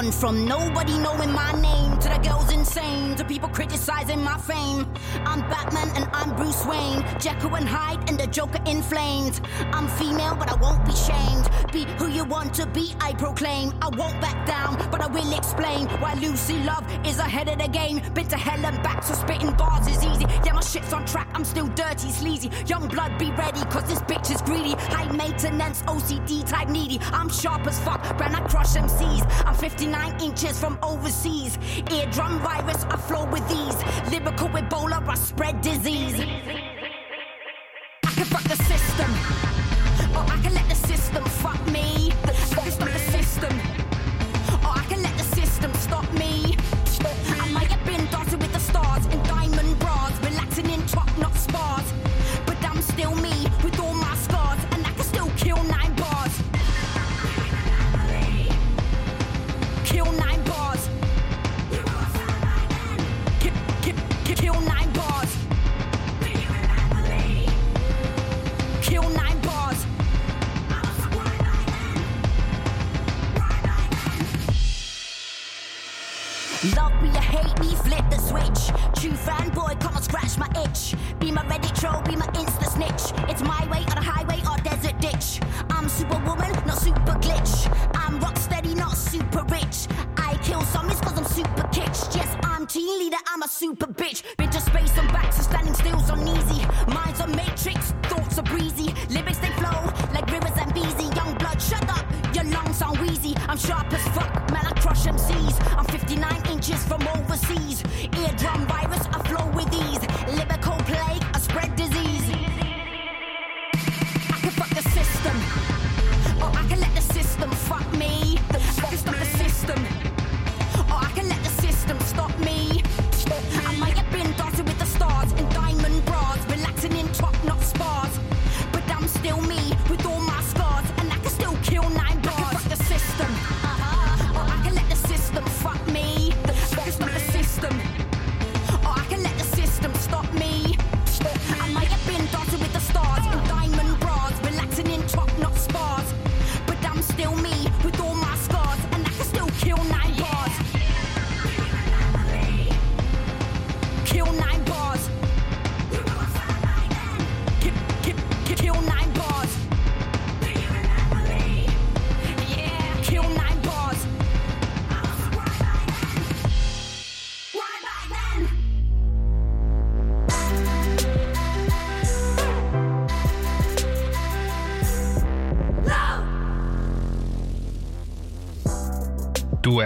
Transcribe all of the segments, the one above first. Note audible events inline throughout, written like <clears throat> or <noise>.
Gone from nobody knowing my name to the girls insane to people criticizing my fame. I'm Batman and I'm Bruce Wayne, Jekyll and Hyde and the Joker inflamed. I'm female, but I won't be shamed. Be who you want to be, I proclaim. I won't back down, but I will explain why Lucy Love is ahead of the game. Been to hell and back, so spitting bars is easy. Yeah, my shit's on track, I'm still dirty, sleazy. Young blood, be ready, cause this bitch is greedy. High maintenance, OCD type needy. I'm sharp as fuck, when I crush MCs. I'm 59 inches from overseas. Eardrum virus, I flow with these. Lyrical Ebola, I spread disease.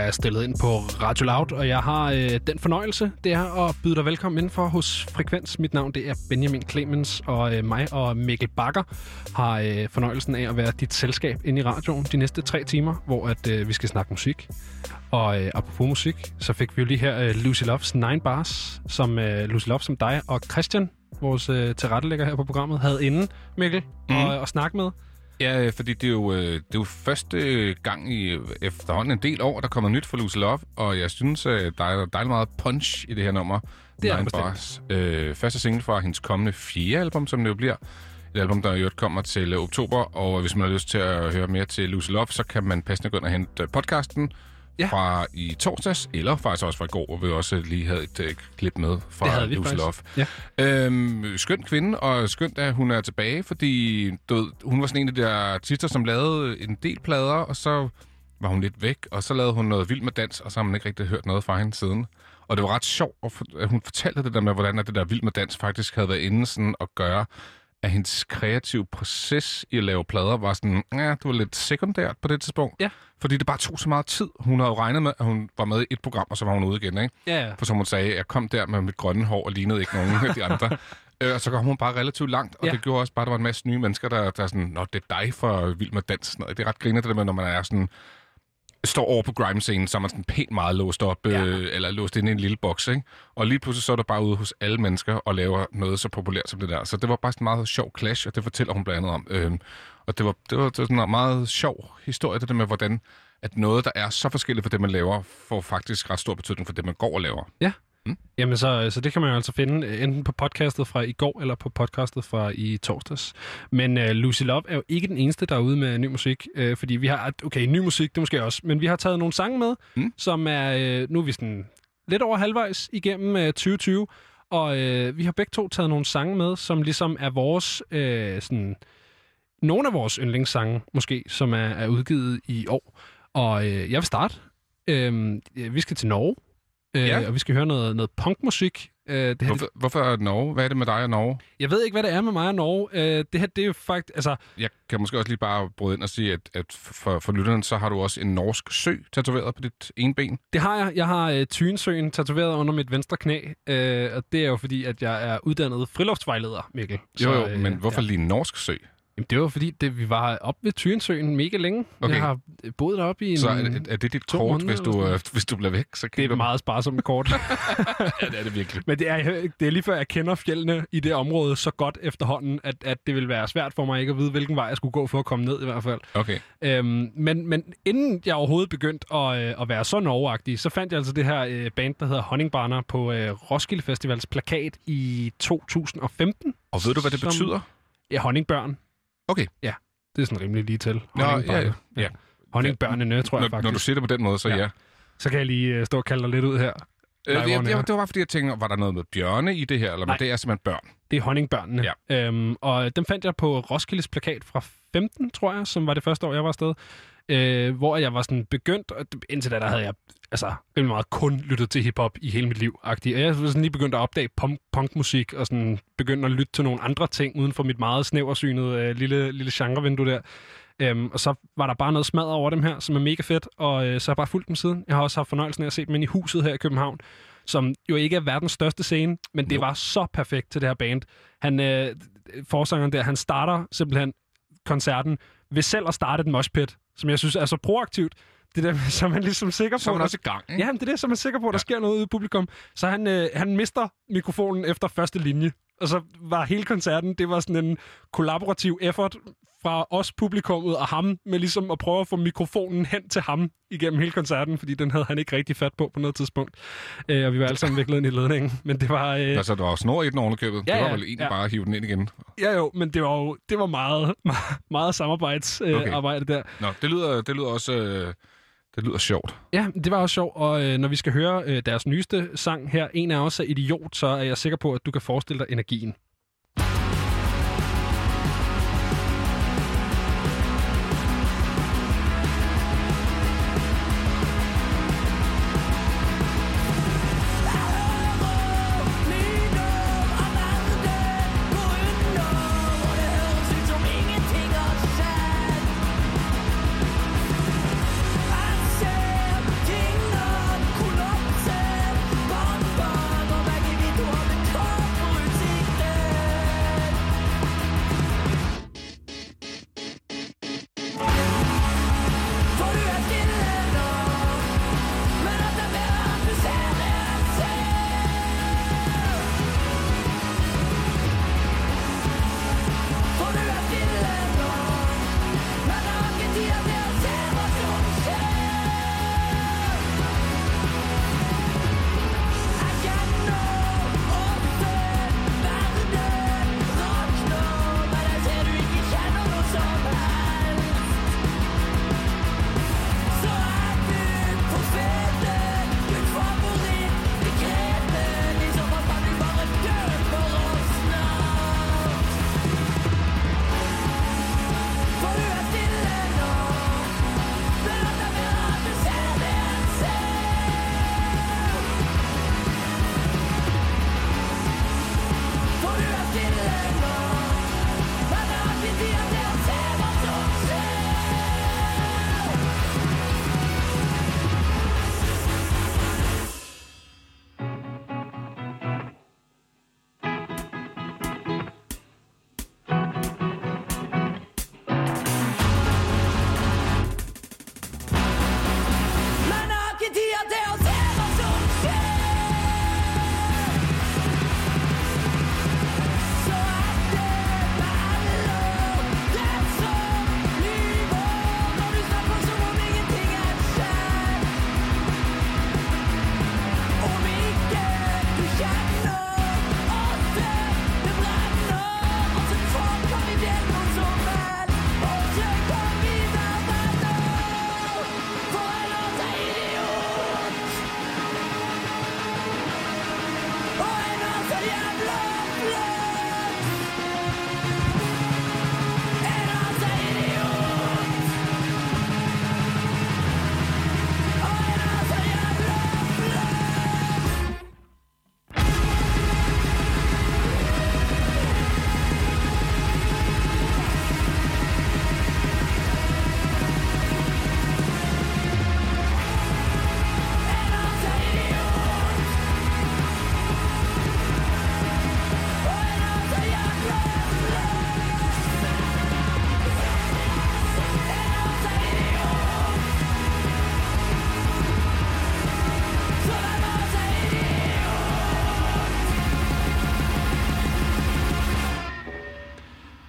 Er stillet ind på Radio Loud, og jeg har øh, den fornøjelse, det er at byde dig velkommen indenfor hos Frekvens. Mit navn det er Benjamin Clemens, og øh, mig og Mikkel Bakker har øh, fornøjelsen af at være dit selskab inde i radioen de næste tre timer, hvor at øh, vi skal snakke musik. Og øh, apropos musik, så fik vi jo lige her øh, Lucy Loves Nine Bars, som øh, Lucy Love som dig og Christian, vores øh, tilrettelægger her på programmet, havde inde, Mikkel, mm. og, og snakke med. Ja, øh, fordi det er jo, øh, det er jo første gang i øh, efterhånden en del år, der kommer nyt for Lucy Love, og jeg synes, der er dejligt meget punch i det her nummer. Det er Nine. Bars. Øh, første single fra hendes kommende fjerde album, som det jo bliver. Et album, der øvrigt kommer til oktober, og hvis man har lyst til at høre mere til Lucy Love, så kan man passende gå ind og hente podcasten Ja. fra i torsdags, eller faktisk også fra i går, hvor vi også lige havde et øh, klip med fra. Love. Ja. Øhm, skøn kvinde, og skønt, at hun er tilbage, fordi du ved, hun var sådan en af de der artister, som lavede en del plader, og så var hun lidt væk, og så lavede hun noget vildt med dans, og så har man ikke rigtig hørt noget fra hende siden. Og det var ret sjovt, at hun fortalte det der med, hvordan det der vild med dans faktisk havde været inde sådan at gøre, at hendes kreative proces i at lave plader var sådan, ja, det var lidt sekundært på det tidspunkt. Ja. Fordi det bare tog så meget tid. Hun havde jo regnet med, at hun var med i et program, og så var hun ude igen, ikke? Ja, ja. For som hun sagde, jeg kom der med mit grønne hår og lignede ikke nogen af de andre. <laughs> Øh, og så kom hun bare relativt langt, og Ja. det gjorde også bare, at der var en masse nye mennesker, der, der er sådan, Nå, det er dig for vild med dans. Sådan noget. Det er ret grinerende, det der med, når man er sådan, står over på grime-scenen, så er man sådan pænt meget låst op, Ja. øh, eller låst inde i en lille boks, ikke? Og lige pludselig så er der bare ude hos alle mennesker og laver noget så populært som det der. Så det var bare sådan en meget sjov clash, og det fortæller hun blandt andet om. Øhm, og det var, det, var, det var sådan en meget sjov historie, det der med, hvordan at noget, der er så forskelligt fra det, man laver, får faktisk ret stor betydning for det, man går og laver. Ja. Mm. Jamen, så, så det kan man jo altså finde øh, enten på podcastet fra i går, eller på podcastet fra i torsdags. Men uh, Lucy Love er jo ikke den eneste, der er ude med ny musik, uh, fordi vi har, okay, ny musik, det måske også, men vi har taget nogle sange med, mm. som er, uh, nu er vi sådan lidt over halvvejs igennem uh, 2020, og uh, vi har begge to taget nogle sange med, som ligesom er vores, uh, sådan, nogle af vores yndlingssange, måske, som er, er udgivet i år. Og uh, jeg vil starte. Uh, vi skal til Norge, Øh, ja. og vi skal høre noget, noget punkmusik. Øh, det her, hvorfor, hvorfor er det Norge? Hvad er det med dig og Norge? Jeg ved ikke, hvad det er med mig og Norge. Øh, det her, det er jo faktisk... Altså... Jeg kan måske også lige bare bryde ind og sige, at, at for, for lytterne, så har du også en norsk sø tatoveret på dit ene ben. Det har jeg. Jeg har uh, Tynsøen tatoveret under mit venstre knæ, uh, og det er jo fordi, at jeg er uddannet friluftsvejleder, Mikkel. Jo, så, jo, men hvorfor ja. lige en norsk sø? Jamen, det var fordi, det, vi var op ved Tyrensøen mega længe. Okay. Jeg har boet deroppe i en Så er, er det dit kort, hvis du, øh, hvis du bliver væk? Så det er et meget sparsomt kort. <laughs> ja, det er det virkelig. Men det er, det er lige før, jeg kender fjellene i det område så godt efterhånden, at, at det vil være svært for mig ikke at vide, hvilken vej jeg skulle gå for at komme ned i hvert fald. Okay. Øhm, men, men inden jeg overhovedet begyndte at, øh, at være så norgeagtig, så fandt jeg altså det her øh, band, der hedder Honningbarner på øh, Roskilde Festivals plakat i 2015. Og ved du, hvad det som, betyder? Ja, honningbørn. Okay. Ja, det er sådan rimelig lige til. Nå, ja, ja. ja. Honningbørnene, tror jeg når, faktisk. Når du siger det på den måde, så ja. ja. Så kan jeg lige uh, stå og kalde dig lidt ud her. Øh, det, det, det var bare fordi, jeg tænkte, var der noget med bjørne i det her? Eller, men det er simpelthen børn. Det er honningbørnene. Ja. Øhm, og dem fandt jeg på Roskildes plakat fra 15, tror jeg, som var det første år, jeg var afsted øh, hvor jeg var sådan begyndt, og indtil da der havde jeg altså rimelig meget kun lyttet til hiphop i hele mit liv. -agtigt. Og jeg var sådan lige begyndt at opdage punk, punkmusik, og sådan begyndt at lytte til nogle andre ting, uden for mit meget snæversynede øh, lille, lille genrevindue der. Øhm, og så var der bare noget smad over dem her, som er mega fedt, og øh, så har jeg bare fulgt dem siden. Jeg har også haft fornøjelsen af at se dem ind i huset her i København, som jo ikke er verdens største scene, men det jo. var så perfekt til det her band. Han, øh, forsangeren der, han starter simpelthen koncerten ved selv at starte et moshpit, som jeg synes er så proaktivt. Det der, så <laughs> man ligesom sikker på... Så er man også i gang, ikke? Ja, det er det, så man er sikker på, at der ja. sker noget ude i publikum. Så han, øh, han mister mikrofonen efter første linje. Og så var hele koncerten, det var sådan en kollaborativ effort fra os publikummet og ham, med ligesom at prøve at få mikrofonen hen til ham igennem hele koncerten, fordi den havde han ikke rigtig fat på på noget tidspunkt. Øh, og vi var alle sammen viklet ind i ledningen. Men det var... Øh... Altså, der var snor i den ovenikøbet. Ja, det var vel egentlig ja. bare at hive den ind igen. Ja, jo, men det var jo det var meget, <laughs> meget, samarbejdsarbejde øh, okay. der. Nå, det lyder, det lyder også... Øh... Det lyder sjovt. Ja, det var også sjovt, og øh, når vi skal høre øh, deres nyeste sang her, en af os er Idiot, så er jeg sikker på, at du kan forestille dig energien.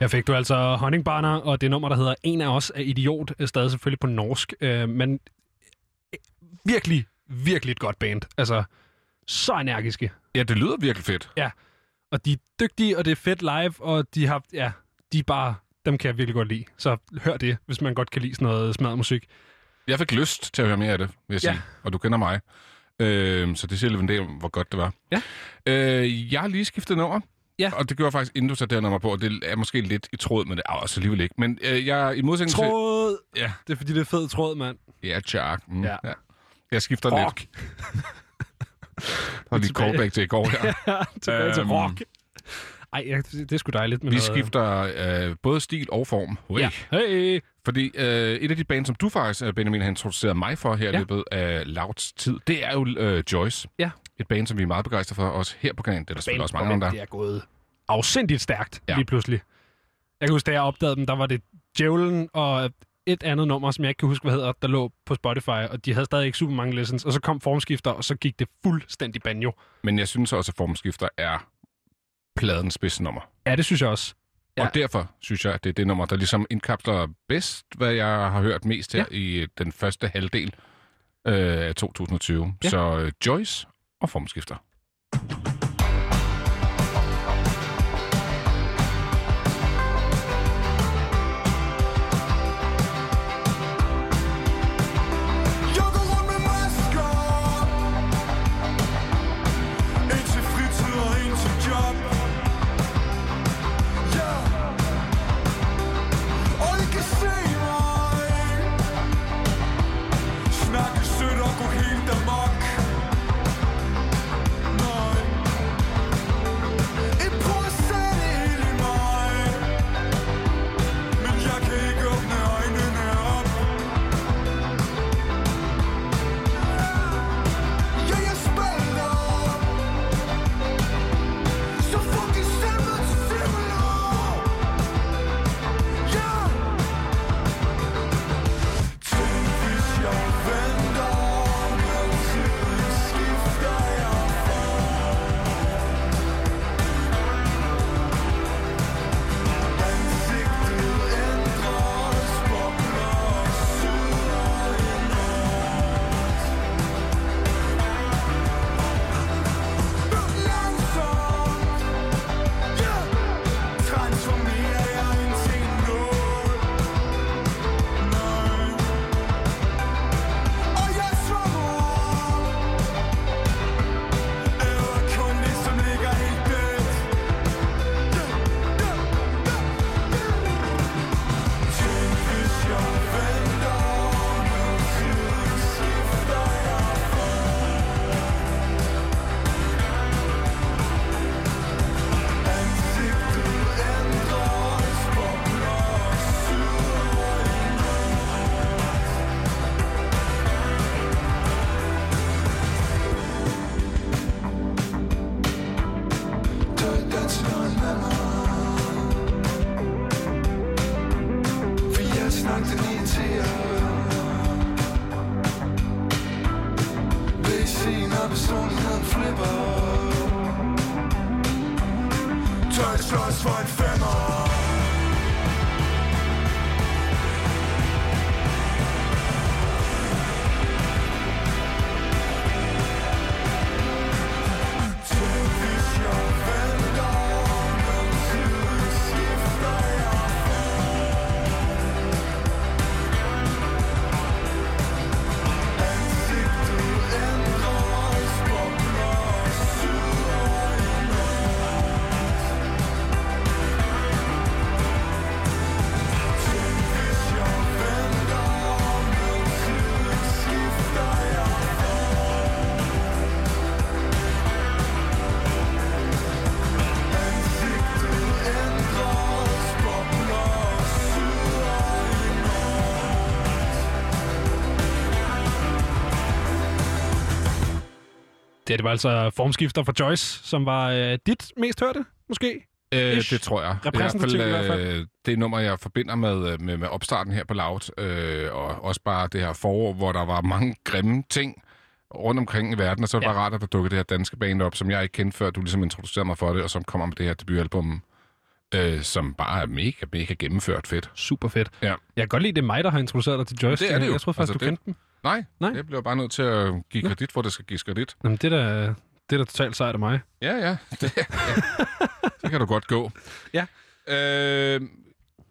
Her fik du altså Honningbarner, og det nummer, der hedder En af os er idiot, er stadig selvfølgelig på norsk. Øh, men øh, virkelig, virkelig et godt band. Altså, så energiske. Ja, det lyder virkelig fedt. Og de er dygtige, og det er fedt live, og de har, ja, de er bare, dem kan jeg virkelig godt lide. Så hør det, hvis man godt kan lide sådan noget smadret musik. Jeg fik lyst til at høre mere af det, vil jeg Ja. sige. Og du kender mig. Øh, så det siger lidt en del om, hvor godt det var. Ja. Øh, jeg har lige skiftet nummer. Ja. Og det gjorde jeg faktisk, inden du satte det nummer på. Og det er måske lidt i tråd med det. Ah, også alligevel ikke. Men øh, jeg i modsætning Tråd! til... Ja, Det er fordi, det er fed tråd, mand. ja, Chuck. Mm, Ja. ja. Jeg skifter Rock! lidt. <laughs> Og lige Tilbage. callback til i går her. <laughs> Ja, tilbage til Øhm, rock. Ej, det er sgu dejligt med Vi noget... skifter øh, både stil og form. Hey. Ja. Hey! Fordi øh, et af de bands, som du faktisk, øh, Benjamin, har introduceret mig for her i Ja. løbet af Louds tid, det er jo øh, Joyce. Ja. Et band, som vi er meget begejstrede for, også her på kanalen. Det er der selvfølgelig også mange andre. Det er gået afsindigt stærkt ja. lige pludselig. Jeg kan huske, da jeg opdagede dem, der var det Djævlen og et andet nummer, som jeg ikke kan huske, hvad hedder, der lå på Spotify, og de havde stadig ikke super mange listens, og så kom formskifter, og så gik det fuldstændig banjo. Men jeg synes også, at formskifter er pladens bedste nummer. Ja, det synes jeg også. Ja. Og derfor synes jeg, at det er det nummer, der ligesom indkapsler bedst, hvad jeg har hørt mest her ja. i den første halvdel øh, af 2020. Ja. Så øh, Joyce og formskifter. Det, det var altså formskifter for Joyce, som var øh, dit mest hørte, måske? Øh, Ish. det tror jeg. Repræsentativt i hvert fald. øh, det er nummer, jeg forbinder med, øh, med, med opstarten her på Loud, øh, og også bare det her forår, hvor der var mange grimme ting rundt omkring i verden, og så var det Ja. bare rart, at der dukkede det her danske band op, som jeg ikke kendte før, du ligesom introducerede mig for det, og som kommer med det her debutalbum øh, som bare er mega, mega gennemført fedt. Super fedt. Ja. Jeg kan godt lide, det er mig, der har introduceret dig til joystick. Det er det jo. Jeg troede faktisk, Altså, du det- kendte dem. Nej, Nej. Jeg bliver bare nødt til at give kredit, hvor det skal gives kredit. Jamen, det er da, det er da totalt sejt af mig. Ja, ja. <laughs> Det, ja. Så kan du godt gå. Ja. Øh,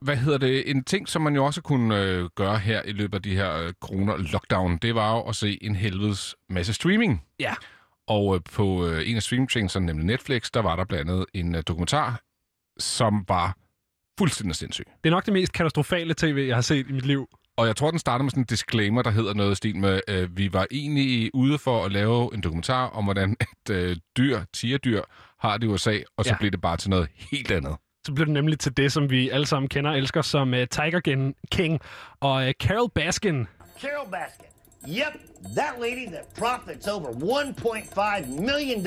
hvad hedder det? En ting, som man jo også kunne øh, gøre her i løbet af de her øh, corona-lockdown, det var jo at se en helvedes masse streaming. Ja. Og øh, på øh, en af streamingtjenesterne, nemlig Netflix, der var der blandt andet en øh, dokumentar, som var fuldstændig sindssyg. Det er nok det mest katastrofale tv, jeg har set i mit liv. Og jeg tror, den starter med sådan en disclaimer, der hedder noget i stil med, øh, vi var egentlig ude for at lave en dokumentar om, hvordan <laughs> et øh, dyr, tigerdyr, har det i USA, og så Ja. blev det bare til noget helt andet. Så bliver det nemlig til det, som vi alle sammen kender og elsker som uh, Tiger King og uh, Carol Baskin. Carol Baskin. Yep, that lady that profits over $1.5 million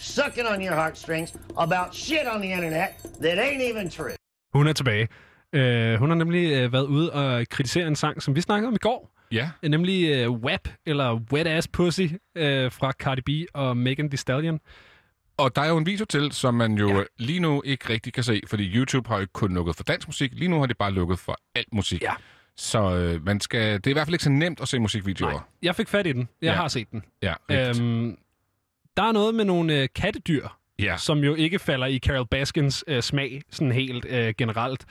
sucking on your heartstrings about shit on the internet that ain't even true. Hun er tilbage. Uh, hun har nemlig uh, været ude og kritisere en sang, som vi snakkede om i går. Ja, Uh, nemlig uh, WAP, eller Wet Ass Pussy, uh, fra Cardi B og Megan Thee Stallion. og der er jo en video til, som man jo Ja. lige nu ikke rigtig kan se, fordi YouTube har jo kun lukket for dansk musik. Lige nu har de bare lukket for alt musik. Ja. Så øh, man skal, det er i hvert fald ikke så nemt at se musikvideoer. Nej, jeg fik fat i den. Jeg Ja. har set den. Ja, rigtigt. Øhm, der er noget med nogle uh, kattedyr, ja. som jo ikke falder i Carol Baskins uh, smag, sådan helt uh, generelt.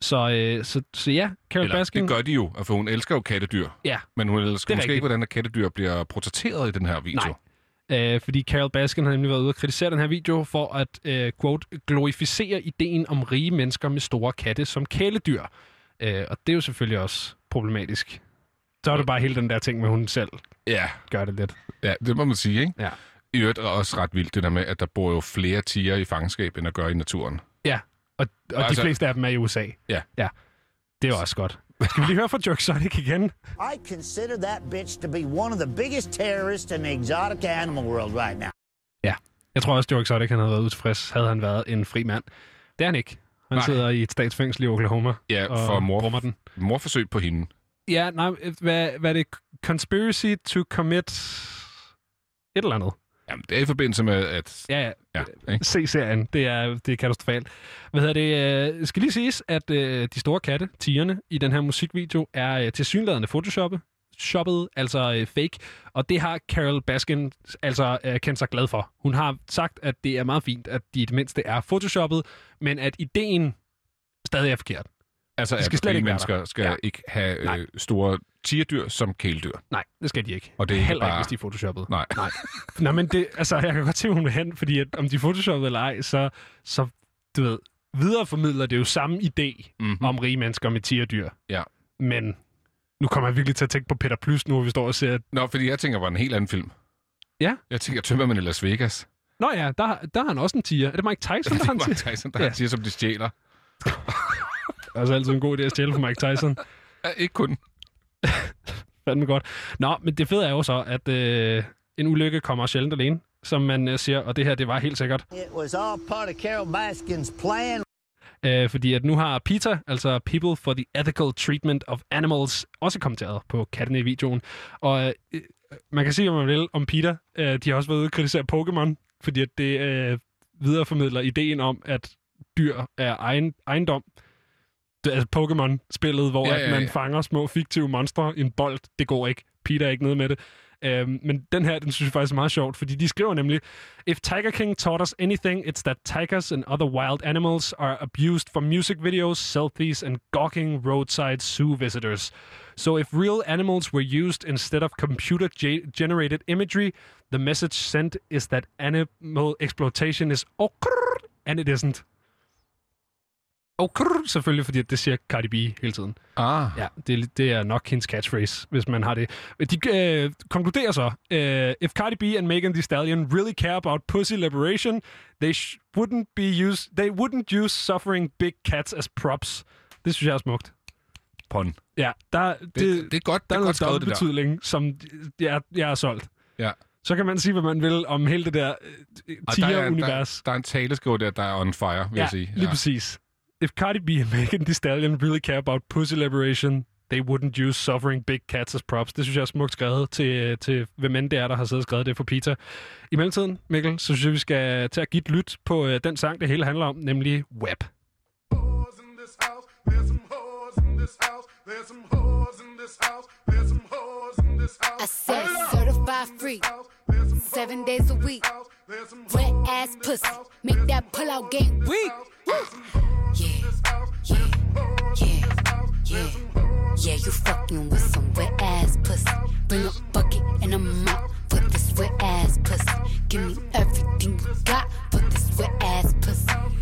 Så, uh, så, så ja, Carol Eller, Baskin... det gør de jo, for hun elsker jo kattedyr. Ja, Men hun elsker er måske rigtigt. ikke, hvordan at kattedyr bliver portrætteret i den her video. Nej. Øh, fordi Carol Baskin har nemlig været ude og kritisere den her video for at, øh, quote, glorificere ideen om rige mennesker med store katte som kæledyr. Øh, og det er jo selvfølgelig også problematisk. Så er det bare hele den der ting med, hun selv Ja, gør det lidt. ja, det må man sige, ikke? Ja. I øvrigt er også ret vildt det der med, at der bor jo flere tiger i fangenskab, end der gør i naturen. Ja, og, og altså, de fleste af dem er i USA. Ja. Ja, det er også godt. Skal vi lige høre fra Jerk Sonic igen? I consider that bitch to be one of the biggest terrorists in the exotic animal world right now. Jeg tror også, Jerk Sonic han havde været utilfreds, havde han været en fri mand. Det er han ikke. Han Nej. sidder i et statsfængsel i Oklahoma Ja, og for mor, rummer den. morforsøg på hende. Ja, nej, hvad, hvad er det? Conspiracy to commit et eller andet. Jamen, det er i forbindelse med, at... Ja, ja. Ja, ikke? Se serien. Det er, det er katastrofalt. Hvad hedder det? Øh, skal lige siges, at øh, de store katte, tigerne, i den her musikvideo er øh, til synlædende photoshoppet, shoppet, altså øh, fake, og det har Carol Baskin altså øh, kendt sig glad for. Hun har sagt, at det er meget fint, at de i det mindste er photoshoppet, men at ideen stadig er forkert. Altså, Det skal at slet ikke mennesker skal Ja. ikke have Nej. øh, store tigerdyr som kæledyr. Nej, det skal de ikke. Og det er Heller ikke, bare- hvis de er photoshoppet. Nej. Nej. Nej, men det, altså, jeg kan godt se, hvor hun vil hen, fordi at, om de er photoshoppet eller ej, så, så du ved, videreformidler det jo samme idé Mm-hmm. om rige mennesker med tigerdyr. Ja. Men nu kommer jeg virkelig til at tænke på Peter Plus, nu hvor vi står og ser... Nå, fordi jeg tænker, var en helt anden film. Ja. Jeg tænker, Tømmermænd i Las Vegas. Nå ja, der, der har han også en tiger. Er det Mike Tyson, <laughs> der det har en er Mike tiger? Tyson, der Ja. ja. siger, som de stjæler. <laughs> Det er altså altid en god idé at stjæle for Mike Tyson. Ja, ikke kun. <laughs> Fandme godt. Nå, men det fede er jo så, at øh, en ulykke kommer sjældent alene, som man øh, siger, og det her, det var helt sikkert. It was all part of Carol Baskin's plan. Øh, fordi at nu har PETA, altså People for the Ethical Treatment of Animals, også kommenteret på kattene i videoen. Og øh, man kan sige, hvad man vil om PETA. Øh, de har også været ude og kritisere Pokémon, fordi at det øh, videreformidler ideen om, at dyr er egen, ejendom. Altså Pokémon-spillet, hvor Ja, ja, ja, at man fanger små fiktive monstre i en bold. Det går ikke. PETA er ikke nede med det. Øhm, men den her, den synes jeg faktisk er meget sjovt, fordi de skriver nemlig, If Tiger King taught us anything, it's that tigers and other wild animals are abused for music videos, selfies, and gawking roadside zoo visitors. So if real animals were used instead of computer-generated imagery, the message sent is that animal exploitation is okay, and it isn't. Okay, selvfølgelig, fordi det siger Cardi B hele tiden. Ah. Ja, det, det er nok hendes catchphrase, hvis man har det. De øh, konkluderer så, øh, if Cardi B and Megan Thee Stallion really care about pussy liberation, they wouldn't be use they wouldn't use suffering big cats as props. Det synes jeg er smukt. Pun. Ja, der, det, Det, det, er godt, der det er er godt noget betydning, som jeg, jeg er solgt. Ja. Så kan man sige, hvad man vil om hele det der øh, Og der, er, tiger-univers. der, der er en taleskriver der, der er on fire, vil ja, jeg sige. lige præcis if Cardi B and <laughs> Megan Thee Stallion really care about pussy liberation, they wouldn't use suffering big cats as props. Det synes jeg er smukt skrevet til, øh, til hvem end det er, der har siddet og skrevet det for Peter. I mellemtiden, Mikkel, så synes jeg, vi skal til at give et lyt på øh, den sang, det hele handler om, nemlig WAP. I said certified freak. Seven days a week. Wet ass pussy, make that pull out game weak. Yeah, yeah, yeah, yeah. Yeah, you fucking with some wet ass pussy. Bring a bucket and a mop for this wet ass pussy. Give me everything you got for this wet ass pussy.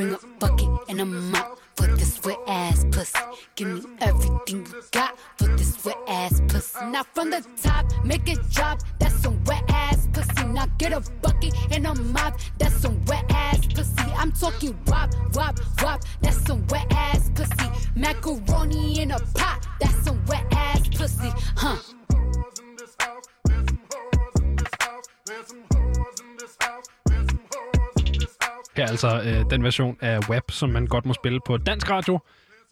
Bring a bucket and a mop for this wet ass pussy. Give me everything you got for this wet ass pussy. Now from the top, make it drop. That's some wet ass pussy. Now get a bucket and a mop. That's some wet ass pussy. I'm talking wop, wop, wop. That's some wet ass pussy. Macaroni in a pot. That's some wet ass pussy, huh? There's some whores in this house. There's some whores in this house. Her er altså øh, den version af WAP, som man godt må spille på dansk radio,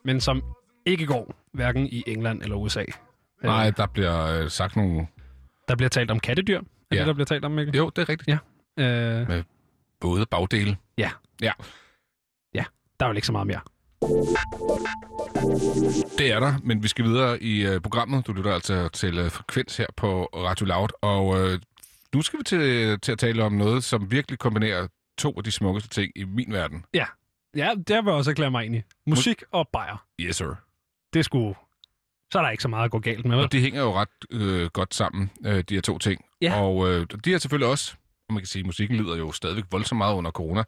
men som ikke går, hverken i England eller USA. Nej, Øh, der bliver øh, sagt nogle... der bliver talt om kattedyr. Er Ja. det, der bliver talt om, Mikkel? Jo, det er rigtigt. Ja. Øh, Både bagdele. ja. Ja, Der er vel ikke så meget mere. det er der, men vi skal videre i øh, programmet. Du lytter altså til øh, Frekvens her på Radio Loud, og øh, nu skal vi til, til at tale om noget, som virkelig kombinerer to af de smukkeste ting i min verden. Ja, ja det vil jeg også erklære mig ind i. Musik og bajer. Yes, sir. Det skulle... Så er der ikke så meget at gå galt med, vel? Og de hænger jo ret øh, godt sammen, øh, de her to ting. Ja. Og øh, de er selvfølgelig også, og man kan sige, musikken lider jo stadigvæk voldsomt meget under corona,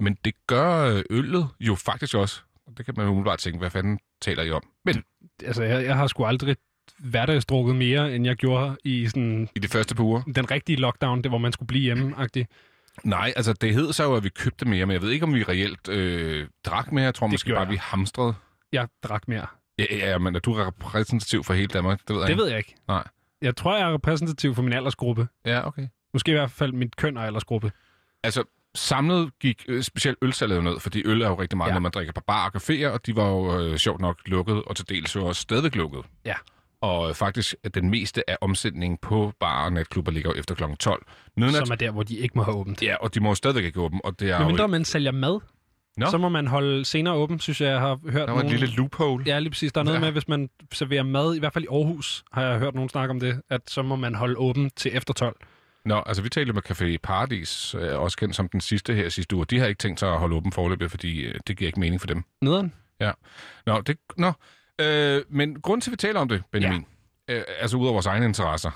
men det gør øh, øllet jo faktisk også. Og det kan man jo umiddelbart tænke, hvad fanden taler I om? Men Altså, jeg, jeg har sgu aldrig hverdagsdrukket mere, end jeg gjorde i sådan i de første par uger? den rigtige lockdown, det hvor man skulle blive hjemme-agtig. Nej, altså det hed så jo, at vi købte mere, men jeg ved ikke, om vi reelt øh, drak mere. Jeg tror Det måske bare, jeg. vi hamstrede. Jeg drak mere. Ja, ja, men er du repræsentativ for hele Danmark? Det ved jeg Det ikke. ved jeg ikke. Nej. Jeg tror, jeg er repræsentativ for min aldersgruppe. Ja, okay. Måske i hvert fald mit køn og aldersgruppe. Altså, samlet gik øh, specielt ølsalget ned, fordi øl er jo rigtig meget, ja. når man drikker på bar og caféer, og de var jo øh, sjovt nok lukket, og til dels jo også stadigvæk lukket. Ja. Og faktisk, at den meste af omsætningen på bar og natklubber ligger jo efter kl. 12. Midnat, Som er der, hvor de ikke må have åbent. Ja, og de må jo stadigvæk ikke åbne, og det er Men jo... mindre man sælger mad, Nå, så må man holde senere åben, synes jeg, jeg har hørt der var en nogen... lille loophole. Ja, lige præcis. Der er noget Ja. med, hvis man serverer mad, i hvert fald i Aarhus, har jeg hørt nogen snakke om det, at så må man holde åben til efter 12. Nå, altså vi talte med Café Paradis, øh, også kendt som den sidste her sidste uge. De har ikke tænkt sig at holde åben forløbet, fordi øh, det giver ikke mening for dem. Nederen? Nå, det, nå. Øh, men grund til, at vi taler om det, Benjamin, ja. øh, altså ud af vores egne interesser.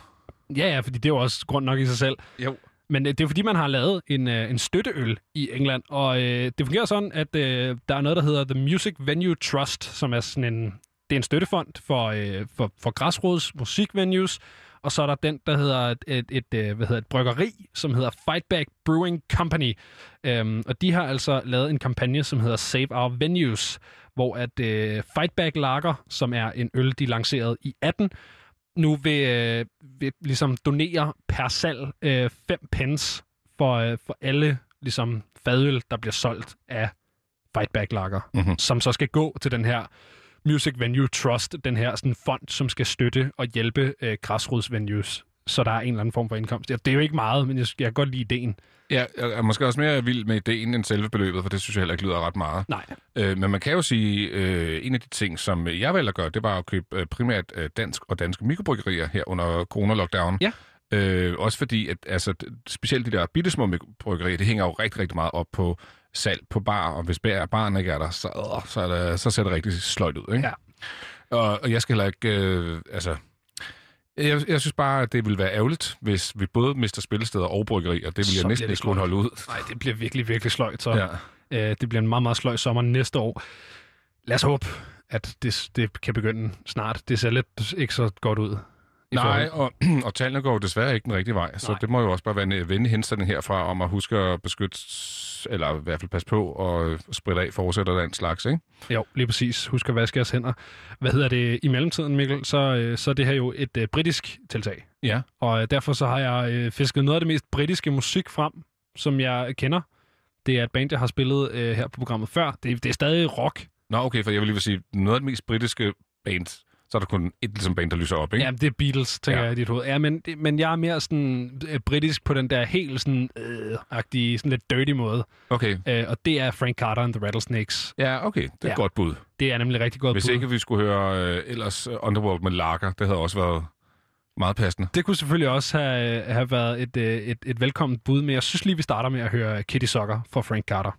Ja, ja, fordi det er jo også grund nok i sig selv. Jo. Men øh, det er fordi, man har lavet en, øh, en støtteøl i England, og øh, det fungerer sådan, at øh, der er noget, der hedder The Music Venue Trust, som er sådan en, det er en støttefond for, øh, for, for græsrods musikvenues, Og så er der den, der hedder et, et, et, øh, hvad hedder et bryggeri, som hedder Fightback Brewing Company. Øhm, og de har altså lavet en kampagne, som hedder Save Our Venues, hvor at øh, Fightback Lager, som er en øl, de lancerede i 18, nu vil, øh, vil ligesom donere per salg øh, 5 pence for, øh, for alle ligesom fadøl, der bliver solgt af Fightback Lager, Mhm. som så skal gå til den her Music Venue Trust, den her sådan fond, som skal støtte og hjælpe øh, græsrodsvenues, så der er en eller anden form for indkomst. Det er jo ikke meget, men jeg, jeg kan godt lide ideen. Ja, jeg er måske også mere vild med ideen end selve beløbet, for det synes jeg heller ikke lyder ret meget. Nej. Øh, men man kan jo sige, øh, en af de ting, som jeg vælger at gøre, det var at købe øh, primært øh, dansk og danske mikrobryggerier her under corona-lockdown. Ja. Øh, også fordi, at altså, specielt de der bittesmå bryggerier, det hænger jo rigtig, rigtig meget op på salg på bar, og hvis bar- baren ikke er der, så, øh, så, er det, så ser det rigtig sløjt ud. Ikke? Ja. Og, og jeg skal heller ikke... Øh, altså, jeg, jeg synes bare, at det ville være ærgerligt, hvis vi både mister spillesteder og bryggerier. Det vil jeg næsten ikke kunne holde ud. Nej, det bliver virkelig, virkelig sløjt, så Ja. øh, det bliver en meget, meget sløj sommer næste år. Lad os håbe, at det, det kan begynde snart. Det ser lidt ikke så godt ud. Nej, og, <clears throat> og tallene går jo desværre ikke den rigtige vej, så Nej. det må jo også bare være en venlig henstilling herfra om at huske at beskytte, eller i hvert fald passe på og spritte af, fortsætter den slags, ikke? Jo, lige præcis. Husk at vaske jeres hænder. Hvad hedder det i mellemtiden, Mikkel? Så, øh, så er det her jo et øh, britisk tiltag. Ja. Og øh, derfor så har jeg øh, fisket noget af det mest britiske musik frem, som jeg kender. Det er et band, jeg har spillet øh, her på programmet før. Det, det er stadig rock. Nå, okay, for jeg vil lige sige, noget af det mest britiske band, så er der kun et ligesom band, der lyser op, ikke? Ja, det er Beatles, tænker Ja. jeg i dit hoved. Ja, men, det- men jeg er mere sådan øh, britisk på den der helt sådan øh-agtige, sådan lidt dirty måde. Okay. Øh, og det er Frank Carter and the Rattlesnakes. Ja, okay. Det er Ja. et godt bud. Det er nemlig rigtig godt Hvis bud. ikke vi skulle høre øh, ellers øh, Underworld med Lager, det havde også været meget passende. Det kunne selvfølgelig også have, have været et, øh, et, et velkomment bud, men jeg synes lige, vi starter med at høre Kitty Socker fra Frank Carter.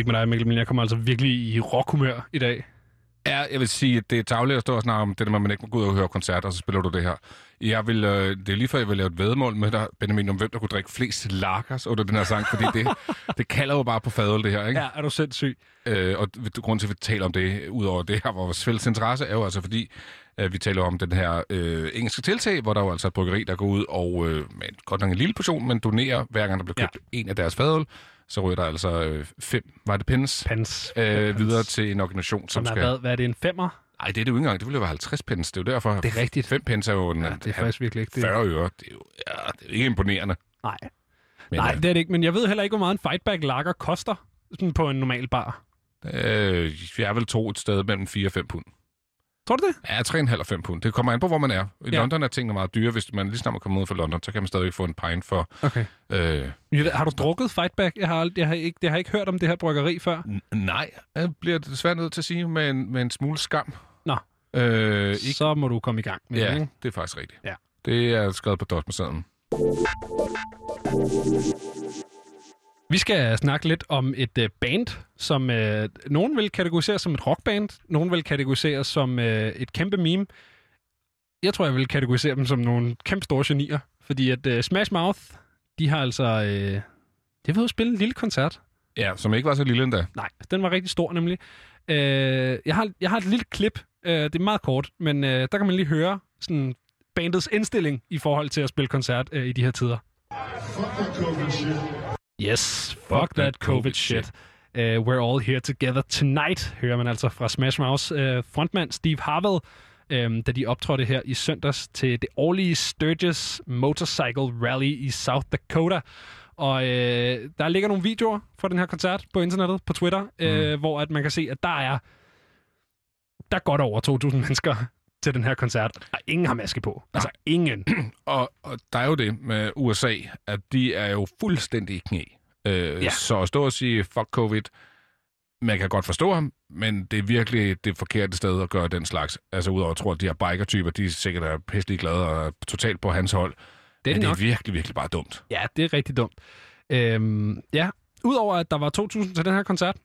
Ikke med dig, Mikkel, men jeg kommer altså virkelig i rockhumør i dag. Ja, jeg vil sige, at det er tavligt at stå og snakke om det at man ikke må gå ud og høre koncerter, og så spiller du det her. Jeg vil, øh, det er lige før, jeg vil lave et vedmål med dig, Benjamin, om hvem der kunne drikke flest lagers under den her sang, fordi det, <laughs> det kalder jo bare på fadøl, det her, ikke? Ja, er du sindssyg? Øh, og grunden til, at vi taler om det, udover det her, vores fælles interesse, er jo altså fordi, øh, vi taler om den her øh, engelske tiltag, hvor der er jo altså et bryggeri, der går ud og øh, med godt nok en lille portion, men donerer, hver gang der bliver købt ja. en af deres fadøl, så ryger der altså øh, fem, var det pens, Pens. øh, videre til en organisation, som Som har skal... været, hvad er det, en femmer? Nej, det er det jo ikke engang. Det ville jo være 50 pence. Det er jo derfor. Det er rigtigt. 5 pence er jo en, Ja, det er faktisk virkelig ikke det. 40 øre. Det er jo ja, det er ikke imponerende. Nej. Men, Nej, øh, det er det ikke, men jeg ved heller ikke, hvor meget en fightback lager koster sådan på en normal bar. Øh, jeg er vel to et sted mellem 4 og 5 pund. Tror du det? Ja, 3,5 og 5 pund. Det kommer an på, hvor man er. I Ja. London er tingene meget dyre. Hvis man lige snart man kommer ud fra London, så kan man stadig få en pint for... Okay. Øh, Har du drukket fightback? Jeg har, jeg har, ikke, jeg har ikke hørt om det her bryggeri før. n- nej, jeg bliver desværre nødt til at sige med en, med en smule skam. Nå. Øh, ikke, Så må du komme i gang med det, ja, ikke? det er faktisk rigtigt. Ja. Det er skrevet på dotmasadlen. Vi skal snakke lidt om et uh, band, som uh, nogen vil kategorisere som et rockband, nogen vil kategorisere som uh, et kæmpe meme. Jeg tror, jeg vil kategorisere dem som nogle kæmpe store genier, fordi at uh, Smash Mouth, de har altså... De har været ude at spille en lille koncert. Ja, som ikke var så lille endda. Nej, den var rigtig stor nemlig. Uh, jeg, har, jeg har et lille klip, uh, det er meget kort, men uh, der kan man lige høre sådan bandets indstilling i forhold til at spille koncert uh, i de her tider. Yes, fuck, fuck that COVID shit. Uh, we're all here together tonight, hører man altså fra Smash Mouth. Uh, frontmand Steve Harvell, um, da de optrådte her i søndags til det årlige Sturgis Motorcycle Rally i South Dakota. Og uh, der ligger nogle videoer fra den her koncert på internettet, på Twitter, mm. uh, hvor at man kan se, at der er, der er godt over 2.000 mennesker til den her koncert, og ingen har maske på. Altså ingen. <clears throat> Og, og der er jo det med USA, at de er jo fuldstændig i knæ. Øh, Ja. Så at stå og sige, fuck covid, man kan godt forstå ham, men det er virkelig det forkerte sted at gøre den slags. Altså udover at tro, at de her biker-typer, de er sikkert er pisselig glade og totalt på hans hold. Det er men det nok. det er virkelig, virkelig bare dumt. Ja, det er rigtig dumt. Øhm, ja, udover at der var 2.000 til den her koncert,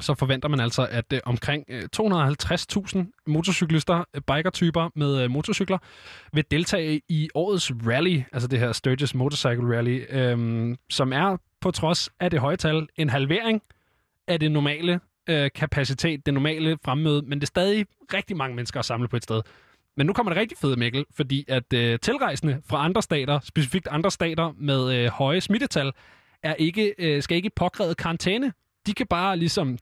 så forventer man altså, at øh, omkring øh, 250.000 motorcyklister, øh, bikertyper med øh, motorcykler, vil deltage i årets rally, altså det her Sturgis Motorcycle Rally, øhm, som er på trods af det høje tal en halvering af det normale øh, kapacitet, det normale fremmøde, men det er stadig rigtig mange mennesker at samle på et sted. Men nu kommer det rigtig fede, Mikkel, fordi at øh, tilrejsende fra andre stater, specifikt andre stater med øh, høje smittetal, er ikke, øh, skal ikke påkrævet karantæne. De kan bare ligesom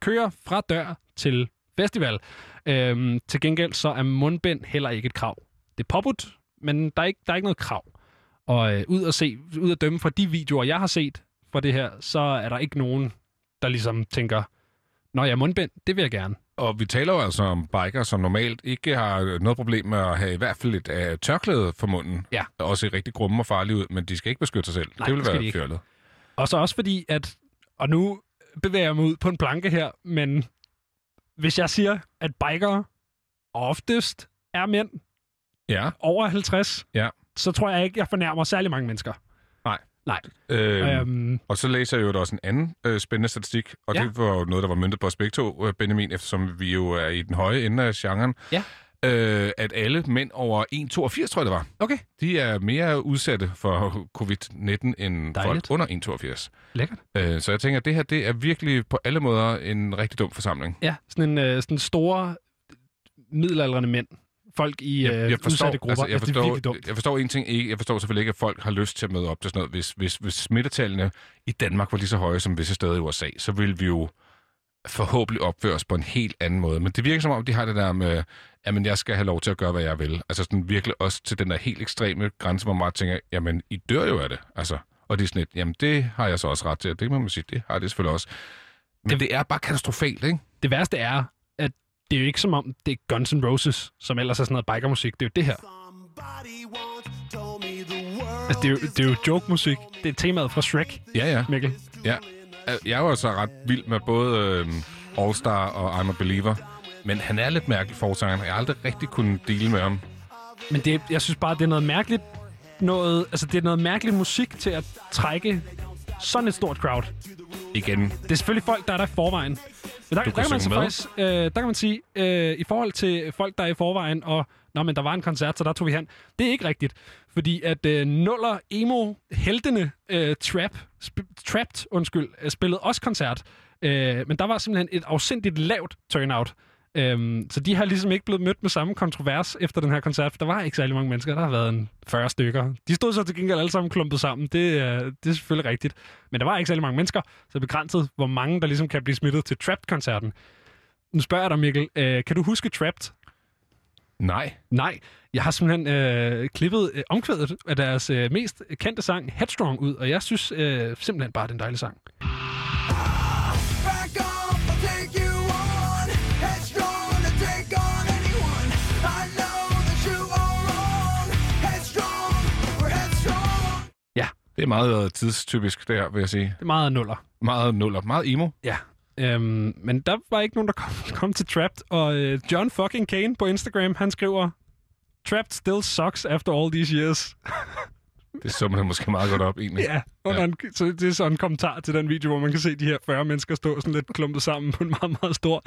køre fra dør til festival. Øhm, til gengæld så er mundbind heller ikke et krav. Det er påbudt, men der er ikke, der er ikke noget krav. Og øh, ud, at se, ud at dømme fra de videoer, jeg har set fra det her, så er der ikke nogen, der ligesom tænker, Nå ja, mundbind, det vil jeg gerne. Og vi taler jo altså om biker, som normalt ikke har noget problem med at have i hvert fald et uh, tørklæde for munden. Ja. Også se rigtig grumme og farlige ud, men de skal ikke beskytte sig selv. Nej, det vil det være fjollet. Og så også fordi, at... Og nu bevæger jeg mig ud på en planke her, men hvis jeg siger, at bikere oftest er mænd Ja. over 50, Ja. så tror jeg ikke, jeg fornærmer særlig mange mennesker. Nej. Øhm, Øhm, Og så læser jeg jo også en anden øh, spændende statistik, og Ja. det var jo noget, der var myndet på os begge to, øh, Benjamin, eftersom vi jo er i den høje ende af genren. Ja. Øh, at alle mænd over 1,82, tror jeg det var, okay, de er mere udsatte for covid-19 end Dejligt. folk under 1,82. lækkert. Øh, så jeg tænker, at det her det er virkelig på alle måder en rigtig dum forsamling. Ja, sådan en øh, sådan store middelaldrende mænd. Folk i øh, udsatte grupper. altså, jeg, det er forstår, virkelig dumt. jeg forstår en ting ikke. Jeg forstår selvfølgelig ikke, at folk har lyst til at møde op til sådan noget. Hvis, hvis, hvis smittetallene i Danmark var lige så høje som visse steder i USA, så ville vi jo forhåbentlig opføre os på en helt anden måde. Men det virker som om, de har det der med, jamen jeg skal have lov til at gøre, hvad jeg vil. Altså sådan virkelig også til den der helt ekstreme grænse, hvor man bare tænker, jamen I dør jo af det. Altså, og det er sådan et, jamen det har jeg så også ret til. Det må man sige, det har det selvfølgelig også. Men det, det er bare katastrofalt, ikke? Det værste er, at det er jo ikke som om, det er Guns N' Roses, som ellers er sådan noget bikermusik. Det er jo det her. Altså, det er jo, det er jo joke-musik. Det er temaet fra Shrek, Ja, ja. Mikkel. Ja, jeg er jo så ret vild med både øh, All Star og I'm a Believer. Men han er lidt mærkelig forsanger. Jeg har aldrig rigtig kunnet dele med ham. Men det, jeg synes bare, det er noget mærkeligt, noget, altså det er noget mærkeligt musik til at trække sådan et stort crowd. Igen. Det er selvfølgelig folk, der er der i forvejen. Men der, Du der, kan man så med. faktisk, øh, der kan man sige, øh, i forhold til folk, der er i forvejen, og Nå, men der var en koncert, så der tog vi hen. Det er ikke rigtigt, fordi at øh, nuller emo heltene øh, trap, sp- trapped, undskyld, øh, spillede også koncert. Øh, men der var simpelthen et afsindigt lavt turnout. Øhm, så de har ligesom ikke blevet mødt med samme kontrovers efter den her koncert, for der var ikke særlig mange mennesker. Der har været en 40 stykker. De stod så til gengæld alle sammen klumpet sammen. Det, er- det er selvfølgelig rigtigt. Men der var ikke særlig mange mennesker, så begrænset, hvor mange der ligesom kan blive smittet til Trapped-koncerten. Nu spørger jeg dig, Mikkel. Øh, kan du huske Trapped? Nej. Nej, jeg har simpelthen øh, klippet øh, omkvædet af deres øh, mest kendte sang, Headstrong, ud, og jeg synes øh, simpelthen bare, det er en dejlig sang. Det er meget øh, tidstypisk, det her, vil jeg sige. Det er meget nuller. Meget nuller. Meget emo. Ja. Øhm, men der var ikke nogen, der kom, <laughs> kom til Trapped, og øh, John fucking Kane på Instagram, han skriver, Trapped still sucks after all these years. <laughs> Det summer det måske meget godt op, egentlig. Ja, under Ja. En, så det er sådan en kommentar til den video, hvor man kan se de her 40 mennesker stå sådan lidt klumpet sammen på en meget, meget stor,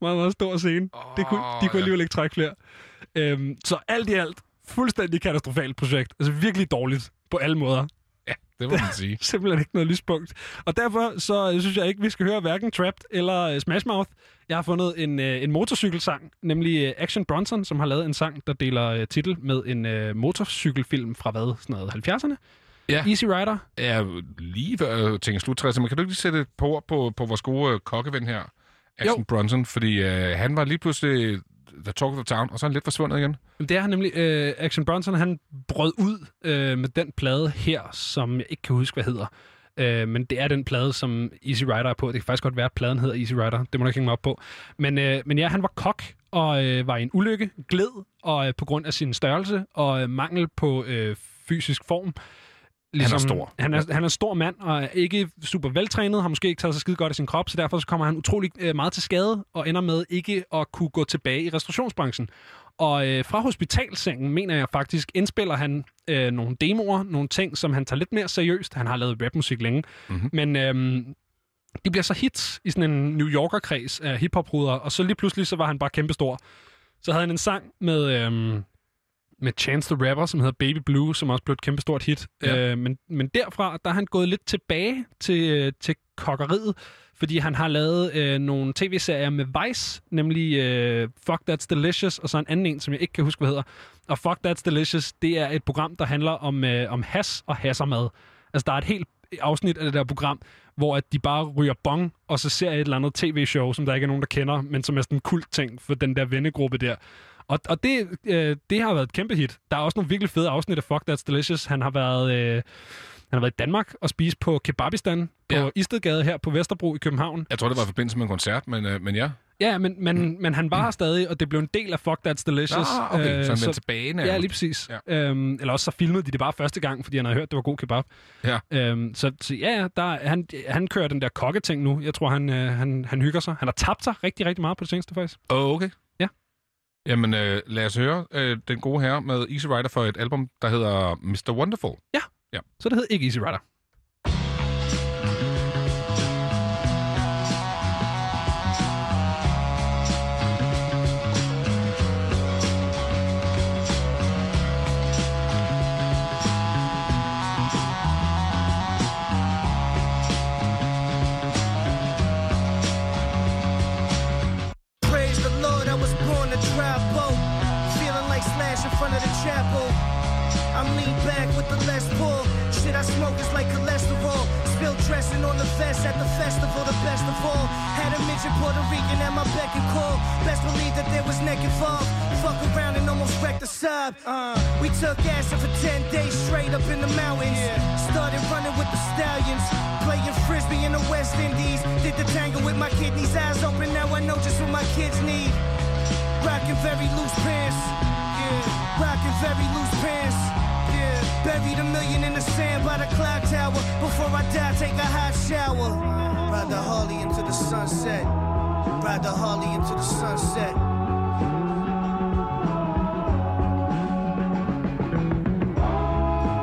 meget, meget stor scene. Oh, det kunne, de kunne ja. alligevel ikke trække flere. Øhm, så alt i alt, fuldstændig katastrofalt projekt. Altså virkelig dårligt på alle måder. Det må man sige. <laughs> Simpelthen ikke noget lyspunkt. Og derfor så øh, synes jeg ikke, vi skal høre hverken Trapped eller øh, Smash Mouth. Jeg har fundet en, øh, en motorcykelsang, nemlig Action Bronson, som har lavet en sang, der deler titel med en motorcykelfilm fra hvad? Sådan noget 70'erne? Ja. Easy Rider. Ja, lige før jeg tænker slut 60'erne, men kan du ikke lige sætte et ord på, på vores gode kokkeven her, Action Jo. Bronson? Fordi øh, han var lige pludselig the talk of the town, og så er han lidt forsvundet igen. Men Det er han nemlig. Øh, Action Bronson, han brød ud øh, med den plade her, som jeg ikke kan huske, hvad hedder. Øh, men det er den plade, som Easy Rider er på. Det kan faktisk godt være, at pladen hedder Easy Rider. Det må du ikke mig op på. Men, øh, men ja, han var kok og øh, var i en ulykke, gled, og øh, på grund af sin størrelse og øh, mangel på øh, fysisk form. Han er stor. Han er, han er en stor mand, og er ikke super veltrænet, har måske ikke taget sig skide godt i sin krop, så derfor så kommer han utrolig øh, meget til skade, og ender med ikke at kunne gå tilbage i restaurationsbranchen. Og øh, fra hospitalsengen, mener jeg faktisk, indspiller han øh, nogle demoer, nogle ting, som han tager lidt mere seriøst. Han har lavet rapmusik længe. Mhm. Men øh, de bliver så hits i sådan en New Yorker-kreds af hiphop og så lige pludselig så var han bare kæmpestor. Så havde han en sang med, øh, med Chance the Rapper, som hedder Baby Blue, som også blev et kæmpestort hit. Ja. Øh, men, men derfra, der er han gået lidt tilbage til, øh, til kokkeriet, fordi han har lavet øh, nogle tv-serier med Vice, nemlig øh, Fuck That's Delicious, og så en anden en, som jeg ikke kan huske, hvad hedder. Og Fuck That's Delicious, det er et program, der handler om, øh, om has og hassermad. Altså, der er et helt afsnit af det der program, hvor at de bare ryger bong, og så ser et eller andet tv-show, som der ikke er nogen, der kender, men som er sådan en kult ting for den der vennegruppe der. Og, og det, øh, det har været et kæmpe hit. Der er også nogle virkelig fede afsnit af Fuck That's Delicious. Han har været, øh, han har været i Danmark og spise på Kebabistan på Ja. ja. Istedgade her på Vesterbro i København. Jeg tror, det var i forbindelse med en koncert, men, øh, men ja. Ja, men, men, men han var her stadig, og det blev en del af Fuck That's Delicious. Ah, okay, Øh, så han vendte tilbage Ja, nærmest. lige præcis. Ja. Ja. Øhm, eller også så filmede de det bare første gang, fordi han havde hørt, det var god kebab. Ja. Øhm, så, så ja, ja, der, han, han kører den der kokketing nu. Jeg tror, han, øh, han, han hygger sig. Han har tabt sig rigtig, rigtig meget på det seneste, faktisk. Oh, okay. Ja. Jamen, øh, lad os høre øh, den gode herre med Easy Rider for et album, der hedder Mr. Wonderful. Så det hed ikke Easy Rider. Chapel. I'm lean back with the less pull. Shit I smoke is like cholesterol. Spill dressing on the vest at the festival, the best of all. Had a midget Puerto Rican at my beck and call. Best believe that there was neck involved. Fuck around and almost wrecked the sub. Uh, we took acid for 10 days straight up in the mountains. Started running with the stallions. Playing frisbee in the West Indies. Did the tango with my kidneys eyes open. Now I know just what my kids need. Rocking very loose pants. Yeah. Rocking very loose pants. Yeah. Buried a million in the sand by the clock tower. Before I die, take a hot shower. Ride the Harley into the sunset. Ride the Harley into the sunset.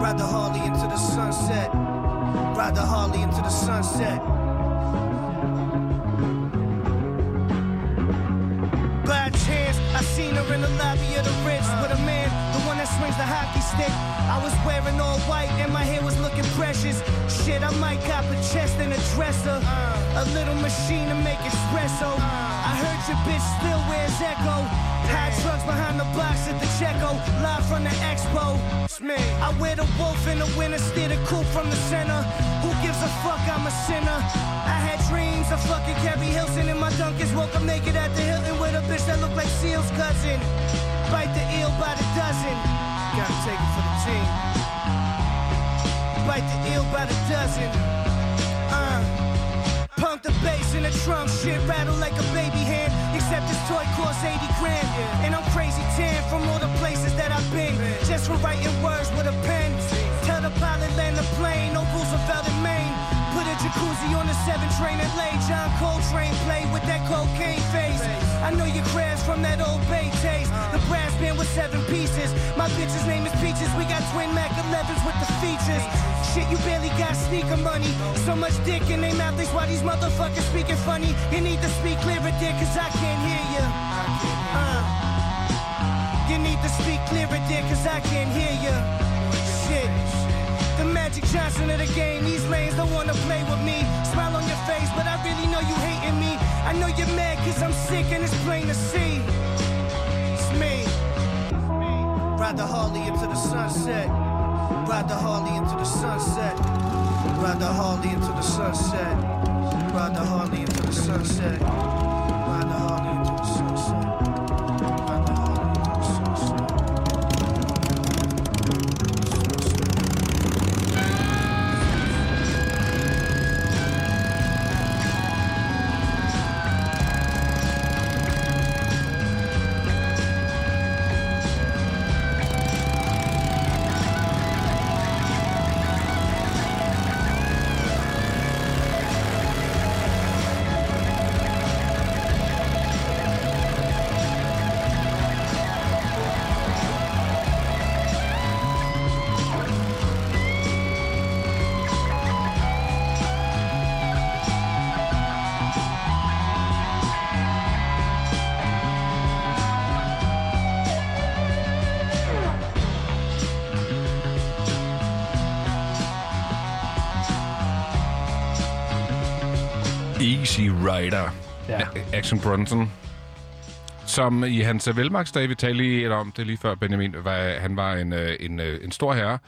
Ride the Harley into the sunset. Ride the Harley into the sunset. I was wearing all white and my hair was looking precious. Shit, I might cop a chest and a dresser. A little machine to make espresso. I heard your bitch still wears Echo. High trucks behind the box at the Checo. Live from the expo. It's me. I wear the wolf in the winter, steer the coupe from the center. Who gives a fuck? I'm a sinner. I had dreams of fucking Carrie Hilson in my Dunkins. Woke up naked at the Hilton with a bitch that looked like Seal's cousin. Bite the eel by the dozen. Gotta take it for the team. Bite the eel by the dozen. Uh. Pump the bass in the trunk, shit rattle like a baby hand. Except this toy costs 80 grand. And I'm crazy tan from all the places that I've been. Just for writing words with a pen. Tell the pilot land the plane, no Roosevelt in Maine. Jacuzzi on the 7 train and lay John Coltrane play with that cocaine face. I know you crashed from that old bay taste. The brass band with seven pieces. My bitch's name is Peaches. We got twin Mac 11s with the features. Shit, you barely got sneaker money. So much dick in their mouth, that's why these motherfuckers speaking funny. You need to speak clearer, dear, cause I can't hear you. Uh. You need to speak clearer, dear, cause I can't hear you. Magic Johnson of the game, these lanes don't wanna play with me. Smile on your face, but I really know you hating me. I know you're mad cause I'm sick and it's plain to see. It's me. Ride the Harley into the sunset. Ride the Harley into the sunset. Ride the Harley into the sunset. Ride the Harley into the sunset. Action Bronson. Som i hans øh, velmagsdag, vi talte lige om det lige før, Benjamin, var, han var en, øh, en, øh, en stor herre.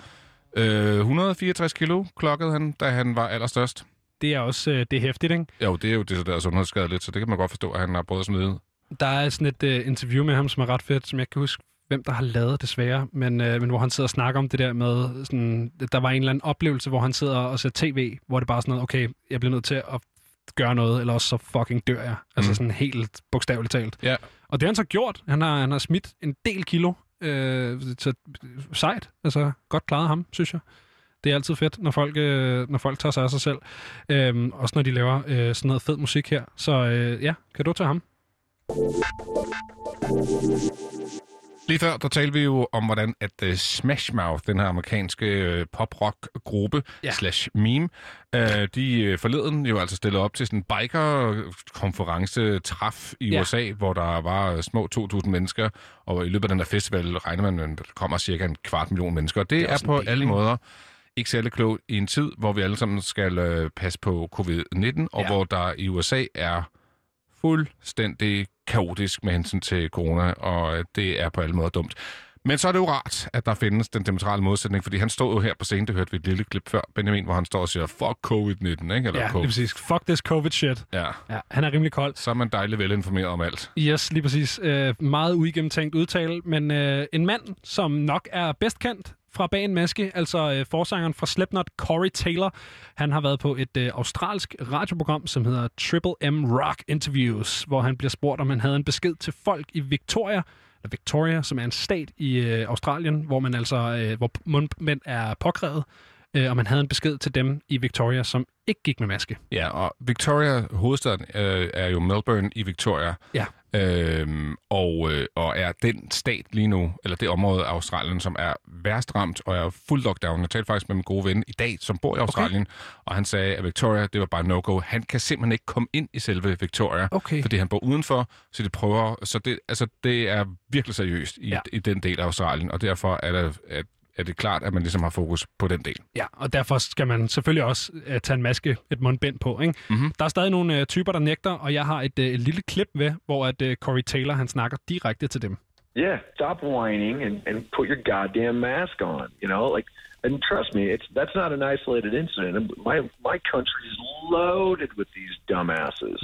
Øh, 164 kilo klokkede han, da han var allerstørst. Det er også øh, det er hæftigt, ikke? Jo, det er jo det der sundhedsskadeligt, så det kan man godt forstå, at han har prøvet at smide. Der er sådan et uh, interview med ham, som er ret fedt, som jeg kan huske, hvem der har lavet desværre, men, uh, men hvor han sidder og snakker om det der med, sådan, der var en eller anden oplevelse, hvor han sidder og ser tv, hvor det bare er sådan noget, okay, jeg bliver nødt til at gøre noget, eller også så fucking dør jeg. Altså Mm. sådan helt bogstaveligt talt. Ja. Og det har han så gjort. Han har, han har smidt en del kilo. Øh, så sejt. Altså, godt klaret ham, synes jeg. Det er altid fedt, når folk, øh, når folk tager sig af sig selv. Øhm, også når de laver øh, sådan noget fed musik her. Så øh, ja, kan du tage ham? Lige før, der talte vi jo om, hvordan at uh, Smash Mouth, den her amerikanske uh, pop-rock-gruppe, Ja. slash meme, uh, de uh, forleden jo altså stillede op til sådan en biker-konference træf i Ja. USA, hvor der var uh, små 2.000 mennesker, og i løbet af den der festival regner man, at der kommer cirka en kvart million mennesker. Det, Det er er, på alle måder ikke særlig klogt i en tid, hvor vi alle sammen skal uh, passe på covid-19, og Ja. hvor der i USA er fuldstændig kaotisk med hensyn til corona, og øh, det er på alle måder dumt. Men så er det jo rart, at der findes den diametrale modsætning, fordi han stod jo her på scenen, det hørte vi et lille klip før, Benjamin, hvor han står og siger, fuck covid-19, ikke? Eller Ja, lige COVID. præcis. Fuck this covid shit. Ja, Ja, han er rimelig kold. så er man dejligt velinformeret om alt. Yes, lige præcis. Øh, meget uigennemtænkt udtale, men øh, en mand, som nok er bedst kendt fra bag en maske, altså øh, forsangeren fra Slipknot, Corey Taylor. Han har været på et øh, australsk radioprogram, som hedder Triple M Rock Interviews, hvor han bliver spurgt, om han havde en besked til folk i Victoria, eller Victoria, som er en stat i øh, Australien, hvor man altså, øh, hvor mundbind er påkrævet, øh, og man havde en besked til dem i Victoria, som ikke gik med maske. Ja, og Victoria, hovedstaden, øh, er jo Melbourne i Victoria. Ja. Øhm, og, øh, og er den stat lige nu, eller det område af Australien, som er værst ramt og er fuld lockdown. Jeg talte faktisk med min gode ven i dag, som bor i Australien, okay. og han sagde, at Victoria, det var bare no-go. Han kan simpelthen ikke komme ind i selve Victoria, Okay. fordi han bor udenfor, så de prøver, så det, altså, det er virkelig seriøst i, Ja. i den del af Australien, og derfor er det, at, er det klart, at man ligesom har fokus på den del. Ja, og derfor skal man selvfølgelig også uh, tage en maske, et mundbind på. Ikke? Mhm. Der er stadig nogle uh, typer, der nægter, og jeg har et, uh, et lille klip med, hvor at uh, Corey Taylor han snakker direkte til dem. Yeah, stop whining and, and put your goddamn mask on. You know, like, and trust me, it's that's not an isolated incident. My my country is loaded with these dumbasses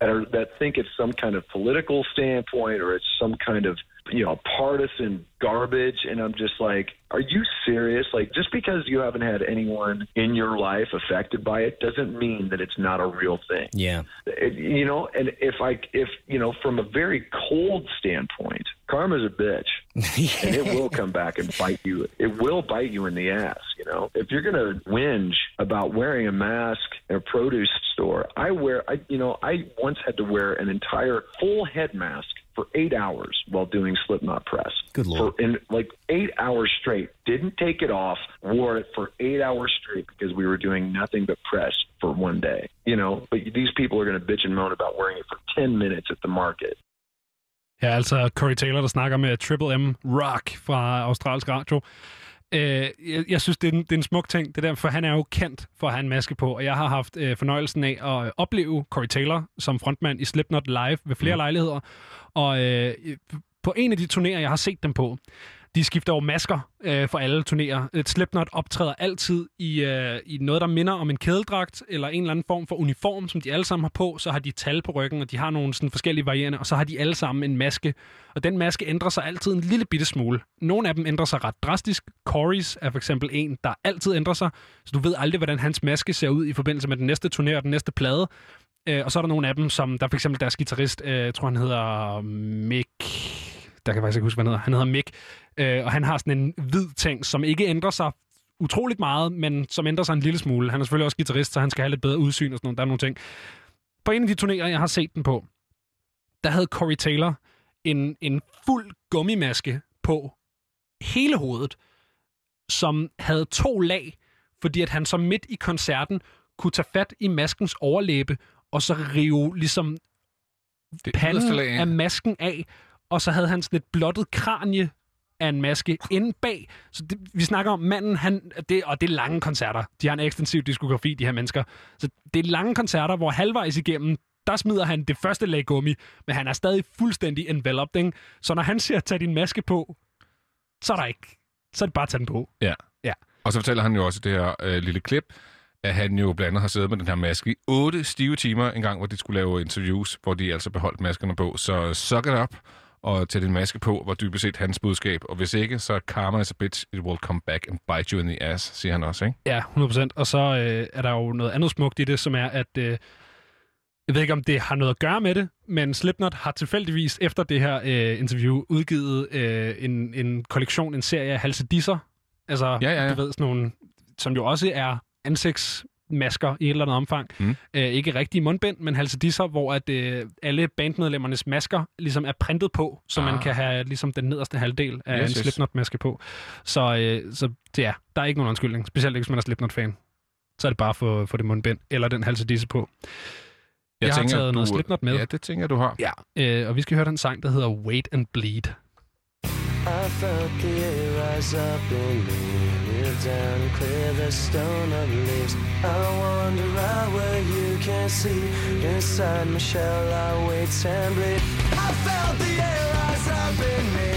that are that think it's some kind of political standpoint or it's some kind of you know partisan garbage. And I'm just like, are you serious? Like, just because you haven't had anyone in your life affected by it doesn't mean that it's not a real thing Yeah. it, you know and if i if you know from a very cold standpoint karma's a bitch <laughs> and it will come back and bite you it will bite you in the ass you know if you're going to whinge about wearing a mask in a produce store i wear i you know i once had to wear an entire full head mask for eight hours while doing slipknot press Good lord. for in like eight hours straight didn't take it off wore it for eight hours straight because we were doing nothing but press for one day you know but these people are going to bitch and moan about wearing it for 10 minutes at the market Ja, altså Corey Taylor, der snakker med Triple M Rock fra Australsk Radio. Øh, jeg, jeg synes, det er, en, det er en smuk ting, det der, for han er jo kendt for at have en maske på, og jeg har haft øh, fornøjelsen af at opleve Corey Taylor som frontmand i Slipknot live ved flere mm. lejligheder. Og øh, på en af de turnerer, jeg har set dem på, de skifter over masker øh, for alle turnerer. Et Slipknot optræder altid i, øh, i noget, der minder om en kædedragt, eller en eller anden form for uniform, som de alle sammen har på. Så har de tal på ryggen, og de har nogle sådan forskellige varianter, og så har de alle sammen en maske. Og den maske ændrer sig altid en lille bitte smule. Nogle af dem ændrer sig ret drastisk. Corey's er for eksempel en, der altid ændrer sig, så du ved aldrig, hvordan hans maske ser ud i forbindelse med den næste turné og den næste plade. Øh, og så er der nogle af dem, som der for eksempel deres guitarist, øh, jeg tror han hedder Mick, der kan jeg faktisk ikke huske, hvad han hedder. Han hedder Mick, øh, og han har sådan en hvid ting, som ikke ændrer sig utroligt meget, men som ændrer sig en lille smule. Han er selvfølgelig også guitarist, så han skal have lidt bedre udsyn og sådan noget. Der er nogle ting. På en af de turnéer, jeg har set den på, der havde Corey Taylor en, en fuld gummimaske på hele hovedet, som havde to lag, fordi at han så midt i koncerten kunne tage fat i maskens overlæbe, og så rive ligesom Det panden af masken af, og så havde han sådan et blottet kranie af en maske inde bag. Så det, vi snakker om manden, han, det, og det er lange koncerter. De har en ekstensiv diskografi, de her mennesker. Så det er lange koncerter, hvor halvvejs igennem, der smider han det første lag gummi, men han er stadig fuldstændig enveloped. Ikke? Så når han siger, tag din maske på, så er der ikke. Så er det bare at tage den på. Ja. Ja. Og så fortæller han jo også det her øh, lille klip, at han jo blandt andet har siddet med den her maske i otte stive timer en gang, hvor de skulle lave interviews, hvor de altså beholdt maskerne på. Så suck it up og tage din maske på, var dybest set hans budskab. Og hvis ikke, så karma is a bitch, it will come back and bite you in the ass, siger han også, ikke? Ja, 100%. Og så øh, er der jo noget andet smukt i det, som er, at... Øh, jeg ved ikke, om det har noget at gøre med det, men Slipknot har tilfældigvis efter det her øh, interview udgivet øh, en, en kollektion, en serie af halsedisser. Altså, Ja, ja, ja. du ved, sådan nogle, som jo også er ansigtsmasker i et eller andet omfang. Mm. Øh, ikke rigtige mundbind, men halsedisser, hvor at, øh, alle bandmedlemmernes masker ligesom er printet på, så ah. man kan have ligesom den nederste halvdel af Yes, en. Slipknot-maske på. Så, øh, så det er, der er ikke nogen undskyldning, specielt ikke, hvis man er Slipknot-fan. Så er det bare for, for det mundbind, eller den halsedisse på. Jeg, jeg har taget noget Slipknot med. Ja, det tænker du har. Ja, øh, og vi skal høre den sang, der hedder Wait and Bleed. I felt the air rise up in me, down clear the stone of leaves. I wander out where you can't see. Inside my shell, I wait and bleed. I felt the air rise up in me,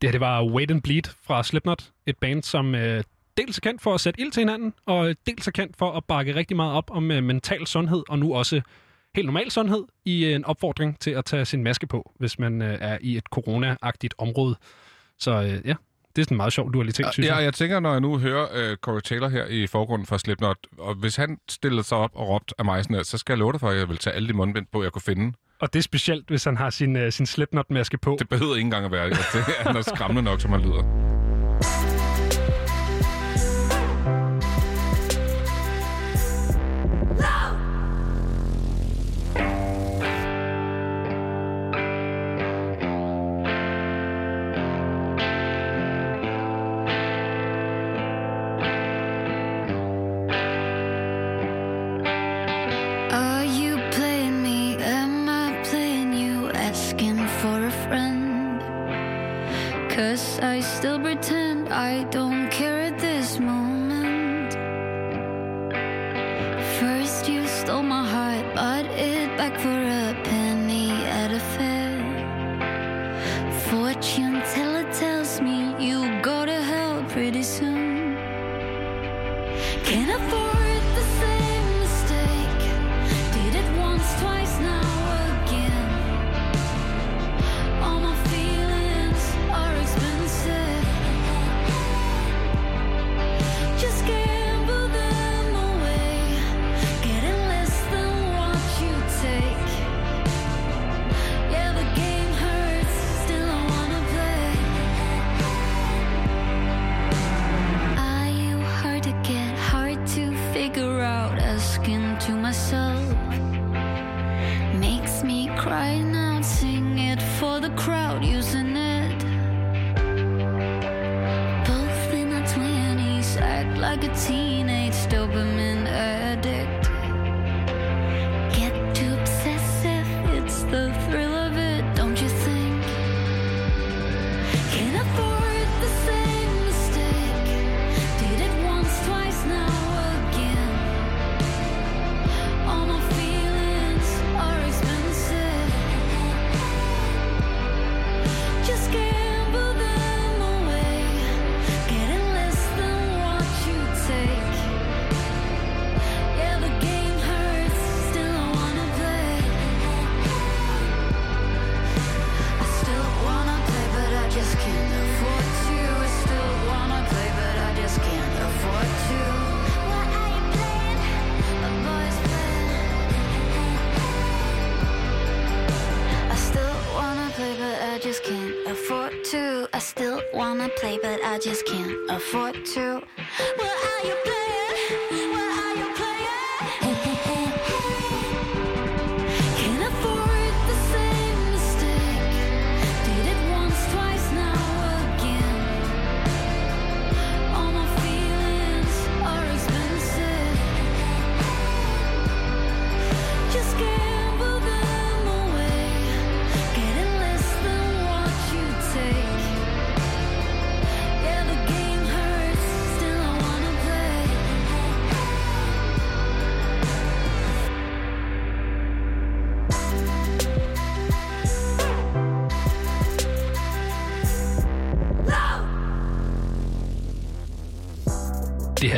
Det her, det var Wait and Bleed fra Slipknot. Et band, som øh, dels er kendt for at sætte ild til hinanden, og dels er kendt for at bakke rigtig meget op om øh, mental sundhed, og nu også helt normal sundhed, i øh, en opfordring til at tage sin maske på, hvis man øh, er i et corona-agtigt område. Så øh, ja, det er sådan meget sjovt, du har lige tænkt, synes Ja, jeg. jeg tænker, når jeg nu hører øh, Corey Taylor her i forgrunden for Slipknot, og hvis han stillede sig op og råbte af mig sådan her, så skal jeg love dig for, at jeg vil tage alle de mundbind på, jeg kunne finde. Og det er specielt, hvis han har sin, øh, sin Slipknot-maske på. Det behøver ikke engang at være altså, Det er skræmmende nok, som han lyder. I don't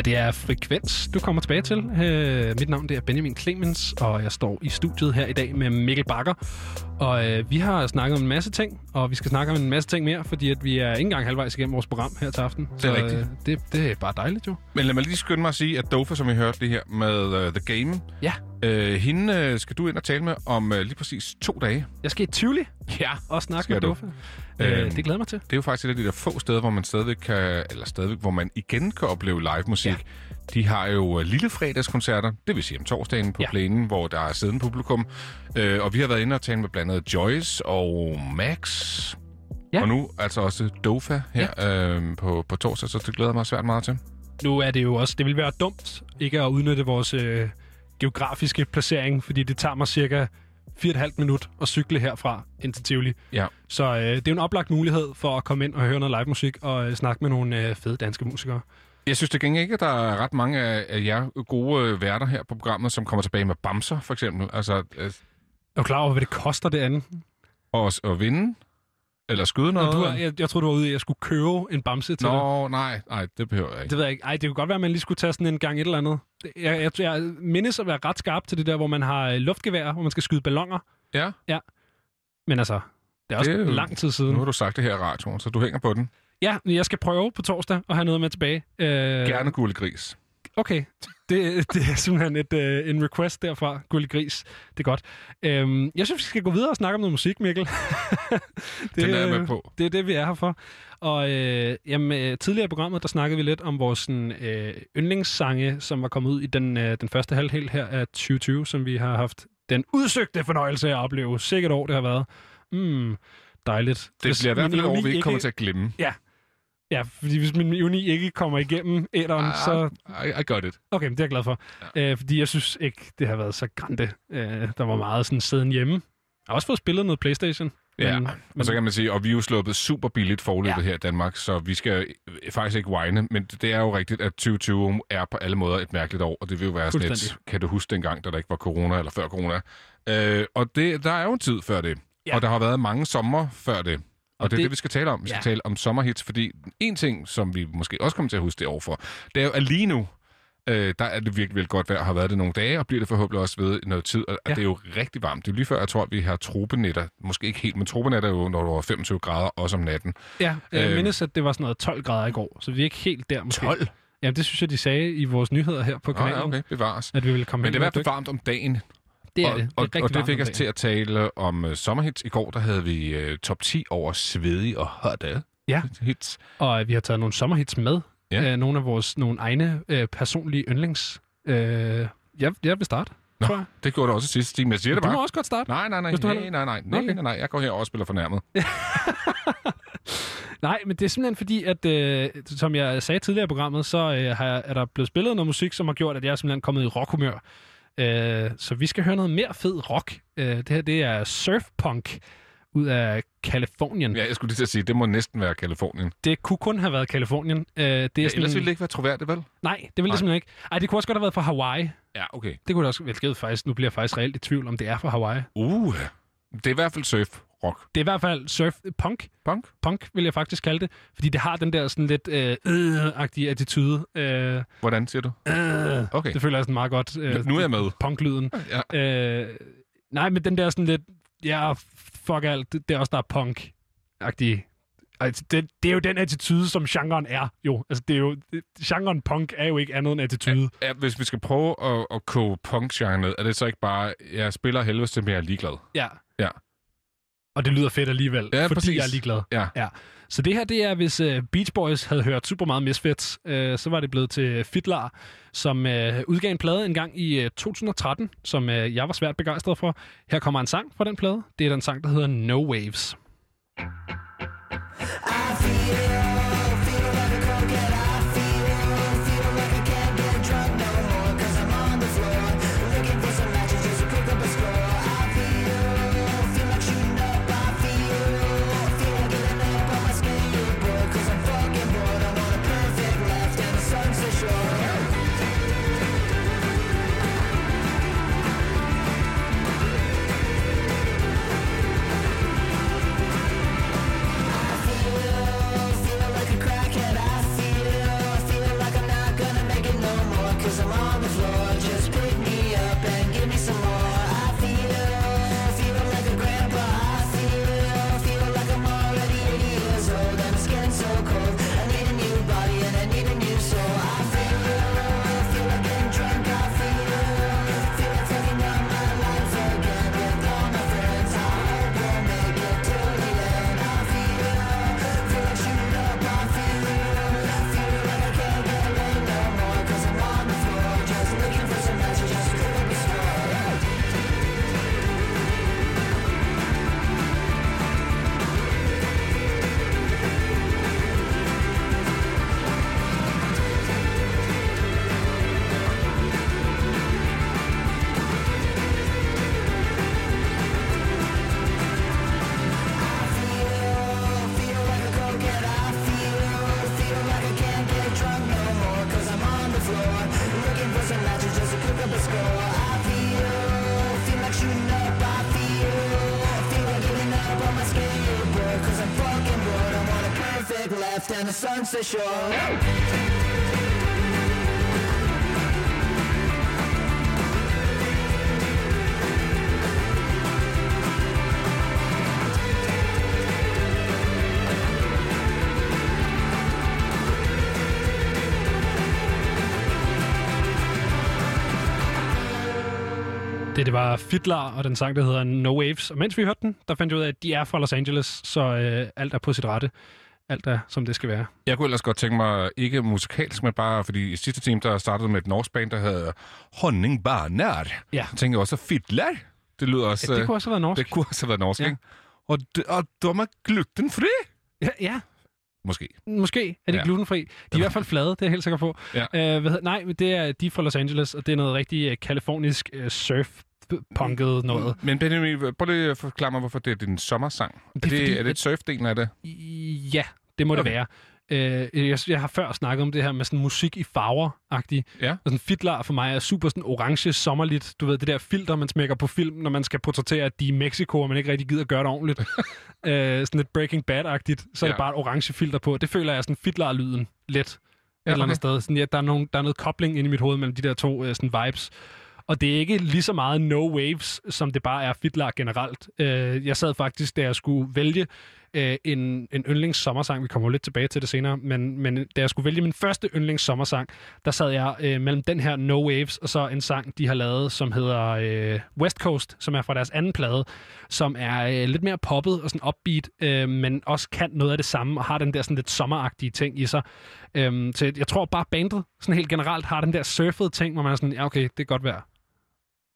her, det er Frekvens, du kommer tilbage til. Øh, mit navn det er Benjamin Clemens, og jeg står i studiet her i dag med Mikkel Bakker. Og øh, vi har snakket om en masse ting, og vi skal snakke om en masse ting mere, fordi at vi er ikke engang halvvejs igennem vores program her til aften. Det er rigtigt. Øh, det, det er bare dejligt jo. Men lad mig lige skynde mig at sige, at Dofa, som vi hørte det her med uh, The Game, Ja, øh, hende uh, skal du ind og tale med om uh, lige præcis to dage. jeg skal i Tivoli Ja. og snakke Skal med. Duffe. Øh, Øhm, det glæder mig til. Det er jo faktisk et af de der få steder, hvor man stadigvæk kan, eller stadigvæk, hvor man igen kan opleve live musik. Ja. De har jo øh, lille fredagskoncerter, det vil sige om torsdagen på Ja. plænen, hvor der er siddende publikum. Øh, og vi har været inde og tale med blandt andet Joyce og Max. Ja. Og nu altså også Dofa her ja. øh, på, på torsdag, så det glæder mig svært meget til. Nu er det jo også, det vil være dumt ikke at udnytte vores øh, geografiske placering, fordi det tager mig cirka 4,5 minut at cykle herfra ind til Tivoli. Ja. Så øh, det er en oplagt mulighed for at komme ind og høre noget live musik og øh, snakke med nogle øh, fede danske musikere. Jeg synes det gengæld ikke, at der er ret mange af, jer gode øh, værter her på programmet, som kommer tilbage med bamser, for eksempel. Altså, øh, Er du klar over, hvad det koster det andet? og, at vinde. Eller skyde noget? du jeg, jeg tror du var ude i, at jeg skulle købe en bamse til dig. Nå, nej, nej, det behøver jeg ikke. Det ved jeg ikke. Ej, det kunne godt være, at man lige skulle tage sådan en gang et eller andet. Det- Jeg, jeg, jeg mindes at være ret skarp til det der, hvor man har øh, luftgevær, hvor man skal skyde ballonger. Ja, Men altså, det er også Det lang tid siden. nu har du sagt det her i radioen, så du hænger på den. Ja, jeg skal prøve på torsdag at have noget med tilbage. Øh, Gerne gule gris. Okay, det, det er simpelthen et, øh, en request derfra. Gullig gris, det er godt. Øhm, jeg synes, vi skal gå videre og snakke om noget musik, Mikkel. <laughs> det, Den er jeg med på. Det er det, vi er her for. Og øh, jamen, øh, tidligere i programmet, der snakkede vi lidt om vores sådan, øh, yndlingssange, som var kommet ud i den, øh, den første halvdel her af 2020, som vi har haft den udsøgte fornøjelse af at opleve. Sikkert år, det har været. Mm, dejligt. Det Hvis bliver i hvert fald et år, vi ikke kommer til at glemme. Ja, fordi hvis min ironi ikke kommer igennem æderen, Ah, så I, I got it. Okay, det er jeg glad for. Ja. Øh, fordi jeg synes ikke, det har været så grande. Øh, der var meget sådan siden hjemme. Jeg har også fået spillet noget Playstation. Ja, Men, og så kan man sige, og vi er jo sluppet super billigt forløbet ja. her i Danmark, så vi skal øh, faktisk ikke whine, men det er jo rigtigt, at 2020 er på alle måder et mærkeligt år, og det vil jo være sådan et, kan du huske dengang, da der ikke var corona, eller før corona. Øh, og det, der er jo en tid før det, Ja. ja. og der har været mange sommer før det. Og, Og det er det- det, vi skal tale om. Vi skal Ja. ja. tale om sommerhits, fordi en ting, som vi måske også kommer til at huske det år for, det er jo, at lige nu, øh, der er det virkelig, virkelig godt vejr, har været det nogle dage, og bliver det forhåbentlig også ved noget tid. Og Ja. ja. det er jo rigtig varmt. Det er lige før, jeg tror, at vi har tropenetter. Måske ikke helt, men tropenetter er jo, når du er 25 grader, også om natten. ja, jeg Øh, mindes, at det var sådan noget 12 grader i går, så vi er ikke helt der måske. 12? Jamen, det synes jeg, de sagde i vores nyheder her på kanalen. ja, okay, bevares. At vi ville komme Men det er i hvert fald varmt om dagen. Det er og, det. det er og, det fik os til at tale om uh, sommerhits. I går der havde vi uh, top 10 over svedige og hotte Ja. hits. Og øh, vi har taget nogle sommerhits med. Ja. Øh, nogle af vores nogle egne øh, personlige yndlings. Øh, jeg, jeg vil starte, Nå, tror jeg. Det gjorde du også sidst, Stine. Jeg siger det Du må bare. også godt starte. Nej, nej, nej, nej, nej, nej, nej, Okay. nej, nej, jeg går her og spiller fornærmet. <laughs> Nej, men det er simpelthen fordi, at øh, som jeg sagde tidligere i programmet, så øh, har jeg, er der blevet spillet noget musik, som har gjort, at jeg er simpelthen kommet i rockhumør. Øh, så vi skal høre noget mere fed rock. Øh, det her, det er surfpunk ud af Kalifornien. Ja, jeg skulle lige til at sige, det må næsten være Kalifornien. Det kunne kun have været Kalifornien. Øh, det er Ja, sådan, ellers ville det ikke være troværdigt, vel? Nej, det ville Nej. det simpelthen ikke. Ej, det kunne også godt have været fra Hawaii. Ja, okay. Det kunne det også hvilket faktisk, nu bliver jeg faktisk reelt i tvivl, om det er fra Hawaii. Uh, det er i hvert fald surf rock. Det er i hvert fald surf punk. Punk? Punk vil jeg faktisk kalde det, fordi det har den der sådan lidt øh, øh-agtige attitude. Øh, Hvordan siger du? øh, Okay. Det føler jeg sådan meget godt. Øh, Nu er jeg med. Punklyden. Ja. Øh, nej, men den der sådan lidt, ja, fuck alt, det, det er også der er punk-agtige. Altså, det, det er jo den attitude, som genren er, jo. Altså, det er jo, det, genren punk er jo ikke andet end attitude. Ja, hvis vi skal prøve at, at koge punk ned, er det så ikke bare, jeg spiller helvedes til, men jeg er ligeglad? Ja. Ja. Og det lyder fedt alligevel, Ja, fordi præcis. jeg er ligeglad. Ja. ja. Så det her, det er, hvis uh, Beach Boys havde hørt super meget Misfits, uh, så var det blevet til Fitlar, som uh, udgav en plade en gang i uh, 2013, som uh, jeg var svært begejstret for. Her kommer en sang fra den plade. Det er den sang, der hedder No Waves. the Sunset Shore. Det, det var Fitlar og den sang, der hedder No Waves. Og mens vi hørte den, der fandt jeg ud af, at de er fra Los Angeles, så øh, alt er på sit rette. Alt er, som det skal være. Jeg kunne ellers godt tænke mig, ikke musikalsk, men bare fordi i sidste time, der startede med et norsk band, der hedder Honning Barnær. Ja. Så tænkte jeg også, Fiddler. Det lyder også... Ja, det kunne også have været norsk. Det kunne også have været norsk, Ja. ikke? Og, og de er glutenfri. Ja, ja. Måske. Måske er de ja. Glutenfri. De er i hvert fald flade, det er jeg helt sikker på. Ja. Øh, hvad nej, men det er de er fra Los Angeles, og det er noget rigtig øh, kalifornisk øh, surf-punket noget. Men Benjamin, prøv lige at forklare mig, hvorfor det er din sommersang. Er Det er det, fordi, er det et surfdelen af det? Ja, det må okay. det være. Øh, jeg, jeg har før snakket om det her med sådan musik i farver-agtigt. Ja. Og sådan fitler for mig er super sådan orange, sommerligt. Du ved, det der filter, man smækker på film, når man skal portrættere, at de er i Mexico, og man ikke rigtig gider gøre det ordentligt. <laughs> øh, sådan lidt Breaking Bad-agtigt. Så er Ja. det bare et orange filter på. Det føler jeg er sådan fitler-lyden lidt. Et Ja, eller andet okay. sted. Sådan, ja, der, er nogen, der er noget kobling inde i mit hoved mellem de der to øh, sådan vibes. Og det er ikke lige så meget no waves, som det bare er fitler generelt. Øh, jeg sad faktisk, da jeg skulle vælge øh, en, en yndlings sommersang, vi kommer jo lidt tilbage til det senere, men, men da jeg skulle vælge min første yndlings sommersang, der sad jeg øh, mellem den her No Waves, og så en sang, de har lavet, som hedder øh, West Coast, som er fra deres anden plade, som er øh, lidt mere poppet og sådan upbeat, øh, men også kan noget af det samme, og har den der sådan lidt sommeragtige ting i sig. Øh, så jeg, tror bare, bandet sådan helt generelt har den der surfede ting, hvor man er sådan, ja okay, det er godt værd.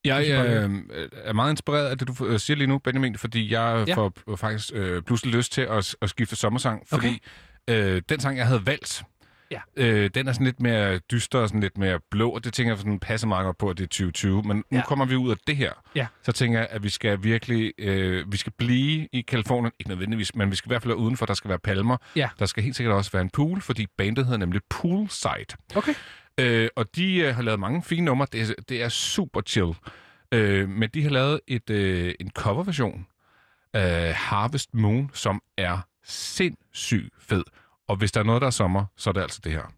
Jeg jeg øh, er meget inspireret af det, du øh, siger lige nu, Benjamin, fordi jeg Ja. får øh, faktisk øh, pludselig lyst til at, at skifte sommersang, fordi øh, den sang, jeg havde valgt, Ja. øh, den er sådan lidt mere dyster og sådan lidt mere blå, og det tænker jeg sådan passer meget godt på, at det er 2020. Men nu ja. kommer vi ud af det her. Ja. Så tænker jeg, at vi skal virkelig, øh, vi skal blive i Kalifornien, ikke nødvendigvis, men vi skal i hvert fald være udenfor, der skal være palmer. Ja. Der skal helt sikkert også være en pool, fordi bandet hedder nemlig Poolside. Okay. Øh, og de øh, har lavet mange fine numre. Det er, det er super chill. Øh, men de har lavet et, øh, en coverversion af Harvest Moon, som er sindssygt fed. Og hvis der er noget, der er sommer, så er det altså det her.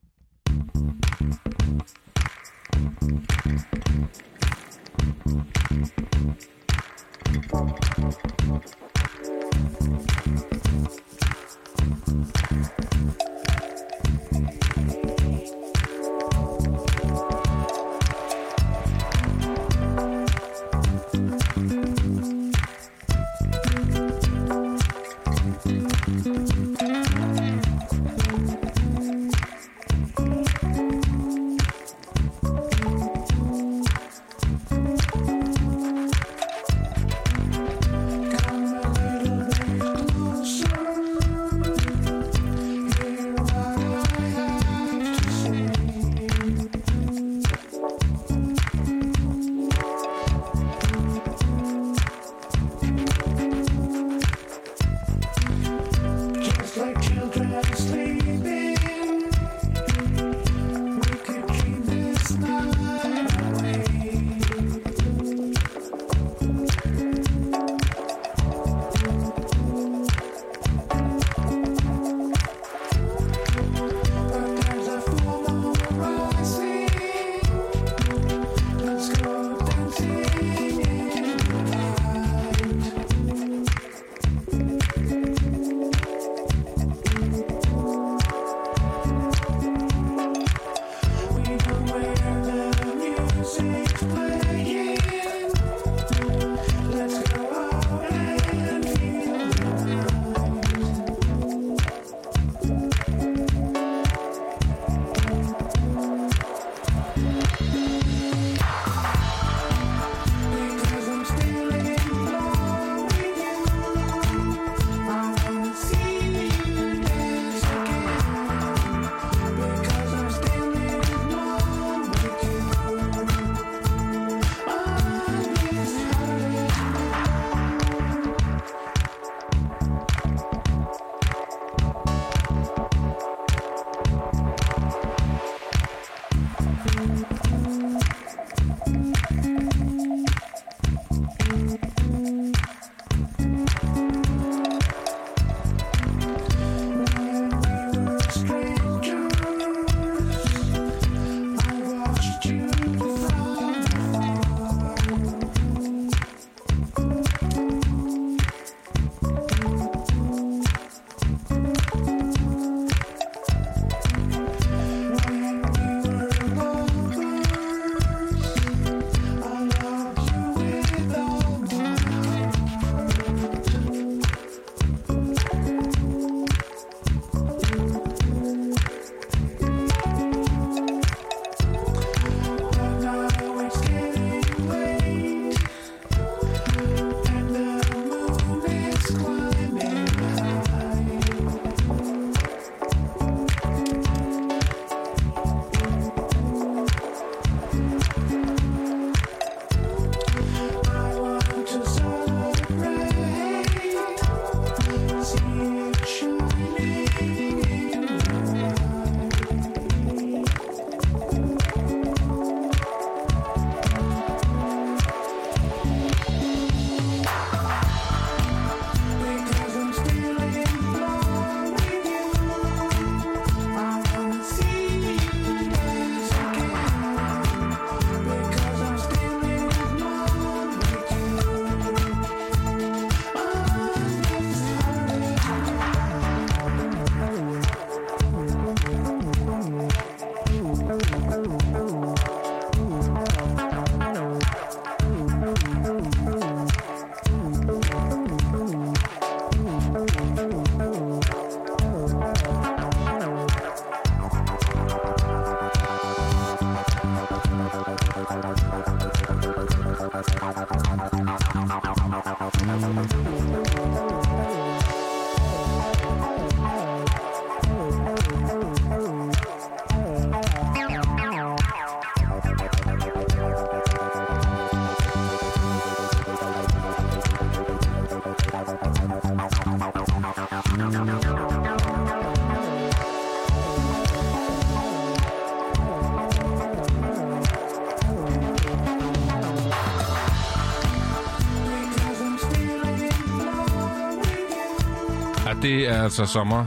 Det er altså sommer.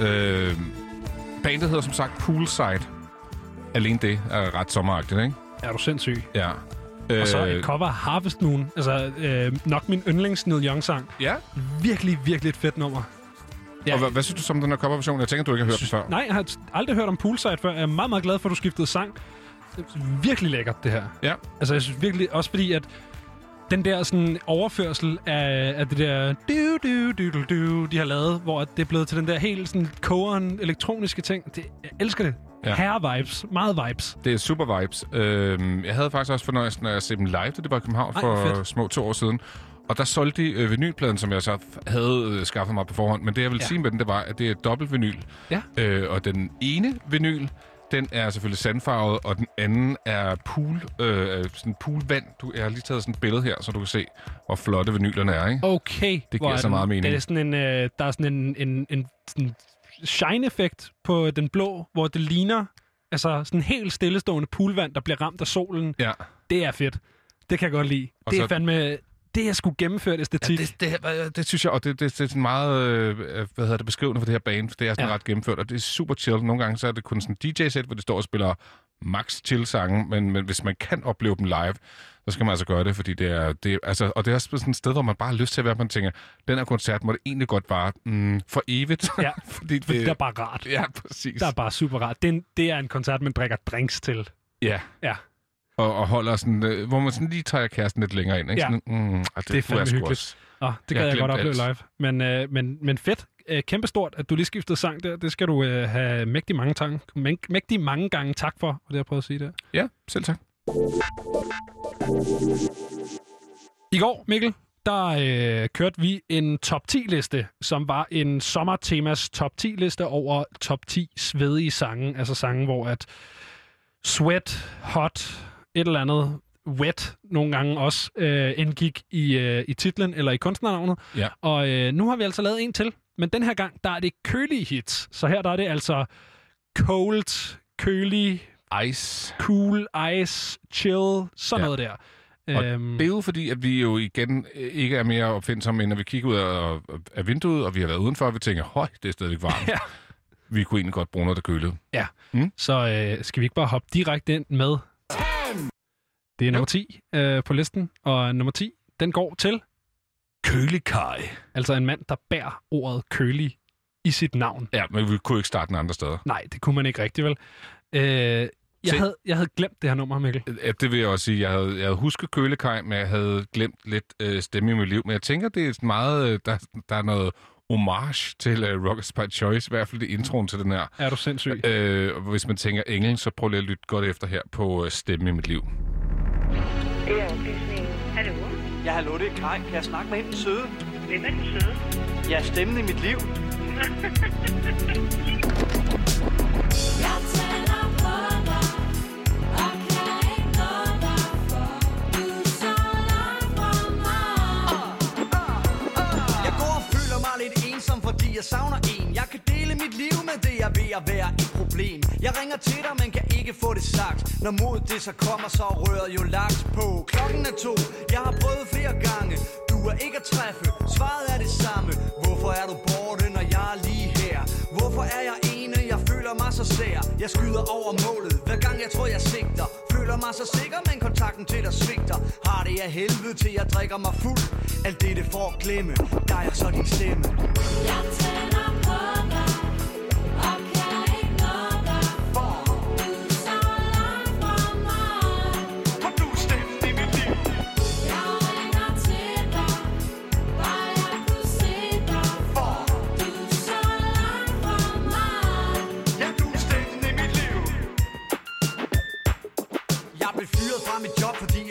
Øh, bandet hedder som sagt Poolside. Alene det er ret sommeragtigt, ikke? Er du sindssyg? Ja. Og så Øh, et cover af Harvest Moon. Altså, øh, nok min yndlings Neil Young-sang. Ja. Virkelig, virkelig et fedt nummer. Ja. Og hvad, hvad synes du som den her coverversion? Jeg tænker, du ikke har hørt den før. Nej, jeg har aldrig hørt om Poolside før. Jeg er meget, meget glad for, at du skiftede sang. Det er virkelig lækkert, det her. Ja. Altså, jeg synes virkelig... Også fordi, at den der sådan overførsel af, af det der du, du, du, du, du, de har lavet, hvor det er blevet til den der helt sådan kogeren elektroniske ting. Det, jeg elsker det. Ja. Ja. Herre-vibes. Meget vibes. Det er super vibes. Øh, jeg havde faktisk også fornøjelsen af at se dem live, da det var i København Ej, for fedt. små to år siden. Og der solgte de øh, vinylpladen, som jeg så havde øh, skaffet mig på forhånd. Men det, jeg vil Ja. sige med den, det var, at det er dobbelt vinyl. Ja. Øh, og den ene vinyl, den er selvfølgelig sandfarvet, og den anden er pool, øh, sådan poolvand. Du, jeg har lige taget sådan et billede her, så du kan se, hvor flotte vinylerne er, ikke? Okay. Det giver er så den- meget mening. Det er sådan en, øh, der er sådan en, en, en sådan shine-effekt på den blå, hvor det ligner altså sådan helt stillestående poolvand, der bliver ramt af solen. Ja. Det er fedt. Det kan jeg godt lide. Og det er så- fandme... Det er sgu gennemført æstetik. Ja, det, det, det synes jeg, og det, det, det er sådan meget øh, hvad hedder det, beskrivende for det her band. Det er sådan ja. Ret gennemført, og det er super chill. Nogle gange så er det kun sådan en DJ-sæt, hvor de står og spiller max chill sange, men, men hvis man kan opleve dem live, så skal man altså gøre det, fordi det er, det altså, og det er også sådan et sted, hvor man bare har lyst til at være, man tænker, den her koncert må det egentlig godt vare mm, for evigt. Ja, <laughs> fordi det, det er bare rart. Ja, præcis. Der er bare super rart. Det er, en, det er en koncert, man drikker drinks til. Ja. Ja. Og, og holder sådan, øh, hvor man sådan lige tager kæresten lidt længere ind. Ikke? Ja. Sådan, mm, ah, det, Det er fandme jeg hyggeligt. også. Åh, det Jeg gad har jeg, godt opleve live. Men, øh, men, men fedt. Øh, kæmpestort, at du lige skiftede sang der. Det skal du øh, have mægtig mange, tang, mæg- mægtig mange gange tak for, var det jeg prøvede at sige der. Ja, selv tak. I går, Mikkel, der øh, kørte vi en top 10-liste, som var en sommertemas top 10-liste over top 10 svedige sange. Altså sange, hvor at sweat, hot, et eller andet, wet nogle gange også øh, indgik i, øh, i titlen eller i kunstnernavnet. Ja. Og øh, nu har vi altså lavet en til, men den her gang, der er det kølige hits. Så her der er det altså cold, kølig, Ice. cool, ice, chill, sådan Ja. noget der. Og Øhm, det er jo fordi, at vi jo igen øh, ikke er mere opfindsomme, end når vi kigger ud af, af vinduet, og vi har været udenfor, og vi tænker, høj, det er stadigvæk varmt. <laughs> Ja. Vi kunne egentlig godt bruge noget, der kølede. Ja, Mm. så øh, skal vi ikke bare hoppe direkte ind med... Det er nummer 10 øh, på listen, og nummer 10, den går til... Kølig Kai. Altså en mand, der bærer ordet kølig i sit navn. Ja, men vi kunne ikke starte den andre steder. Nej, det kunne man ikke rigtig, vel? Øh, jeg, Se- havde, jeg havde glemt det her nummer, Mikkel. Ja, det vil jeg også sige. Jeg havde, jeg havde husket Køle Kai, men jeg havde glemt lidt øh, stemme i mit liv. Men jeg tænker, det er meget... Øh, der, der er noget homage til øh, Rockets by Choice, i hvert fald i introen til den her. Er du sindssyg? Øh, og hvis man tænker engel, så prøv lige at lytte godt efter her på øh, stemme i mit liv. Det er oplysningen. Hallo? Ja, hallo, det er Kai. Kan jeg snakke med hende den søde? Hvem er den søde? Ja, stemmen i mit liv. <laughs> Jeg tænder jeg savner en. Jeg kan dele mit liv med det, jeg er ved at være et problem. Jeg ringer til dig, men kan ikke få det sagt. Når mod det så kommer, så rører jo laks på. Klokken er to, jeg har prøvet flere gange. Du er ikke at træffe, svaret er det samme. Hvorfor er du borte, når jeg er lige her? Hvorfor er jeg ene, jeg føler mig så sær? Jeg skyder over målet, hver gang jeg tror jeg sigter. Føler mig så sikker, men kontakten til dig svigter. Har det af helvede til jeg drikker mig fuld. Alt det det for at glemme, der er så din stemme. Jeg tænder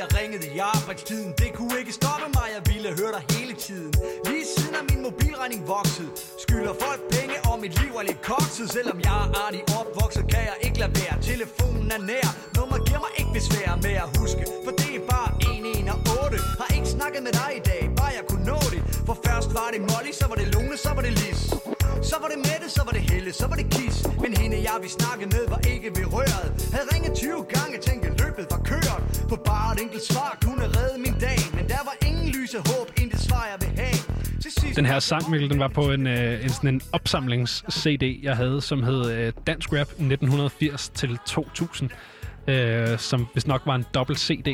jeg ringede i arbejdstiden. Det kunne ikke stoppe mig, jeg ville høre dig hele tiden. Lige siden er min mobilregning vokset. Skylder folk penge, og mit liv er lidt kokset. Selvom jeg er artig opvokset, kan jeg ikke lade være. Telefonen er nær, nummer giver mig ikke besvær med at huske. For det er bare 118. Har ikke snakket med dig i dag, bare jeg kunne nå det. For først var det Molly, så var det Lone, så var det Lis. Så var det Mette, så var det Helle, så var det Kis. Men hende jeg vi snakkede med var ikke ved røret. Havde ringet 20 gange, tænkte løbet var kørt. For bare et enkelt svar kunne redde min dag. Men der var ingen lyse håb, intet svar jeg vil have. Den her sang, Mikkel, den var på en, øh, en, sådan en opsamlings-CD, jeg havde, som hed øh, Dansk Rap 1980 til 2000, øh, som hvis nok var en dobbelt CD.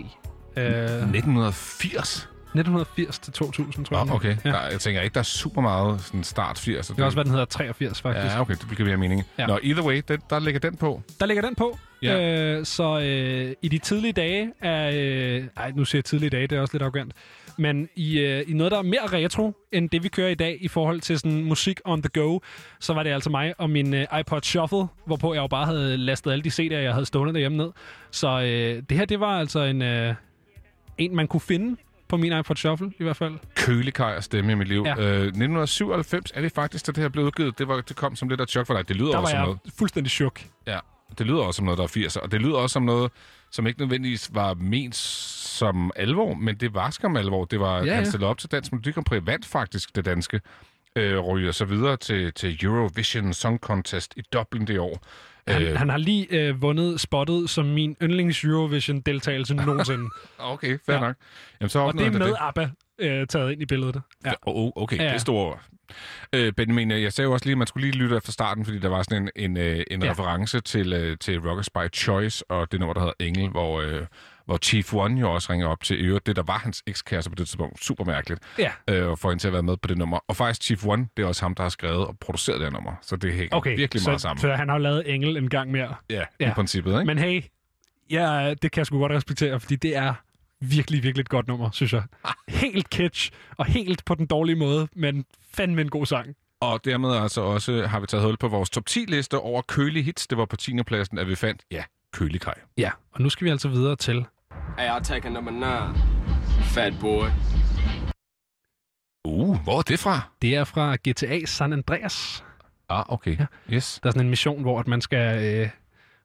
Øh, 1980? 1980 til 2000, tror jeg. Nå, okay. Ja. Der, jeg tænker ikke, der er super meget sådan start 80'er. Det kan også være, den hedder 83, faktisk. Ja, okay, det bliver mere mening. Ja. Nå, either way, den, der ligger den på. Der ligger den på. Ja. Øh, så øh, i de tidlige dage er... Øh, ej, nu siger jeg tidlige dage, det er også lidt arrogant. Men i, øh, i noget, der er mere retro, end det vi kører i dag i forhold til sådan musik on the go, så var det altså mig og min øh, iPod Shuffle, hvorpå jeg jo bare havde lastet alle de CD'er, jeg havde stående derhjemme ned. Så øh, det her, det var altså en, øh, en, man kunne finde på min iPod Shuffle i hvert fald. Kølikaj og stemme i mit liv. Ja. Øh, 1997 er det faktisk, da det her blev udgivet. Det, var, det kom som lidt af chok for dig. Det lyder Der også var jeg noget. fuldstændig chok. Ja, det lyder også som noget, der er 80'er. Og det lyder også som noget, som ikke nødvendigvis var ment som alvor, men det var skam alvor. Det var, Ja, ja, han stillede op til Dansk Melodi Grand Prix, vandt faktisk det danske, øh, ryger så videre til, til Eurovision Song Contest i Dublin det år. Han, Øh, han har lige øh, vundet spottet som min yndlings Eurovision-deltagelse <laughs> nogensinde. Okay, fair Ja. nok. Jamen, så og det er med det. ABBA øh, taget ind i billedet. Ja. Oh, okay, Ja, det er store ord. Øh, Benjamin, jeg sagde jo også lige, at man skulle lige lytte efter starten, fordi der var sådan en, en, øh, en Ja. reference til, øh, til Rockers by Choice, og det nummer, der hedder Engel, hvor, øh, hvor Chief One jo også ringer op til øvrigt. Det, der var hans ekskæreste på det tidspunkt. Super mærkeligt. Ja. Øh, og får hende til at være med på det nummer. Og faktisk Chief One, det er også ham, der har skrevet og produceret det her nummer. Så det hænger Okay, virkelig så, meget sammen. så han har jo lavet Engel en gang mere. Ja, Ja. i princippet, ikke? Men hey, ja, det kan jeg sgu godt respektere, fordi det er virkelig, virkelig et godt nummer, synes jeg. Helt kitsch, og helt på den dårlige måde, men fandme en god sang. Og dermed altså også har vi taget hul på vores top 10-liste over kølige hits. Det var på 10. pladsen, at vi fandt, ja, kølig kaj. Ja, og nu skal vi altså videre til... Hey, I'll take a number nine. Fat boy. Uh, hvor er det fra? Det er fra GTA San Andreas. Ah, okay. Ja. Yes. Der er sådan en mission, hvor at man skal... Øh,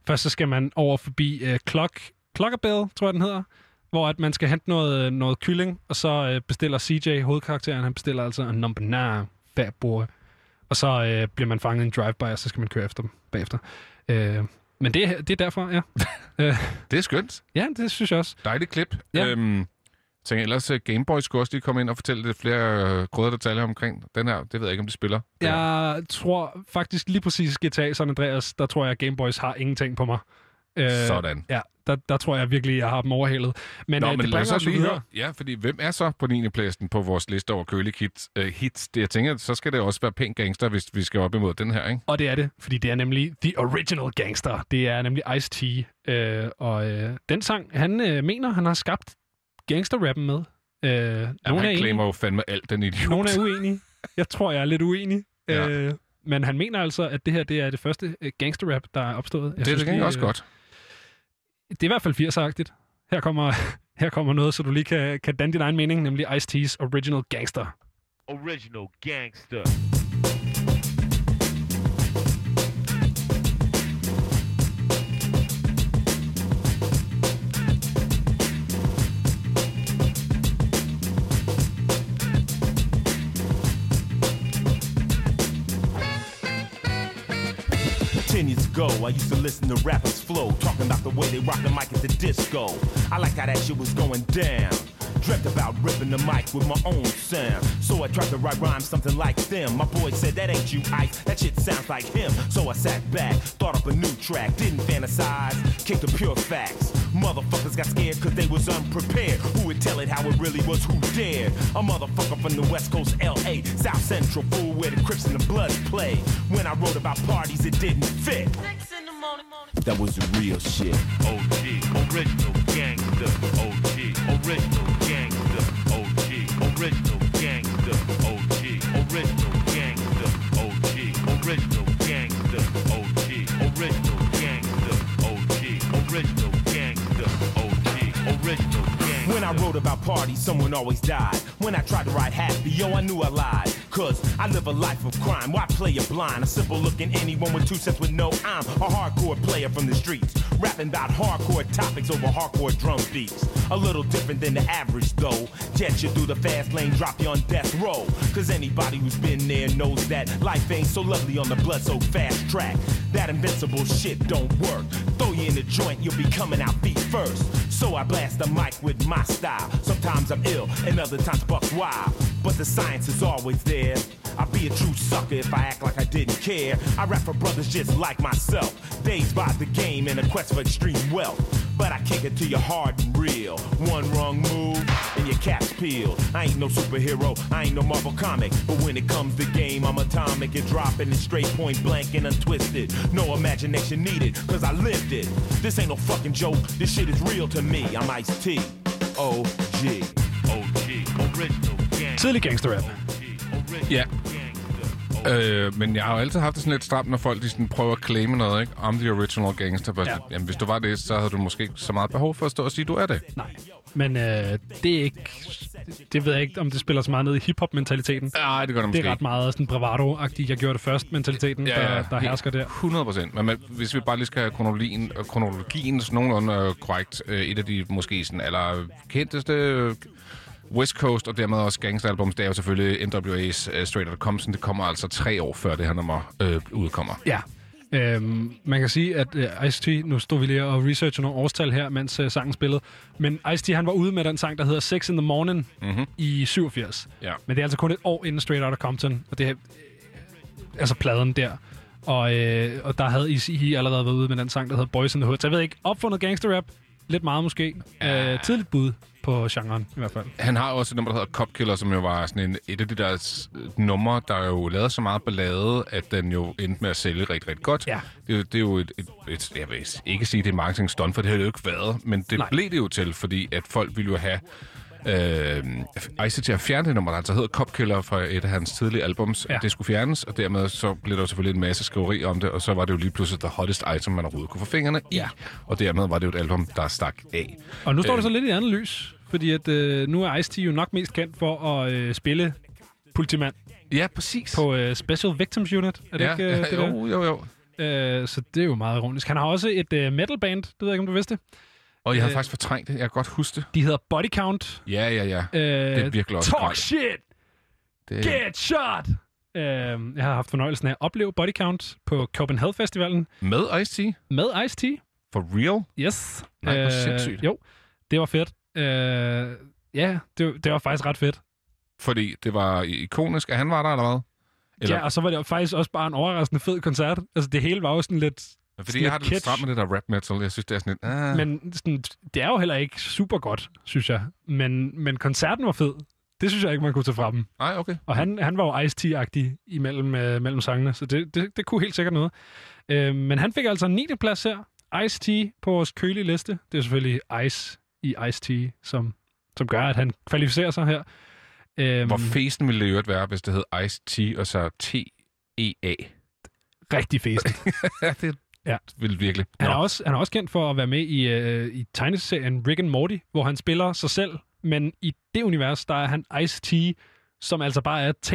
først så skal man over forbi øh, Clock, Clockabell, tror jeg den hedder, hvor at man skal hente noget, noget kylling, og så øh, bestiller CJ, hovedkarakteren, han bestiller altså en number nine fat boy. Og så øh, bliver man fanget i en drive-by, og så skal man køre efter dem bagefter. Øh, men det, er- det er derfor, ja. <laughs> øh, Det er skønt. ja, det synes jeg også. Dejligt klip. Ja. Øhm, tænker ellers, at Gameboy skulle også lige komme ind og fortælle lidt flere øh, grøde detaljer omkring den her. Det ved jeg ikke, om de spiller. Her. Jeg tror faktisk lige præcis GTA San Andreas, der tror jeg, at Gameboys har ingenting på mig. Øh, Sådan. Ja, der, der tror jeg virkelig, jeg har dem overhalet. Men, Nå, øh, men det lad bringer os så lige høre. Ja, fordi hvem er så på 9. pladsen på vores liste over kølige hits? Uh, hits? Det, jeg tænker, så skal det også være pænt gangster, hvis vi skal op imod den her, ikke? Og det er det, fordi det er nemlig The Original Gangster. Det er nemlig Ice-T. Øh, og øh, den sang, han øh, mener, han har skabt gangsterrappen med. Øh, Jamen, nogen, er han enige, claimer jo fandme alt, den idiot. nogen er <laughs> uenige. Jeg tror, jeg er lidt uenig. Ja. Øh, men han mener altså, at det her det er det første øh, gangsterrap, der er opstået. Jeg det er det også øh, godt. Det er i hvert fald 80'er-agtigt. Her kommer, <laughs> her kommer noget, så du lige kan, kan danne din egen mening, nemlig Ice-T's Original Gangster. Original gangster. Ago, I used to listen to rappers flow, talking about the way they rock the mic at the disco. I liked how that shit was going down. Dreamt about ripping the mic with my own sound. So I tried to write rhymes something like them. My boy said, That ain't you, Ice. That shit sounds like him. So I sat back, thought up a new track, didn't fantasize, kicked the pure facts. Motherfuckers got scared cause they was unprepared. Who would tell it how it really was, who dared? A motherfucker from the West Coast, LA, South Central, fool where the Crips and the Bloods play. When I wrote about parties, it didn't fit. That was the real shit. OG, original gangster. OG, original original gangster. OG, original gangster. OG, original gangster. OG, original gangster. OG, original gangster. OG, original gangster. When I wrote about parties, someone always died. When I tried to write happy, yo, I knew I lied. Cause I live a life of crime. Why play a blind? A simple looking anyone with two cents with no I'm a hardcore player from the streets. Rapping about hardcore topics over hardcore drum beats. A little different than the average though. Jet you through the fast lane, drop you on death row. Cause anybody who's been there knows that life ain't so lovely on the blood so fast track. That invincible shit don't work. Throw you in the joint, you'll be coming out feet first. So I blast the mic with my style. Sometimes I'm ill, and other times buck wild. But the science is always there. I'd be a true sucker if I act like I didn't care. I rap for brothers just like myself, dazed by the game in a quest for extreme wealth. But I kick it to you hard and real. One wrong move and your cap's peeled. I ain't no superhero, I ain't no Marvel comic. But when it comes to game, I'm atomic and dropping it straight point blank and untwisted. No imagination needed, cause I lived it. This ain't no fucking joke, this shit is real to me. I'm Ice T. OG. OG. Original gang. Tidlig gangsterrap. Ja. Øh, men jeg har jo altid haft det sådan lidt stramt, når folk de sådan prøver at claime noget, ikke? I'm the original gangster. But, ja. Jamen, hvis du var det, så havde du måske ikke så meget behov for at stå og sige, at du er det. Nej. Men øh, det er ikke... Det ved jeg ikke, om det spiller så meget ned i hiphop-mentaliteten. Nej, det gør det måske Det er ret meget sådan bravado-agtigt, jeg gjorde det først, mentaliteten, ja, ja, der, der hersker der. 100 procent. Men, men hvis vi bare lige skal have kronologien, øh, kronologien sådan nogenlunde øh, korrekt, øh, et af de måske sådan aller kendteste øh, West Coast, og dermed også gangsteralbums, det er jo selvfølgelig NWA's uh, Straight Outta Compton. Det kommer altså tre år før det her nummer øh, udkommer. Ja. Øhm, man kan sige, at uh, Ice-T, nu stod vi lige og researcher nogle årstal her, mens uh, sangen spillede, men Ice-T han var ude med den sang, der hedder Sex in the Morning Mhm. i 87. Ja. Men det er altså kun et år inden Straight Outta Compton, og det er øh, altså pladen der. Og, øh, og der havde Eazy allerede været ude med den sang, der hedder Boys in the Hood. Så jeg ved ikke, opfundet gangsterrap, lidt meget måske. Øh, tidligt bud på genren i hvert fald. Han har også et nummer, der hedder Cop Killer, som jo var sådan en, et af de der s- numre, der jo lavede så meget ballade, at den jo endte med at sælge rigtig, rigtig godt. Ja. Det, er jo- det er jo et, et, et, jeg vil ikke sige, det er et marketing stunt, for det har det jo ikke været, men det Nej. blev det jo til, fordi at folk ville jo have øh, Ice til at fjerne det nummer, der altså hedder Cop Killer fra et af hans tidlige albums. Ja. Det skulle fjernes, og dermed så blev der selvfølgelig en masse skriveri om det, og så var det jo lige pludselig the hottest item, man overhovedet kunne få fingrene i. Ja. Og dermed var det jo et album, der stak af. Og nu står Øh, det så lidt i andet lys, fordi at, øh, nu er Ice-T jo nok mest kendt for at øh, spille politimand Ja, præcis. på øh, Special Victims Unit. Er det ja, ikke øh, det <laughs> jo, der? jo, jo. Øh, så det er jo meget ironisk. Han har også et øh, metal band, det ved jeg ikke, om du vidste. Og jeg havde Øh, faktisk fortrængt det. Jeg kan godt huske det. De hedder Body Count. Ja, ja, ja. Øh, det er virkelig også Talk grelt. shit! Det, Get shot! Øh, jeg har haft fornøjelsen af at opleve Body Count på Copenhagen Festivalen Med Ice-T? med Ice-T. For real? Yes. Nej, hvor sindssygt. Jo, det var fedt. Øh, ja, det, det var faktisk ret fedt. Fordi det var ikonisk, at han var der, eller hvad? Eller, Ja, og så var det faktisk også bare en overraskende fed koncert. Altså, det hele var jo sådan lidt... fordi sådan jeg har det lidt stramt med det der rap metal. Jeg synes, det er sådan lidt... Ah. Men sådan, det er jo heller ikke super godt, synes jeg. Men, men koncerten var fed. Det synes jeg ikke, man kunne tage fra dem. Nej, okay. Og han, han var jo Ice-T-agtig imellem øh, mellem sangene, så det, det, det kunne helt sikkert noget. Øh, men han fik altså en 9. plads her. Ice-T på vores kølige liste. Det er selvfølgelig Ice i Ice-T, som, som gør, at han kvalificerer sig her. Øhm, Hvor fesen ville det øvrigt være, hvis det hed Ice-T og så T-E-A? Rigtig fesen. <laughs> ja, det Ja. ville virkelig. Han er, Nå. også, han er også kendt for at være med i, øh, i tegneserien Rick and Morty, hvor han spiller sig selv, men i det univers, der er han Ice-T, som altså bare er T.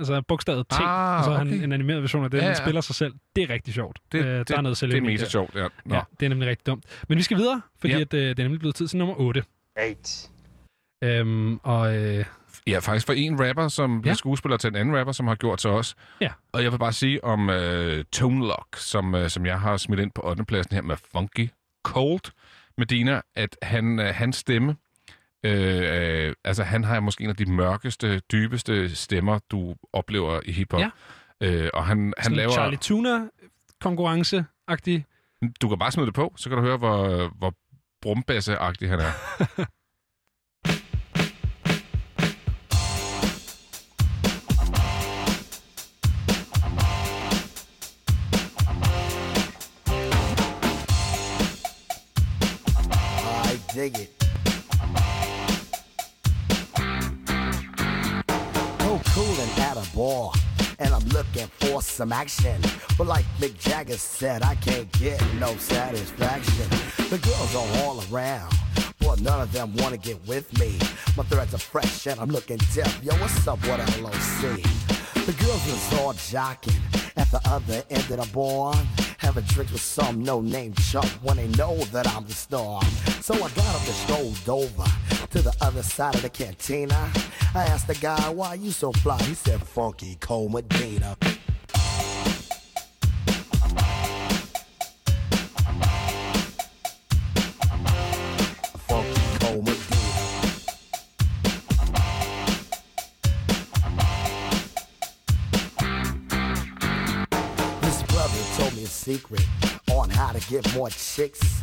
Altså bogstavet T, Ah, og så er han okay. en animeret version af det, Ja, ja, han spiller sig selv. Det er rigtig sjovt. Det, Øh, det, der er noget det er mega der. sjovt, ja. Nå. Ja, det er nemlig rigtig dumt. Men vi skal videre, fordi Ja. at, øh, det er nemlig blevet tid til nummer 8. 8. Øhm, og øh, Ja, faktisk for en rapper, som bliver Ja. skuespiller til en anden rapper, som har gjort til os. Ja. Og jeg vil bare sige om uh, Tone Lock, som, uh, som jeg har smidt ind på 8. pladsen her med Funky Cold Medina, at han, uh, hans stemme, øh, øh, altså han har måske en af de mørkeste, dybeste stemmer, du oplever i hiphop. Ja. Øh, og han, han sådan laver... Charlie Tuna konkurrence-agtig. Du kan bare smide det på, så kan du høre, hvor, hvor brumbasse-agtig han er. <laughs> I dig it. Bar, and I'm looking for some action. But like Mick Jagger said, I can't get no satisfaction. The girls are all around, but none of them wanna get with me. My threads are fresh, and I'm looking deaf. Yo, what's up, what a LOC? The girls was all jocking at the other end of the bar, having drinks with some no-name chump when they know that I'm the star. So I got up and strolled over to the other side of the cantina. I asked the guy, why you so fly? He said, funky Comedina." Funky This brother told me a secret on how to get more chicks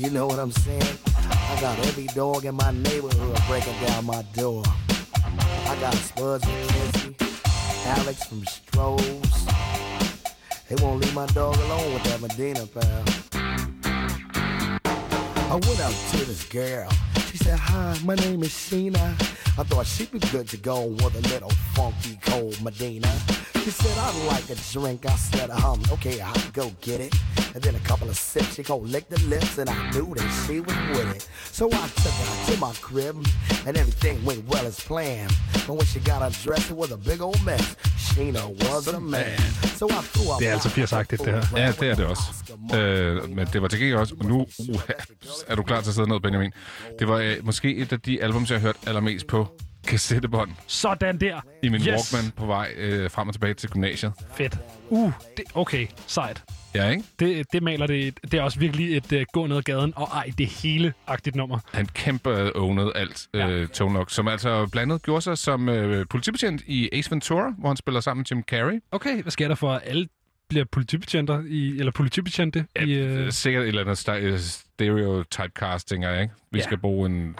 You know what I'm saying? I got every dog in my neighborhood breaking down my door. I got Spuds from Kizzy, Alex from Strohs. They won't leave my dog alone with that Medina pal. I went out to this girl. She said, Hi, my name is Sheena. I thought she'd be good to go with a little funky cold Medina. She said, I'd like a drink. I said, um, okay, I'll go get it. And then a couple of sips, she go lick the lips, and I knew that she was with it. So I took her to my crib, and everything went well as planned. But when she got undressed, it was a big old mess. Sheena was a man. So I threw up Det er altså 80'er-agtigt, det her. Ja, det er det også. Øh, men det var til gengæld også... Og nu uh, er du klar til at sidde ned, Benjamin. Det var øh, måske et af de albums, jeg har hørt allermest på kassettebånd Sådan der. i min yes. Walkman på vej øh, frem og tilbage til gymnasiet. Fedt. Uh, det, okay, sejt. Ja, ikke? Det, det maler det. Det er også virkelig et uh, gå ned ad gaden, og ej, det hele-agtigt nummer. Han kæmpe øh, ownede alt, øh, Tone Loc, som altså blandt andet gjorde sig som øh, politibetjent i Ace Ventura, hvor han spiller sammen med Jim Carrey. Okay, hvad sker der for, alle bliver politibetjenter i, eller politibetjente ja, i... Øh... Uh... Sikkert et eller andet øh, stereotypecasting, ikke? Vi Ja. skal bruge en, øh,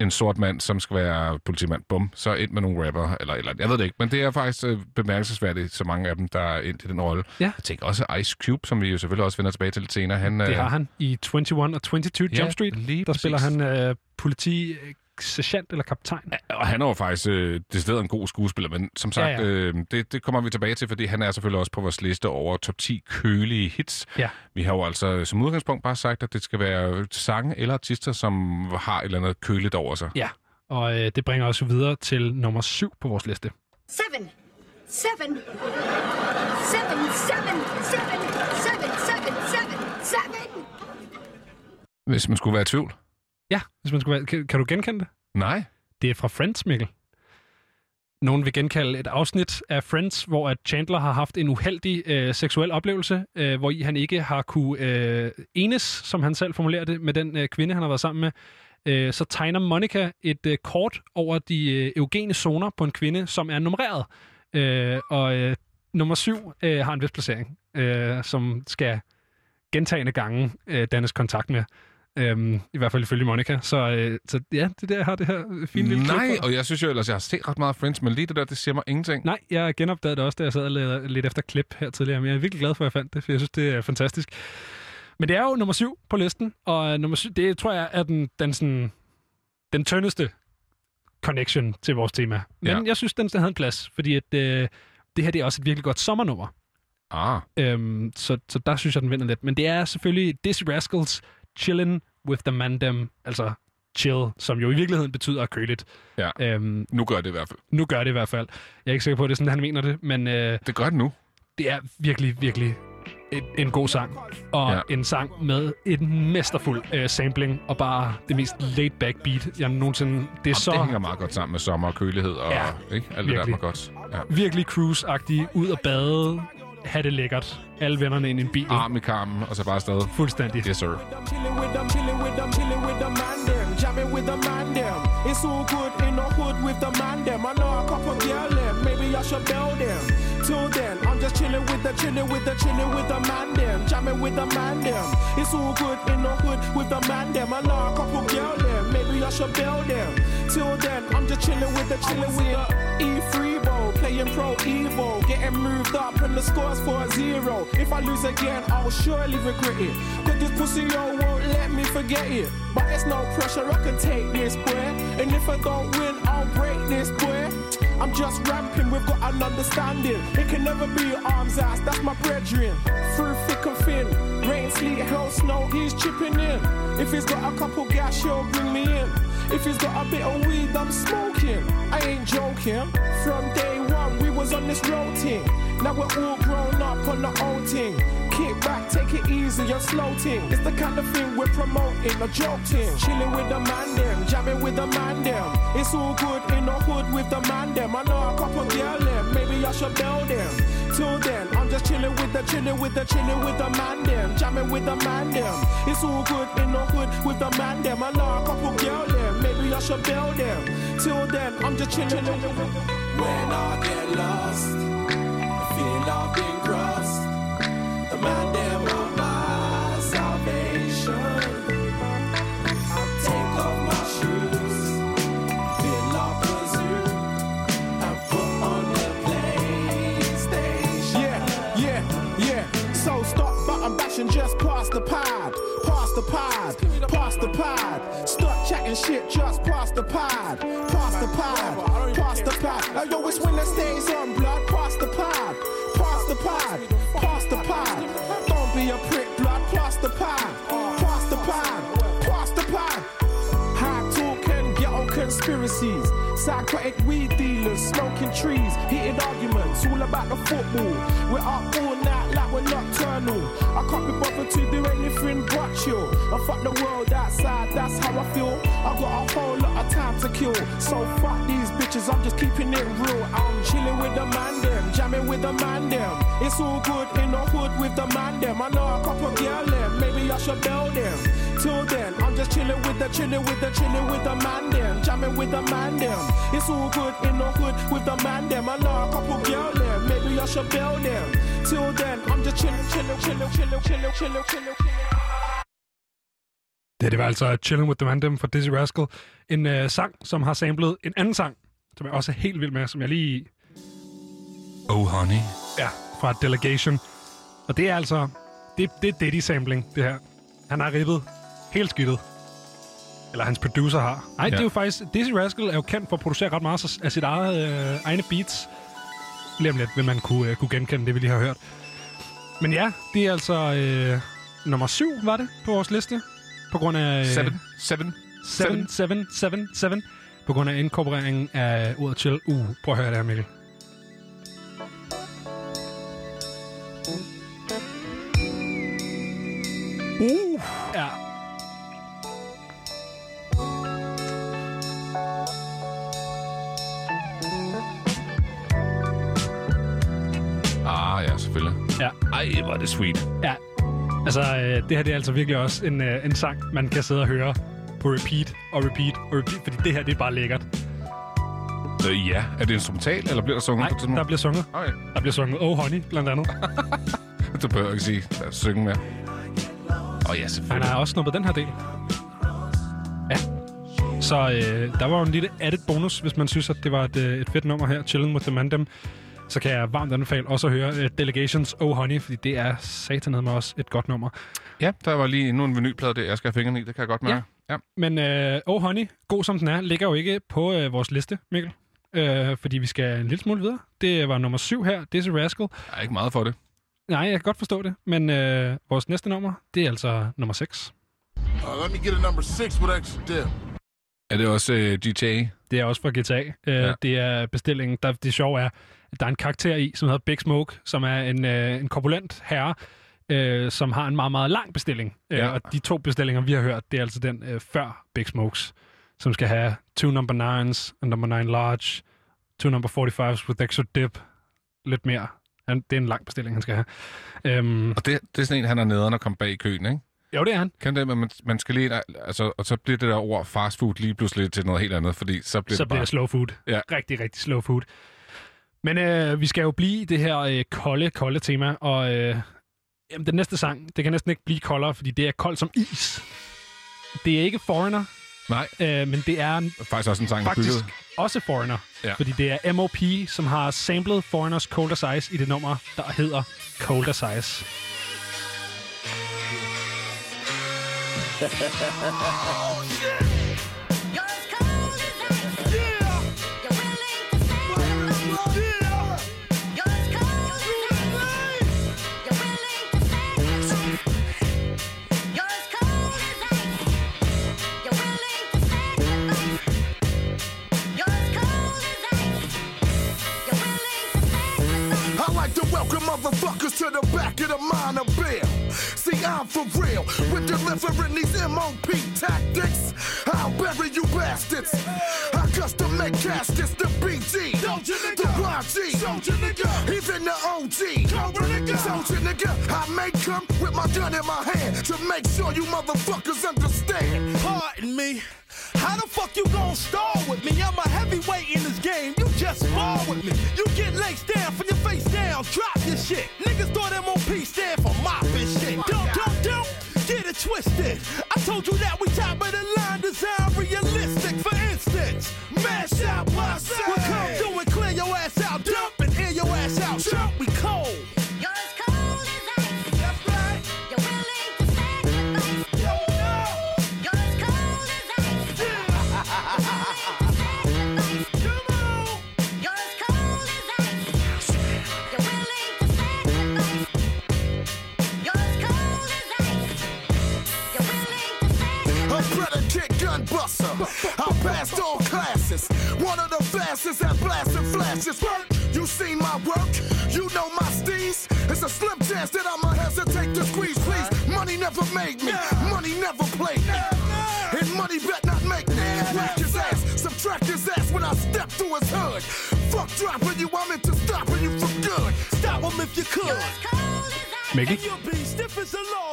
en sort mand, som skal være politimand. Bum, så ind med nogle rapper, eller, eller jeg ved det ikke. Men det er faktisk øh, bemærkelsesværdigt, så mange af dem, der er ind i den rolle. Ja. Jeg tænker også Ice Cube, som vi jo selvfølgelig også vender tilbage til lidt senere. Han, Det øh, har han i 21 og 22 Ja, Jump Street. der præcis. spiller han uh, politi, øh, sergeant eller kaptajn. Og han er jo faktisk øh, decideret en god skuespiller, men som sagt, Ja, ja, ja. ja. Øh, det, det kommer vi tilbage til, fordi han er selvfølgelig også på vores liste over top 10 kølige hits. Ja. Vi har jo altså som udgangspunkt bare sagt, at det skal være sange eller artister, som har et eller andet køligt over sig. Ja, og øh, det bringer os videre til nummer 7 på vores liste. Seven. Seven. Seven, seven, seven, seven, seven, seven, seven. Hvis man skulle være i tvivl. Ja, hvis man skulle være, kan, kan du genkende det? Nej. Det er fra Friends, Mikkel. Nogen vil genkalde et afsnit af Friends, hvor at Chandler har haft en uheldig øh, seksuel oplevelse, øh, hvor i han ikke har kunne øh, enes, som han selv formulerer det, med den øh, kvinde, han har været sammen med. Øh, så tegner Monica et øh, kort over de øh, eugene zoner på en kvinde, som er nummereret. Øh, og øh, nummer syv øh, har en vis placering, øh, som skal gentagende gange øh, dannes kontakt med. Øhm, I hvert fald ifølge Monica. Så, øh, så ja, det der jeg har det her fine lille klip Nej, for. og jeg synes jo ellers, jeg har set ret meget Friends, men lige det der, det siger mig ingenting. Nej, jeg genopdagede det også, da jeg sad og lidt efter klip her tidligere. Men jeg er virkelig glad for, at jeg fandt det, for jeg synes, det er fantastisk. Men det er jo nummer syv på listen, og nummer syv, det tror jeg er den, den, sådan, den tyndeste connection til vores tema. Men Ja. jeg synes, den havde en plads, fordi at, øh, det her det er også et virkelig godt sommernummer. Ah. Øhm, så, så der synes jeg, den vinder lidt. Men det er selvfølgelig Dizzy Rascals Chillin' with the Mandem, altså chill, som jo i virkeligheden betyder køligt. Ja, øhm, nu gør det i hvert fald. Nu gør det i hvert fald. Jeg er ikke sikker på, at det er sådan, han mener det, men... Øh, det gør det nu. Det er virkelig, virkelig et, en god sang. Og Ja. en sang med en mesterfuld øh, sampling, og bare det mest laid-back beat, jeg nogensinde... Det er Jamen, så... Det hænger meget godt sammen med sommer og kølighed og Ja, ikke? alt det der virkelig. er godt. Ja. Virkelig cruise-agtig, ud og bade, have det lækkert. Alle vennerne ind i en bil. Arm i karmen, og så bare afsted. Fuldstændig. Yes, sir. With them, chilling with them, chilling with the man them, jamming with the man them. It's all good in the hood with the man them. I know a couple girl them, maybe I should build them. Till then, I'm just chilling with the, chilling with the, chilling with the man them, jamming with the man them. It's all good in the hood with the man them. I know a couple girl them, maybe I should build them. Till then, I'm just chilling with the, chilling with the E3 bowl, playing pro Evo, getting moved up and the score's for a zero. If I lose again, I'll surely regret it. Cause this pussy yo won't let me forget it. But it's no pressure, I can take this, boy. And if I don't win, I'll break this, boy. I'm just ramping, we've got an understanding. It can never be arms ass, that's my brethren. Through thick and thin, rain, sleet, hell, snow, he's chipping in. If he's got a couple gas, he'll bring me in. If he's got a bit of weed, I'm smoking. I ain't joking. From day one, we was on this road team. Now we're all grown up on the old thing. Back, take it easy, and slow ting. It's the kind of thing we're promoting, a joke ting. Chilling with the man them, jamming with the man them. It's all good in the hood with the man them. I know a couple girl them, maybe I should build them. Till then, I'm just chilling with the chilling with the chilling with the man them, jamming with the man them. It's all good in the hood with the man them. I know a couple girl them, maybe I should build them. Till then, I'm just chilling. When I get lost, I feel I've been crossed. Just pass the pad, pass the pad, pass the pad. Stop chatting shit, just pass the pad, pass the pad, pass the pad. I always when the stays on blood, pass the pad, pass the pad, pass the pad. Don't be a prick, blood, pass the pad, Psychotic weed dealers, smoking trees, heated arguments, all about the football. We're up all night like we're nocturnal. I can't be bothered to do anything but chill. I fuck the world outside, that's how I feel. I got a whole lot of time to kill. So fuck these bitches, I'm just keeping it real. I'm chilling with the man them, jamming with the man them. It's all good in the hood with the man them. I know a couple girl them, maybe I should build them. Till then, I'm just chilling with the chilling with the chilling with the man them, jamming with the man them. It's all good in the hood with the man them. I know a couple girl them, maybe I should build them. Till then, I'm just chilling, chilling, chilling, chilling, chilling, chilling, chilling, chilling. Ja, det var altså Chilling with the Mandem fra Dizzy Rascal. En øh, sang, som har samlet en anden sang, som jeg også er helt vild med, som jeg lige... Oh, honey. Ja, fra Delegation. Og det er altså... Det, det er Diddy-sampling, det her. Han har ribbet helt skidtet. Eller hans producer har. Nej, ja. det er jo faktisk... Dizzy Rascal er jo kendt for at producere ret meget af sit eget, øh, egne beats. Lige om lidt vil man kunne, øh, kunne genkende det, vi lige har hørt. Men ja, det er altså øh, nummer syv, var det, på vores liste. På grund af... Øh, Seven. Seven. Seven, seven, seven, seven. På grund af inkorporeringen af ordet chill. Uh, prøv at høre det her, Mikkel. Uh, Ah, ja, selvfølgelig. Ja. Ej, hvor er det sweet. Ja. Altså, øh, det her det er altså virkelig også en, øh, en sang, man kan sidde og høre på repeat og repeat og repeat, fordi det her det er bare lækkert. Øh, ja. Er det instrumental, eller bliver der sunget Nej, på der bliver sunget. Okay. Der bliver sunget Oh Honey, blandt andet. <laughs> Du behøver ikke sige, der er synge mere. Åh oh, ja, Han selvfølgelig. har også snuppet den her del. Ja. Så øh, der var jo en lille added bonus, hvis man synes, at det var et, øh, et fedt nummer her, Chillin' with the Mandem. Så kan jeg varmt anbefale også at høre øh, Delegations Oh Honey, fordi det er satan med også et godt nummer. Ja, der var lige endnu en vinylplade der, jeg skal have fingrene i. Det kan jeg godt mærke. Ja. ja. Men øh, Oh Honey, god som den er, ligger jo ikke på øh, vores liste, Mikkel. Øh, fordi vi skal en lille smule videre. Det var nummer syv her, Dizzy Rascal. Der er ikke meget for det. Nej, jeg kan godt forstå det. Men øh, vores næste nummer, det er altså nummer 6. Uh, let me get a number six with extra dip. Er det også øh, GTA? Det er også fra GTA. Øh, Ja. Det er bestillingen. Der, det sjove er, der er en karakter i, som hedder Big Smoke, som er en, øh, en korpulent herre, øh, som har en meget, meget lang bestilling. Øh, Ja. og de to bestillinger, vi har hørt, det er altså den øh, før Big Smokes, som skal have two number nines, and number nine large, two number 45s with extra dip, lidt mere. Han, det er en lang bestilling, han skal have. Øhm, Og det, det er sådan en, han er nede og komme bag i køen, ikke? jo, det er han. Kan det, men man, man skal lige, altså, og så bliver det der ord fast food lige pludselig til noget helt andet, fordi så bliver så det bliver bare... det slow food. Ja. Rigtig, rigtig slow food. Men øh, vi skal jo blive i det her øh, kolde, kolde tema, og øh, jamen, den næste sang, det kan næsten ikke blive koldere, fordi det er koldt som is. Det er ikke Foreigner, Nej, øh, men det er faktisk også en sang, faktisk bygget. også Foreigner. Ja. Fordi det er M.O.P., som har samlet Foreigners Cold as Ice i det nummer, der hedder Cold as Ice. <laughs> I like to welcome motherfuckers to the back of the minor bill. See, I'm for real with delivering these MOP tactics. I'll bury you bastards. I custom make caskets, the BG, the YG, even the OG. Soldier nigga, I may come with my gun in my hand to make sure you motherfuckers understand. Pardon me. How the fuck you gon' stall with me? I'm a heavyweight in this game. You just fall with me. You get laced down from your face down. Drop your shit. Niggas thought MOP stand for mopping shit. Don't, don't, don't get it twisted. I told you that we top of the line design realistic. For instance, mash out my of the fastest at blasting flashes. You seen my work? You know my steez? It's a slim chance that I'ma hesitate to squeeze, please. Money never made me. Money never played me. And money bet not make me. Whack his ass, subtract his ass when I step through his hood. Fuck dropping you, I'm into stopping you for good. Stop him if you could. Mikkel?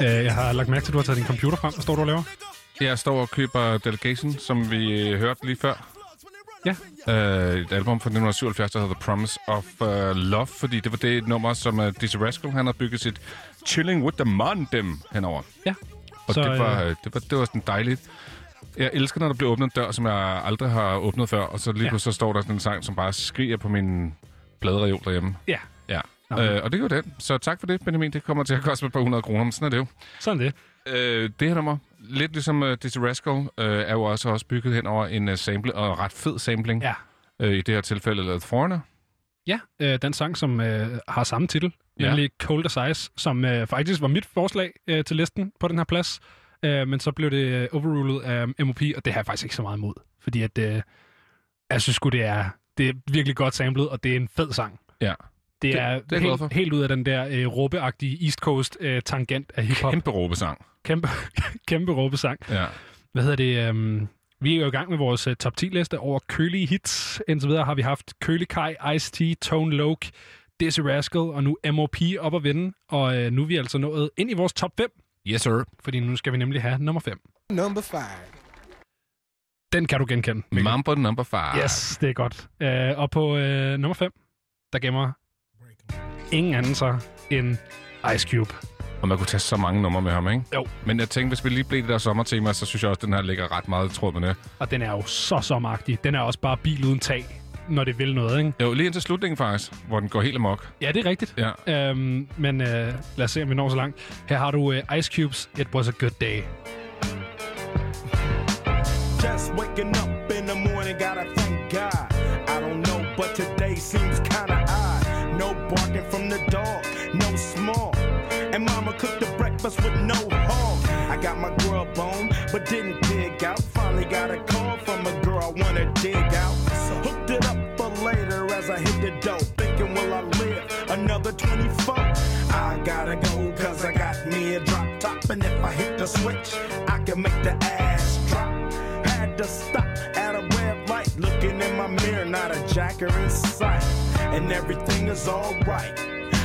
Øh, jeg har lagt mærke til, at du har taget din computer frem. Hvad står du og laver? Jeg står og køber Delegation, som vi øh, hørte lige før. Ja. Øh, et album fra 1977, der hedder The Promise of uh, Love, fordi det var det nummer, som uh, Dizzy Rascal han har bygget sit Chilling with the Mandem henover. Ja. Og Så, det, var, øh, det, var, det var sådan dejligt. Jeg elsker, når der bliver åbnet en dør, som jeg aldrig har åbnet før, og så lige Ja. pludselig så står der sådan en sang, som bare skriger på min pladereol derhjemme. Ja. Ja. Nå. Øh, og det var den. Så tak for det, Benjamin. Det kommer til at koste mig et par hundrede kroner, men sådan er det jo. Sådan det. Øh, det her nummer, lidt ligesom uh, Dizzy Rascal, øh, er jo også, også bygget hen over en uh, sample, og ret fed sampling. Ja. Øh, I det her tilfælde, lavet Foreigner. Ja, øh, den sang, som øh, har samme titel, Ja. nemlig Cold as Ice, som øh, faktisk var mit forslag øh, til listen på den her plads. Øh, men så blev det øh, overrulet af MOP, og det har jeg faktisk ikke så meget imod. Fordi at, øh, jeg synes sgu, det er, det er virkelig godt samlet, og det er en fed sang. Ja. Det, Det- er, det er helt, helt ud af den der øh, råbeagtige East Coast øh, tangent af hiphop. Kæmpe råbesang. Kæmpe, <laughs> kæmpe råbesang. Ja. Hvad hedder det? Um, vi er jo i gang med vores uh, top 10-liste over kølige hits. Indtil videre har vi haft Kai, Ice-T, Tone Loc, Dizzy Rascal og nu MOP op at vinde. Og uh, nu er vi altså nået ind i vores top 5. Yes, sir. Fordi nu skal vi nemlig have nummer 5. Number five. Den kan du genkende. Mikkel. Mambo number 5. Yes, det er godt. Uh, og på uh, nummer 5, der gemmer ingen anden sig end Ice Cube. Og man kunne tage så mange numre med ham, ikke? Jo. Men jeg tænkte, hvis vi lige blev det der sommertema, så synes jeg også, at den her ligger ret meget i tråd med det. Og den er jo så sommeragtig. Den er også bare bil uden tag, når det vil noget, ikke? Jo, lige indtil slutningen faktisk, hvor den går helt amok. Ja, det er rigtigt. Ja. Øhm, men øh, lad os se, om vi når så langt. Her har du øh, Ice Cubes, It Was A Good Day. Just waking up in the morning, gotta thank God. I don't know, but today seems kinda odd. No barking from the dog, no small. And mama cooked the breakfast with no hog. I got my grub on, but didn't dig out. Finally got a call from a girl I wanna dig out. So Hooked it up for later as I hit the dough. Thinking, will I live another 24? I gotta go, cause I got me a drop top. And if I hit the switch, I can make the ass drop. Had to stop mirror, not a jacker in sight. And everything is alright.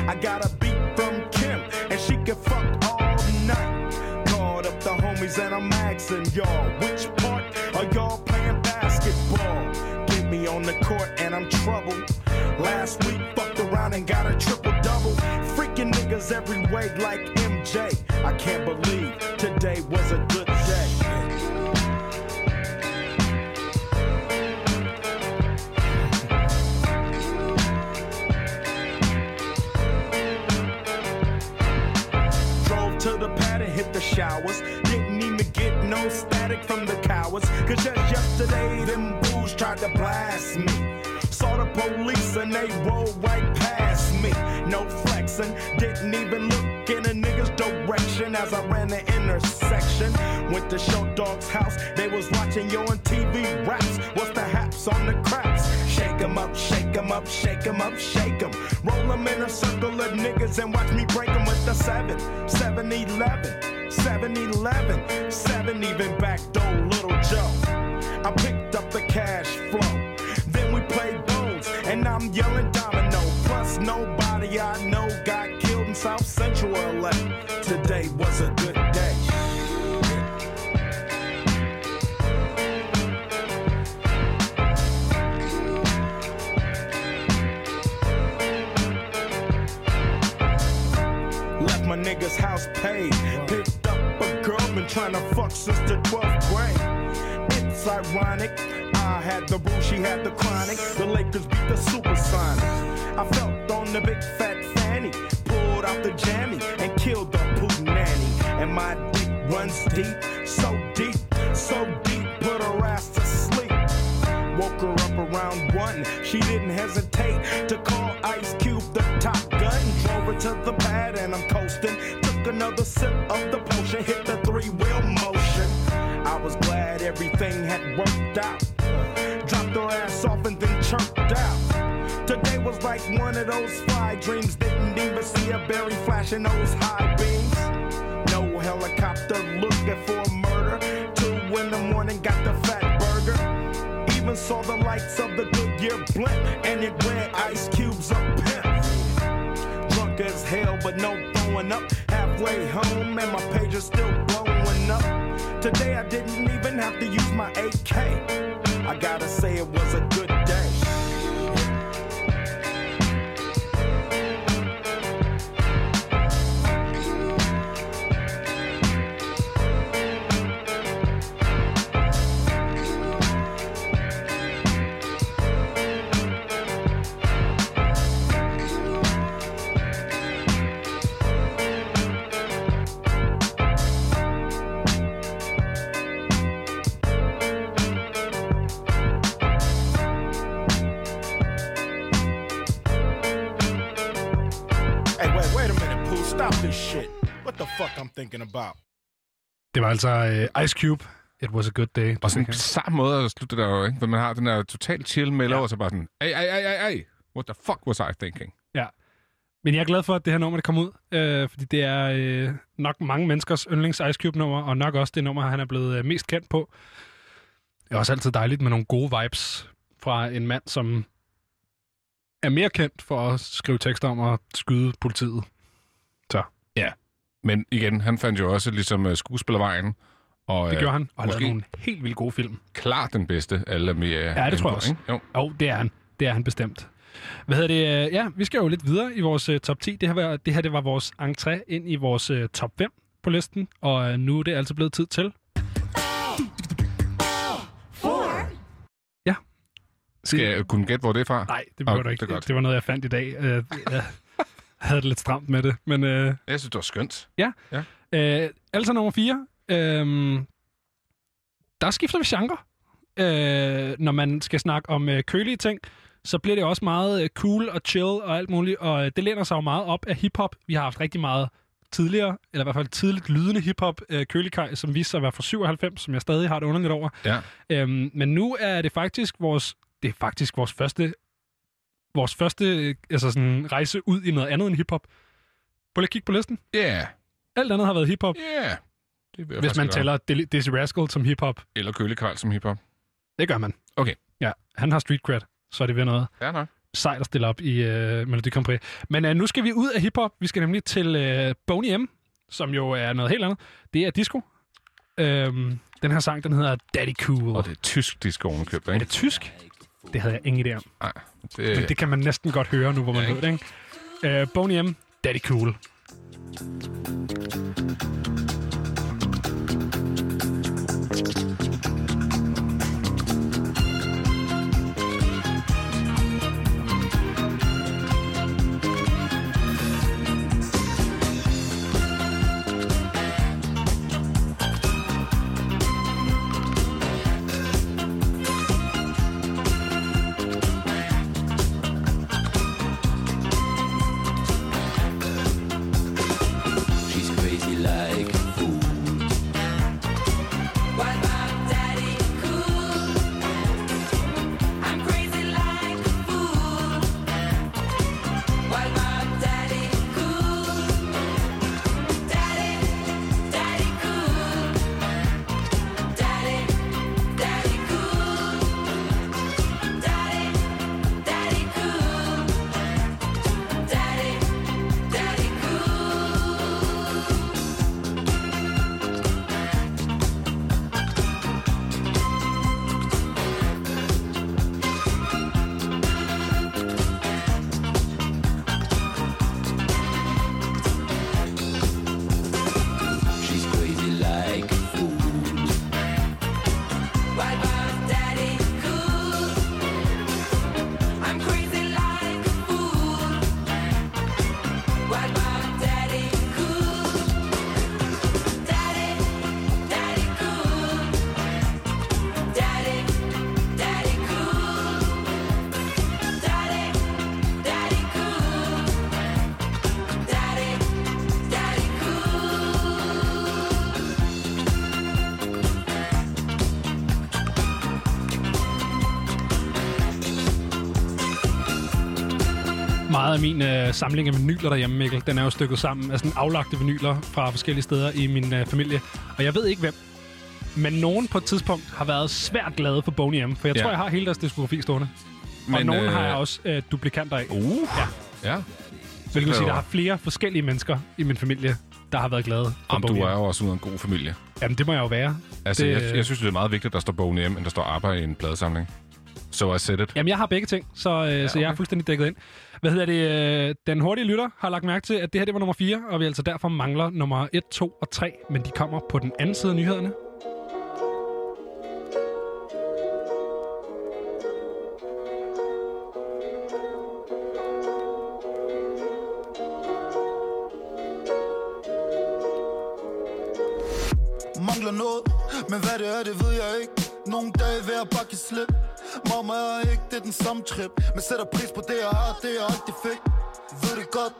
I got a beat from Kim, and she can fuck all night. Called up the homies, and I'm asking y'all, which part are y'all playing basketball? Get me on the court, and I'm troubled. Last week, fucked around and got a triple double. Freaking niggas every way like MJ. I can't believe showers. Didn't even get no static from the cowards. Cause just yesterday, them bulls tried to blast me. Saw the police and they rolled right past me. No flexing, didn't even look in a nigga's direction as I ran the intersection. Went to Show Dog's house, they was watching yo on TV raps. What's the haps on the craps? Shake 'em up, shake 'em up, shake 'em up, shake 'em. Roll 'em in a circle of niggas and watch me break 'em with the 7, 7 11, 7 11, 7 even back door, little Joe. I picked up the cash flow. Then we played bones, and I'm yelling domino. Plus, nobody I know got killed in South Central LA. Today was a good Left my nigga's house paid. Picked up a girl, been trying to fuck since the 12th grade. It's ironic. I had the boo, she had the chronic. The Lakers beat the Supersonics. I felt on the big fat fanny. Pulled out the jammy and killed the poop nanny. And my dick runs deep, so deep, so deep. Put her ass to sleep. Woke her up around one. She didn't hesitate to call Ice Cube the top gun. Drove her to the pad and I'm coasting. Took another sip of the potion, hit the three wheel motion. I was glad everything had worked out. Dropped her ass off and then chirped out. Today was like one of those fly dreams. Didn't even see a berry flashing those high beams. No helicopter looking for murder. Two in the morning, got the. Even saw the lights of the Goodyear blimp, and it ran ice cubes up pimp. Drunk as hell, but no throwing up. Halfway home, and my page is still blowing up. Today I didn't even have to use my AK. I gotta say it was a good fuck I'm thinking about? Det var altså uh, Ice Cube. It was a good day. Og sådan bizarre måde at slutte det der, jo, ikke? For man har den der totalt chill mellow, ja. og så bare sådan, ej, ej, ej, ej, ej. What the fuck was I thinking? Ja. Men jeg er glad for, at det her nummer det kom ud, øh, fordi det er øh, nok mange menneskers yndlings Ice Cube-nummer, og nok også det nummer, han er blevet øh, mest kendt på. Det er også altid dejligt med nogle gode vibes fra en mand, som er mere kendt for at skrive tekster om at skyde politiet. Så. Men igen, han fandt jo også ligesom uh, skuespillervejen. Og, Det øh, gjorde han, og han måske nogle helt vildt gode film. klart den bedste, alle er Ja, det tror jeg også. Jo. Jo, det er han. Det er han bestemt. Hvad hedder det? øh, Ja, vi skal jo lidt videre i vores uh, top 10. Det her, var, det her det var vores entré ind i vores uh, top 5 på listen, og uh, nu er det altså blevet tid til. Ja. Skal jeg kunne gætte, hvor det er fra? Nej, det behøver Åh, du ikke. Det det var noget, jeg fandt i dag. Uh, havde det lidt stramt med det, men... Uh, Jeg synes, det var skønt. Ja. Ja. Øh, altså nummer 4. Øhm, der skifter vi genre. Øh, når man skal snakke om øh, kølige ting, så bliver det også meget øh, cool og chill og alt muligt. Og øh, det læner sig jo meget op af hiphop. Vi har haft rigtig meget tidligere, eller i hvert fald tidligt lydende hiphop, øh, kølikaj, som viste sig at være fra 97, som jeg stadig har det underligt over. Ja. Øhm, men nu er det faktisk vores, det er faktisk vores første, vores første øh, altså sådan, rejse ud i noget andet end hiphop. Prøv lige at kigge på listen. Ja. Yeah. Alt andet har været hiphop. Ja. Yeah. Det vil Hvis man tæller Dizzy Rascal som hiphop. Eller Køle Karl som hiphop. Det gør man. Okay. Ja, han har street cred, så er det ved noget. Ja, nok. Sejt at stille op i uh, Melodi Grand Prix. Men uh, nu skal vi ud af hiphop. Vi skal nemlig til uh, Boney M, som jo er noget helt andet. Det er disco. Øhm, den her sang, den hedder Daddy Cool. Og det er tysk disco ovenkøbet, ikke? Er det tysk? Det havde jeg ingen idé om. Nej. Det... Men det kan man næsten godt høre nu, hvor man Ja, ved det, ikke? Uh, Boney M, Daddy Cool. Meget af min øh, samling af vinyler derhjemme, Mikkel, den er jo stykket sammen af sådan aflagte vinyler fra forskellige steder i min øh, familie. Og jeg ved ikke hvem, men nogen på et tidspunkt har været svært glade for Boney M, for jeg Ja. tror, jeg har hele deres diskografi stående. Men, og nogen øh, har jeg også øh, duplikanter af. Uh. Ja. Ja. Hvilket vil sige, der har flere forskellige mennesker i min familie, der har været glade for Jamen, du er jo også ud af en god familie. Jamen, det må jeg jo være. Altså, det, jeg, jeg synes, det er meget vigtigt, at der står Boney M, end der står arbejde i en pladesamling. So I said it. Jamen, jeg har begge ting, så, øh, ja, så jeg er fuldstændig dækket ind. Hvad hedder det? Øh, den hurtige lytter har lagt mærke til, at det her det var nummer 4, og vi altså derfor mangler nummer 1, 2 og 3, men de kommer på den anden side af nyhederne. Mangler noget, men hvad det er, det ved jeg ikke nogle dage vil jeg bare give slip. Mamma er ikke, det er den samme trip. Men sætter pris på det, jeg har, det jeg altid fik. Ved det godt,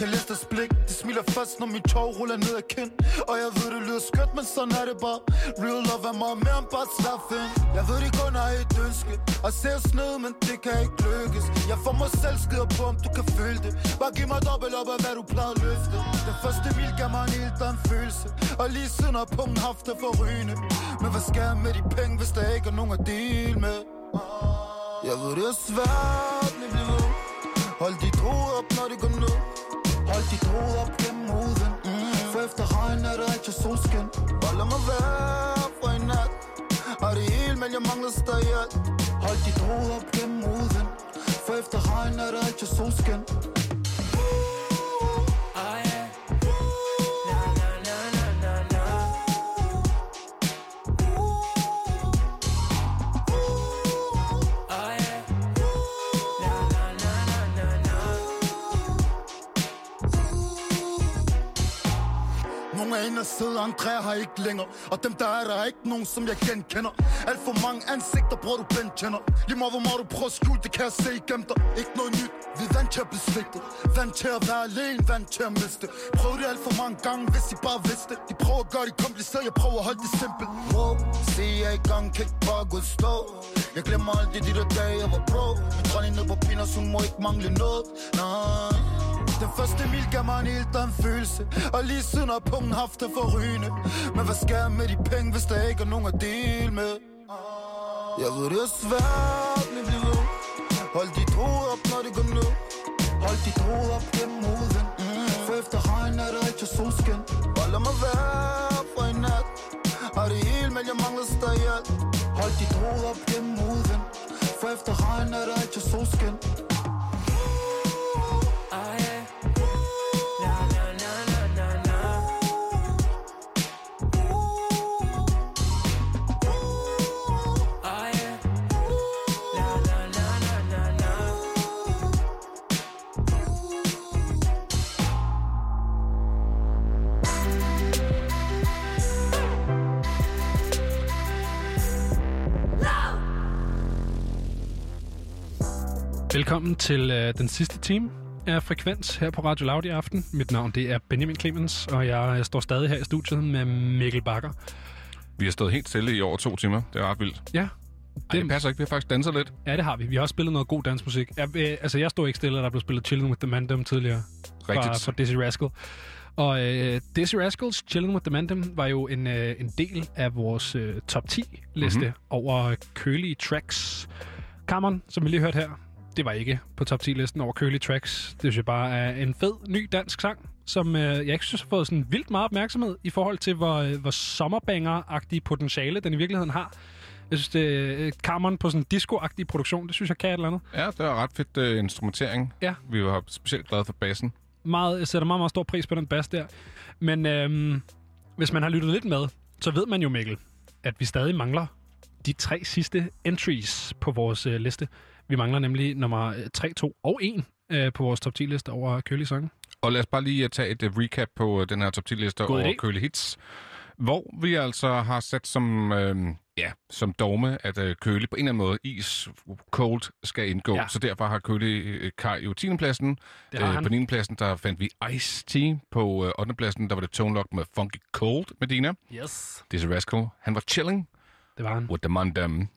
kan læse deres blik. De smiler fast, når mit tog ruller ned ad kind. Og jeg ved, det lyder skørt, men sådan er det bare. Real love er meget mere end bare slaffen Jeg ved, de kun har et ønske At se os ned, men det kan ikke lykkes. Jeg får mig selv skider på, om du kan føle det. Bare giv mig dobbelt op af, hvad du plejede at løfte. Den første mil gav mig en helt anden følelse. Og lige siden har pungen haft det for rygende Men hvad skal jeg med de penge, hvis der ikke er nogen at dele med? Jeg ved, det er svært, men bliv ved Hold dit hoved op, når det går ned. Hold dit hoved op gennem huden mm. For efter regn er det rigtig solskin. Bare lad mig være for en nat. Er det helt, men jeg mangler stadig alt. Hold dit hoved op gennem huden For efter regn er det rigtig solskin. Inde og sidder, andre har ikke længere. Og dem der er der er ikke nogen, som jeg genkender. Alt for mange ansigter, bror du genkender Lige meget hvor meget du prøver at skjule, det kan jeg se igennem dig. Ikke noget nyt, vi er vant til at blive svigtet Vant til at være alene, vant til at miste. Prøv det alt for mange gange, hvis I bare vidste. De prøver at gøre det kompliceret, jeg prøver at holde det simpelt. Wow, se jeg i gang, kan ikke bare gå stå. Jeg glemmer aldrig de der dage, jeg var bro. Min dronning ned på Pinos, hun må ikke mangle noget. Nej den første mil gav mig en helt anden følelse Og lige siden har pungen haft det for rygende Men hvad skal jeg med de penge, hvis der ikke er nogen at dele med? Jeg ved, det er svært, men bliv ved Hold dit hoved op, når det går ned. Hold dit hoved op gennem huden mm. For efter regn er der ikke solskin. Bare lad mig være for en nat. Har det hele, men jeg mangler stadig alt. Hold dit hoved op gennem huden For efter regn er der ikke solskin. Velkommen til øh, den sidste time af Frekvens her på Radio Loud i aften. Mit navn det er Benjamin Clemens, og jeg øh, står stadig her i studiet med Mikkel Bakker. Vi har stået helt stille i over to timer. Det er ret vildt. Ja. Det, Ej, det passer ikke. Vi har faktisk danset lidt. Ja, det har vi. Vi har også spillet noget god dansmusik. Jeg, øh, altså, jeg stod ikke stille, da der blev spillet Chilling with the Mandem tidligere. Fra, Rigtigt. fra Dizzy Rascal. Og øh, Dizzy Rascals Chilling with the Mandem var jo en, øh, en del af vores øh, top 10-liste Mhm. mm-hmm. over kølige tracks. Cameron, som vi lige hørte her, det var ikke på top 10-listen over kølige tracks. Det synes jeg bare er en fed, ny dansk sang, som øh, jeg ikke synes har fået sådan vildt meget opmærksomhed i forhold til, hvor, øh, hvor sommerbanger-agtige potentiale den i virkeligheden har. Jeg synes, det er Cameron på sådan en disco-agtig produktion, det synes jeg kan et eller andet. Ja, det var ret fedt uh, instrumentering. Ja. Vi var specielt glade for bassen. meget, jeg sætter meget, meget stor pris på den bas der. Men øhm, hvis man har lyttet lidt med, så ved man jo, Mikkel, at vi stadig mangler de tre sidste entries på vores øh, liste. Vi mangler nemlig nummer øh, 3, 2 og 1 øh, på vores top 10-liste over kølige sange. Og lad os bare lige uh, tage et uh, recap på den her top 10-liste God over. Køle Hits. Hvor vi altså har sat som, øh, ja, som dogme, at øh, Køle på en eller anden måde, is, cold, skal indgå. Ja. Så derfor har Køle øh, Kai jo 10. pladsen. Han. på 9. pladsen, der fandt vi Ice Tea. På øh, 8. pladsen, der var det Tone Lock med Funky Cold med Dina. Yes. Dizzy Rascal. Han var chilling. Det var han. With the Mandem.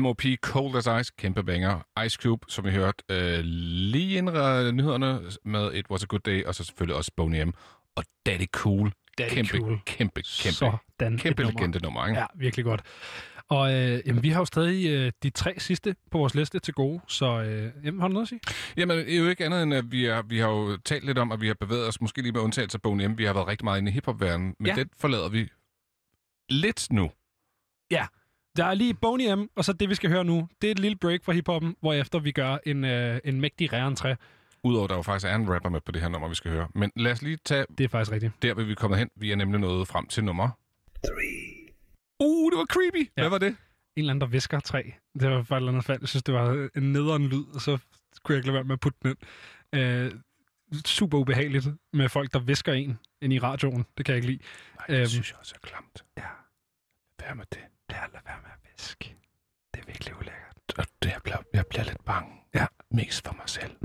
MOP Cold as Ice, kæmpe banger. Ice Cube, som vi hørte øh, lige inden nyhederne med It Was a Good Day, og så selvfølgelig også Boney M. Og Daddy Cool. Daddy kæmpe, Cool. kæmpe, kæmpe, Sådan kæmpe nummer. legende nummer, ikke? Ja, virkelig godt. Og øh, jamen, vi har jo stadig øh, de tre sidste på vores liste til gode, så øh, jamen, har du noget at sige? Jamen, det er jo ikke andet end, at vi, er, vi har jo talt lidt om, at vi har bevæget os, måske lige med undtagelse af Boney M. Vi har været rigtig meget inde i hiphop-verdenen, men ja. det forlader vi lidt nu. Ja, der er lige Boney M, og så det, vi skal høre nu, det er et lille break fra hiphoppen, hvorefter vi gør en, øh, en mægtig re-entré. Udover at der jo faktisk er en rapper med på det her nummer, vi skal høre. Men lad os lige tage... Det er faktisk rigtigt. Der vil vi komme hen. Vi er nemlig nået frem til nummer... 3. Uh, det var creepy. Hvad var det? En eller anden, der visker tre. Det var bare et eller andet fald. Jeg synes, det var en nederen lyd, og så kunne jeg ikke lade være med at putte den ind. Øh, super ubehageligt med folk, der visker en ind i radioen. Det kan jeg ikke lide. Nej, det synes jeg også er klamt. Ja. Hvad med det? Lad lade være med at viske. Det er virkelig ulækkert. Og det, jeg, bliver, jeg bliver lidt bange. Ja. Mest for mig selv.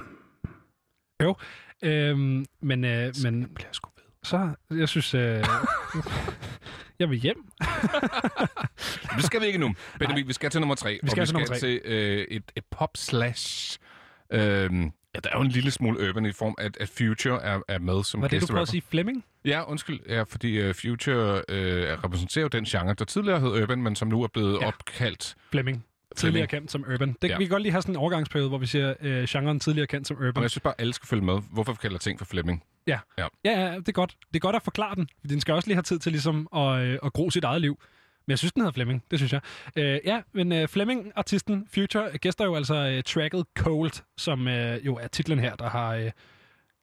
Jo, øhm, men... Øh, men bliver jeg sgu ved. Så, jeg synes... Øh, <laughs> jeg vil hjem. Det skal vi ikke nu. Benjamin, vi skal til nummer tre. Vi skal og vi til nummer skal tre. til øh, et, et pop slash... Øh, ja, der er jo en lille smule urban i form af, at Future er, er med som Var det, du prøvede at sige Flemming? Ja, undskyld. Ja, fordi uh, Future uh, repræsenterer jo den genre, der tidligere hed urban, men som nu er blevet Ja. opkaldt... Flemming. Tidligere kendt som Urban. Det, ja. Vi kan godt lige have sådan en overgangsperiode, hvor vi siger øh, genren tidligere kendt som Urban. Og jeg synes bare, alle skal følge med. Hvorfor kalder ting for Fleming? Ja. Ja. Ja, ja, det er godt. Det er godt at forklare den. Den skal også lige have tid til ligesom at, øh, at gro sit eget liv. Men jeg synes, den hedder Flemming. Det synes jeg. Øh, ja, men øh, Flemming, artisten Future, gæster jo altså øh, tracket Cold, som øh, jo er titlen her, der har øh,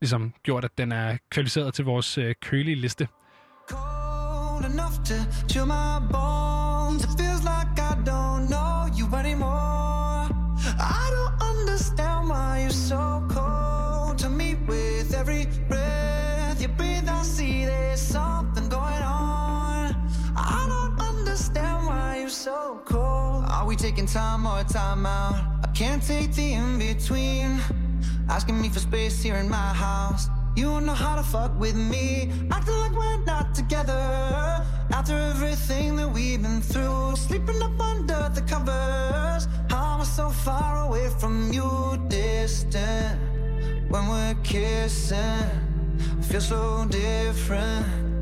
ligesom gjort, at den er kvalificeret til vores øh, kølige liste. cold enough to chill my bones. So cold. Are we taking time or time out? I can't take the in between. Asking me for space here in my house. You don't know how to fuck with me. Acting like we're not together. After everything that we've been through, sleeping up under the covers. How am I so far away from you, distant? When we're kissing, I feel so different.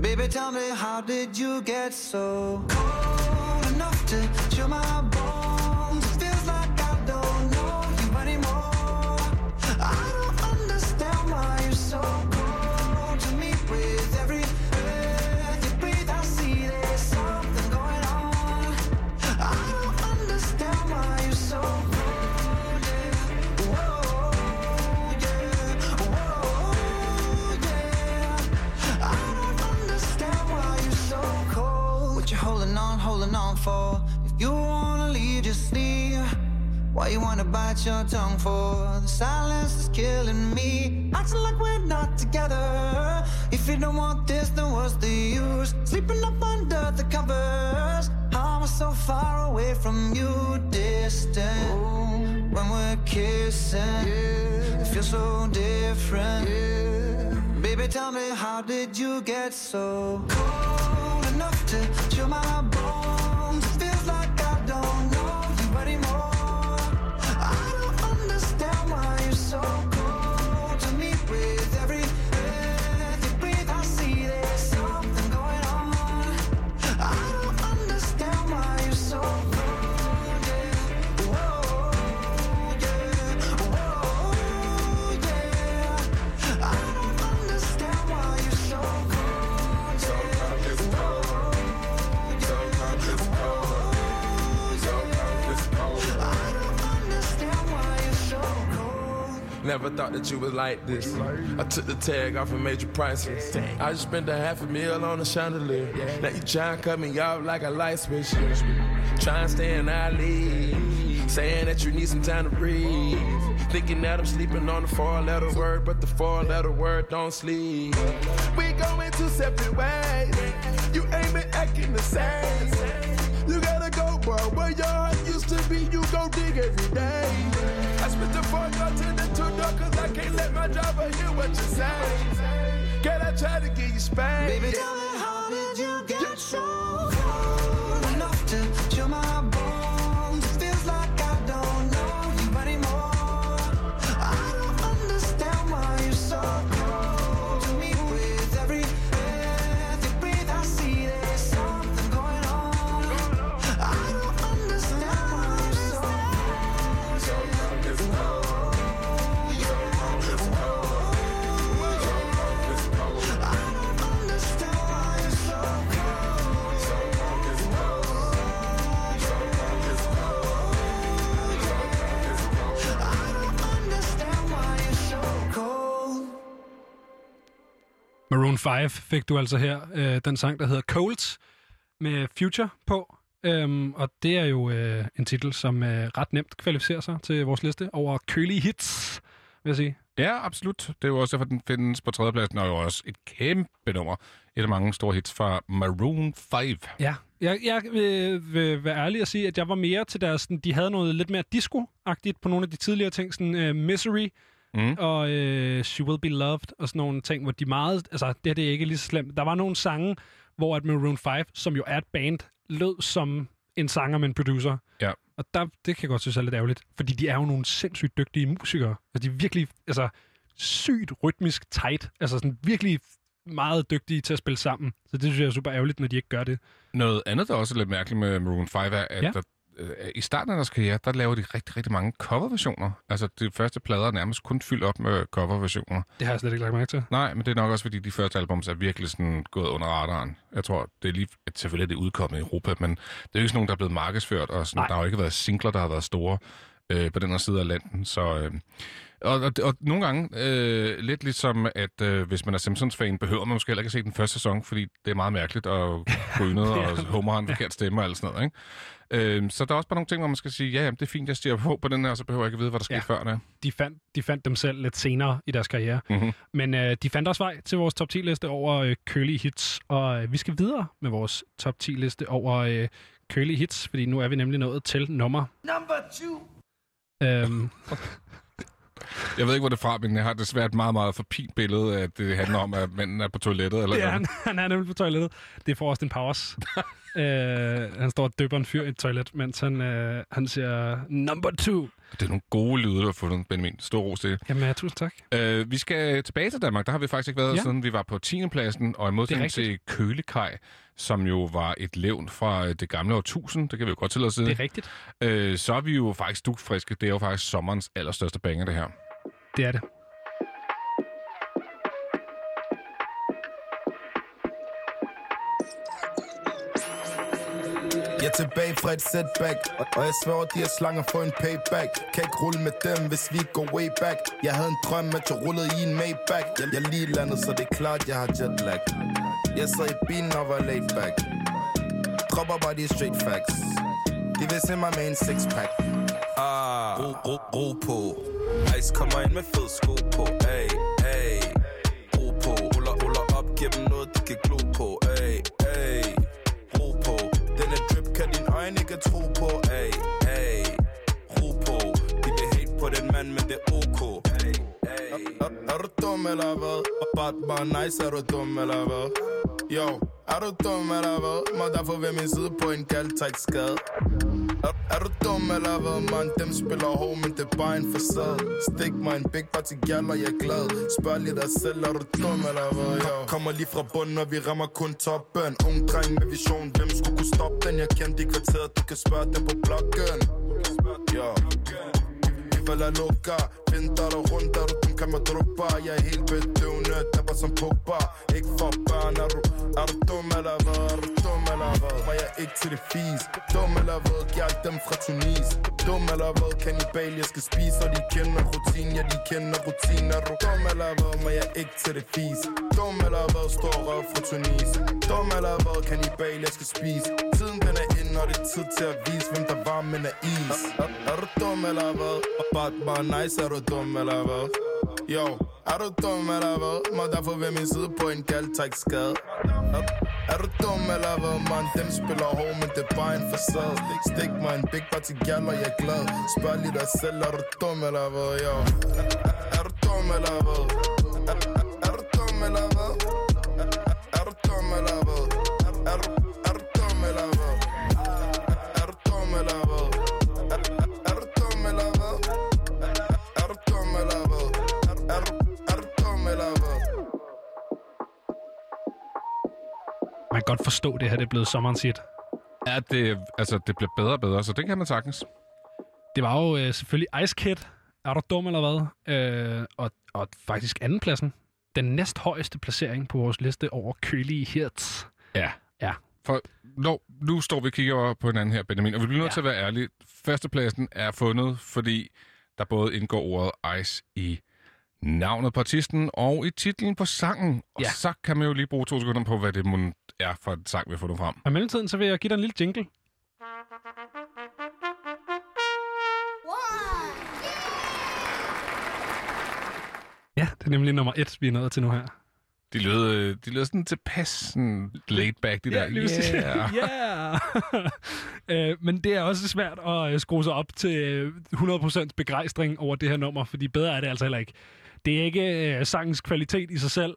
Baby, tell me, how did you get so cold enough to chill my bones? It feels like I don't know you anymore. I don't understand why you're so holding on, holding on for? If you wanna leave, just leave. Why you wanna bite your tongue for? The silence is killing me. Acting like we're not together. If you don't want this, then what's the use? Sleeping up under the covers. How am I so far away from you, distant? When we're kissing, it feels so different. Baby, tell me, how did you get so cold enough to chill my bones? It feels like I don't know you anymore. I don't understand why you're so Never thought that you was like this. I took the tag off and made you priceless. I just spent a half a meal on a chandelier. Now you try and cut me off like a light switch. Try and stay in our league. Saying that you need some time to breathe. Thinking that I'm sleeping on the four letter word, but the four letter word don't sleep. We going two separate ways. You ain't been acting the same. You gotta go, boy. Where your heart used to be, you go dig every day. I spit the four door to the two door, cause I can't let my driver hear what you say. Can I try to give you space? Baby, tell me how did you get so cold enough to chill my Maroon 5 fik du altså her. Øh, den sang, der hedder Cold med Future på. Øhm, og det er jo øh, en titel, som øh, ret nemt kvalificerer sig til vores liste over kølige hits, vil jeg sige. Ja, absolut. Det er jo også derfor, den findes på tredjepladsen, og jo også et kæmpe nummer. Et af mange store hits fra Maroon 5. Ja, jeg, jeg vil, vil være ærlig og sige, at jeg var mere til deres... De havde noget lidt mere disco-agtigt på nogle af de tidligere ting, sådan uh, Misery mm. og uh, She Will Be Loved og sådan nogle ting, hvor de meget... Altså, det her det er ikke lige så slemt. Der var nogle sange, hvor at Maroon 5, som jo er et band, lød som en sanger med en producer. Ja. Og der, det kan jeg godt synes er lidt ærgerligt, fordi de er jo nogle sindssygt dygtige musikere. Altså, de er virkelig altså, sygt rytmisk tight. Altså sådan virkelig meget dygtige til at spille sammen. Så det synes jeg er super ærgerligt, når de ikke gør det. Noget andet, der også er lidt mærkeligt med Maroon 5, er, at Ja. der, øh, i starten af deres karriere, der laver de rigtig, rigtig mange coverversioner. Altså, de første plader er nærmest kun fyldt op med coverversioner. Det har jeg slet ikke lagt mærke til. Nej, men det er nok også, fordi de første albums er virkelig sådan gået under radaren. Jeg tror, det er lige... at Selvfølgelig er det udkommet i Europa, men det er jo ikke sådan nogen, der er blevet markedsført, og sådan, der har jo ikke været singler, der har været store øh, på den her side af landet. Så, øh, og, og, og nogle gange, øh, lidt ligesom, at øh, hvis man er Simpsons-fan, behøver man måske heller ikke at se den første sæson, fordi det er meget mærkeligt og <laughs> grynet, og Homer har en forkert stemme og alt sådan noget. Ikke? Øh, så der er også bare nogle ting, hvor man skal sige, ja, jamen, det er fint, jeg stiger på på den her, så behøver jeg ikke at vide, hvad der skete Ja. før det. De fandt, de fandt dem selv lidt senere i deres karriere. Mm-hmm. Men øh, de fandt også vej til vores top 10-liste over øh, kølige hits. Og øh, vi skal videre med vores top 10-liste over øh, kølige hits, fordi nu er vi nemlig nået til nummer... Number two. Øhm, <laughs> Jeg ved ikke, hvor det er fra, men jeg har desværre et meget, meget forpint billede at det handler om, at manden er på toilettet. Eller er noget. han, han er nemlig på toilettet. Det er for en pause. <laughs> øh, han står og døber en fyr i et toilet, mens han, øh, han siger number two. Det er nogle gode lyde, du har fundet, Benjamin. Stor ros til det. Jamen, ja, tusind tak. Øh, vi skal tilbage til Danmark. Der har vi faktisk ikke været, Ja. siden vi var på 10. pladsen, og i modsætning til. Kølekaj, som jo var et levn fra øh, det gamle årtusind, det kan vi jo godt tillade os Det er rigtigt. Øh, så er vi jo faktisk dugfriske. Det er jo faktisk sommerens allerstørste banger, det her. Det er det. Jeg er tilbage fra et setback Og, jeg sværger, de her slanger for en payback. Kan ikke rulle med dem, hvis vi går way back. Jeg havde en drøm, at jeg rullede i en Maybach Jeg, jeg er lige landet, så det er klart, jeg har jetlag Jeg sad i bilen og var laid back. Dropper bare de straight facts. De vil se mig med en six pack Ah, ro, ro, ro på Ice kommer ind med fed sko på Ay, ay Ro på, ruller, ruller op Giv dem noget, de kan glo på øjne ikke tro på Ay, ay Ro på De vil hate på den mand, men det er ok Ay, ay Er er, er du dum eller hvad? Bare, bare nice, er du dum eller hvad? Yo, er du dum eller hvad? Må derfor ved min side på en gal skade er, er du dum eller hvad, man? Dem spiller hård, men det er bare en facade. Stik mig en big party gal, og jeg er glad. Spørg lige dig selv, er du dum eller hvad, yo? Kommer lige fra bunden, og vi rammer kun toppen. Ung dreng med vision, hvem skulle kunne stoppe den? Jeg kendte i kvarteret, du kan spørge dem på blokken. Ja. Vi falder lukker, Vinter og rundt, er du dum, kan man droppe? Jeg er helt bedøvende, tapper som Pogba Ikke for børn, er du, er du dum eller hvad? Er du dum eller hvad? Var jeg ikke til det fis? Dum eller hvad? Giv dem fra Tunis Dum eller hvad? Kannibal, jeg skal spise Og de kender rutin, ja de kender rutin Er du dum eller hvad? Var jeg ikke til det fis? Dum eller hvad? Står røv fra Tunis Dum eller hvad? Kannibal, jeg skal spise Tiden den er inde, og det er tid til at vise Hvem der var, men er is Er, er du dum eller hvad? Bare, bare nice, er du dum eller hvad? Yo, er du dum eller hvad? Må derfor ved min side på en gal tight skade er, er du dum eller hvad, man? Dem spiller hård, men det er bare en facade Stik mig en big party gal, og jeg er glad Spørg lige dig selv, er du dum eller hvad, yo? Er, er du dum eller hvad? Er, er, er du dum eller hvad? Er, er, er du dum eller hvad? Er, er, forstå, det her det er blevet sommerens hit. Ja, det, altså, det bliver bedre og bedre, så det kan man sagtens. Det var jo øh, selvfølgelig Ice Kid. Er du dum eller hvad? Øh, og, og faktisk andenpladsen. Den næsthøjeste placering på vores liste over kølige hits. Ja. Ja. For nu, nu står vi og kigger på hinanden her, Benjamin, og vi bliver nødt ja. til at være ærlige. Førstepladsen er fundet, fordi der både indgår ordet ice i navnet på artisten og i titlen på sangen. Og Ja. så kan man jo lige bruge to sekunder på, hvad det mon er for en sang, vi har fundet frem. Og i mellemtiden, så vil jeg give dig en lille jingle. Ja, det er nemlig nummer et, vi er nået til nu her. De lød, øh, de lød sådan tilpas sådan laid back, de der. lige præcis. Yeah. <laughs> yeah. øh, men det er også svært at øh, skrue sig op til øh, 100% begejstring over det her nummer, fordi bedre er det altså heller ikke. Det er ikke øh, sangens kvalitet i sig selv,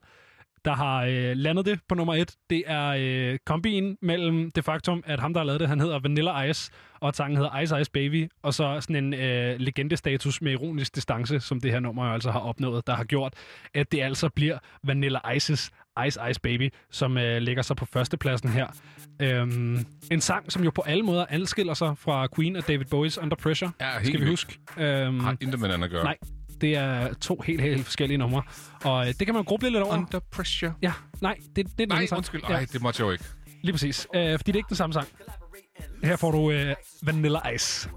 der har øh, landet det på nummer et. Det er øh, kombinen mellem det faktum, at ham, der har lavet det, han hedder Vanilla Ice, og sangen hedder Ice Ice Baby, og så sådan en øh, legendestatus med ironisk distance, som det her nummer altså har opnået, der har gjort, at det altså bliver Vanilla Ices Ice Ice Baby, som øh, ligger sig på førstepladsen her. Øhm, en sang, som jo på alle måder adskiller sig fra Queen og David Bowie's Under Pressure, Ja, skal vi vildt. huske. Øhm, Har intet med hinanden at gøre. Nej, det er to helt, helt forskellige numre. Og øh, det kan man gruble lidt over. Under Pressure. Ja, nej, det, det er den Nej, anden sang. undskyld. Ej, det måtte jeg jo ikke. Lige præcis. Øh, fordi det er ikke den samme sang. Her får du øh, Vanilla Ice.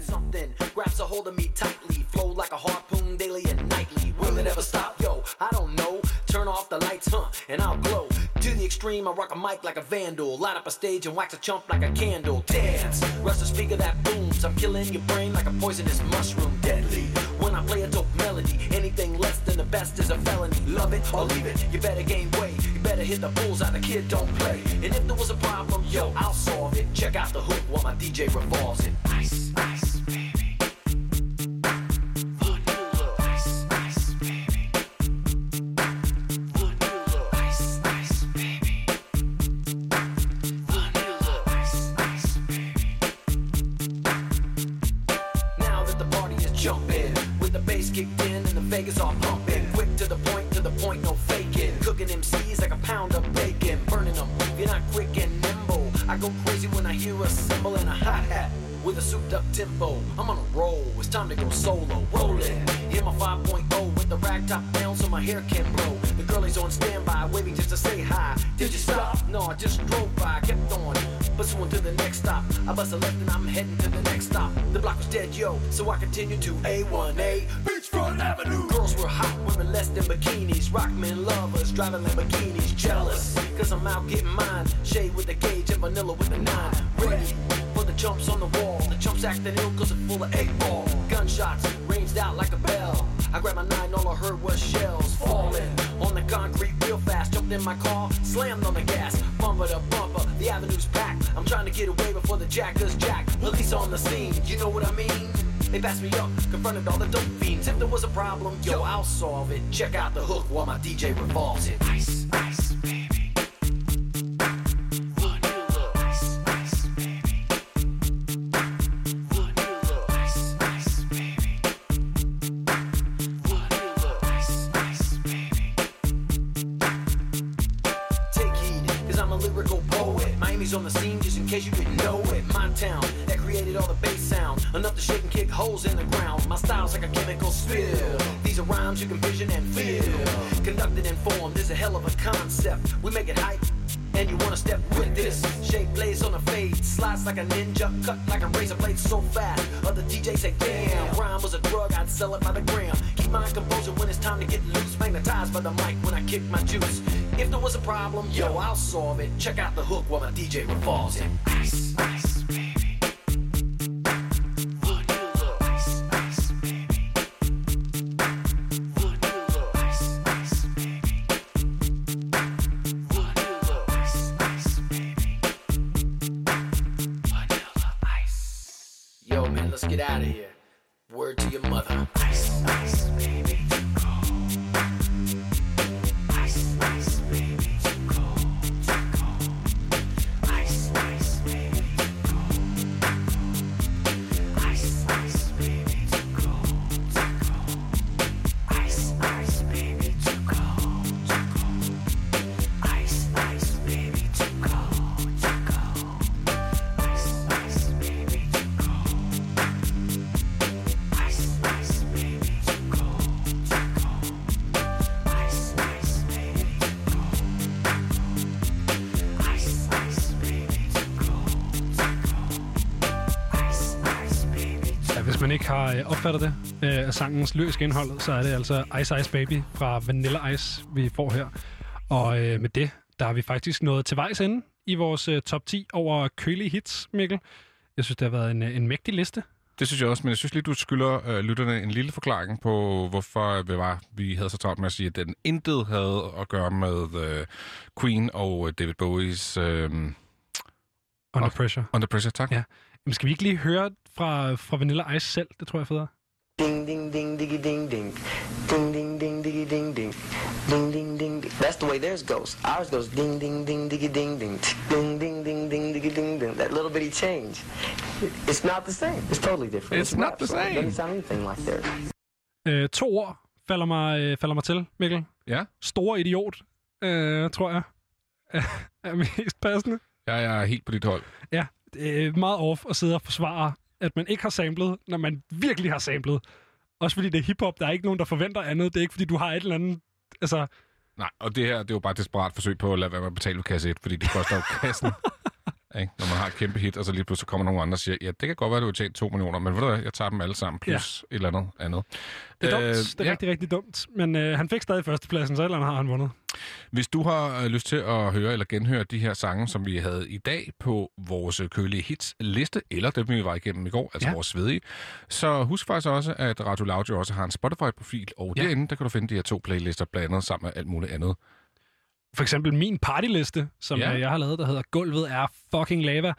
something grabs a hold of me tightly flow like a harpoon daily and nightly will it ever stop yo i don't know turn off the lights huh and i'll glow to the extreme i rock a mic like a vandal light up a stage and wax a chump like a candle dance rush the speaker that booms i'm killing your brain like a poisonous mushroom deadly play a dope melody. Anything less than the best is a felony. Love it or leave it. You better gain weight. You better hit the bullseye the kid don't play. And if there was a problem yo i'll solve it. Check out the hook while my dj revolves it. Ice so I continue to A1A. Passed me up, confronted all the dope fiends. If there was a problem, yo, I'll solve it. Check out the hook while my DJ revolves it. Ice, let's get out of here. Word to your mother. Ice, ice, baby har opfattet det øh, af sangens lyriske indhold, så er det altså Ice Ice Baby fra Vanilla Ice, vi får her. Og øh, med det, der er vi faktisk nået til vejs ende i vores øh, top 10 over kølige hits, Mikkel. Jeg synes, det har været en, øh, en mægtig liste. Det synes jeg også, men jeg synes lige, du skylder øh, lytterne en lille forklaring på, hvorfor vi, var, vi havde så travlt med at sige, at den intet havde at gøre med øh, Queen og øh, David Bowies... Øh, Under Pressure. Under Pressure, tak. Ja. Jamen, skal vi ikke lige høre fra, fra Vanilla Ice selv? Det tror jeg er federe. Ding ding ding diggy ding ding. Ding ding ding diggy ding ding. Ding ding ding. di- That's the way theirs goes. Ours goes ding ding ding diggy ding ding. Ding ding ding ding diggy ding ding. That little bitty change. It's not the same. It's totally different. It's not the so It same. doesn't sound anything like theirs. Øh, to ord falder mig, øh, falder mig til, Mikkel. Ja. Store idiot, øh, tror jeg, er, mest passende. Jeg er helt på dit hold. Ja, det er meget off at sidde og forsvare, at man ikke har samlet, når man virkelig har samlet. Også fordi det er hiphop, der er ikke nogen, der forventer andet. Det er ikke, fordi du har et eller andet... Altså, Nej, og det her, det er jo bare et desperat forsøg på at lade være med at betale kasse 1, fordi det koster jo kassen. <laughs> Ikke? Når man har et kæmpe hit, og så lige pludselig kommer nogle andre og siger, ja, det kan godt være, at du har tjent 2 millioner, men ved du hvad, jeg tager dem alle sammen, plus ja. et eller andet andet. det er dumt. Øh, det er ja. rigtig, rigtig dumt. Men øh, han fik stadig førstepladsen, så et eller andet har han vundet. Hvis du har øh, lyst til at høre eller genhøre de her sange, som vi havde i dag på vores kølige hits liste, eller dem vi var igennem i går, altså Ja. vores svedige, så husk faktisk også, at Radio Loud også har en Spotify-profil, og ja. derinde, der kan du finde de her to playlister blandet sammen med alt muligt andet. For eksempel min partyliste, som Ja. ja. jeg har lavet, der hedder Gulvet er fucking lava,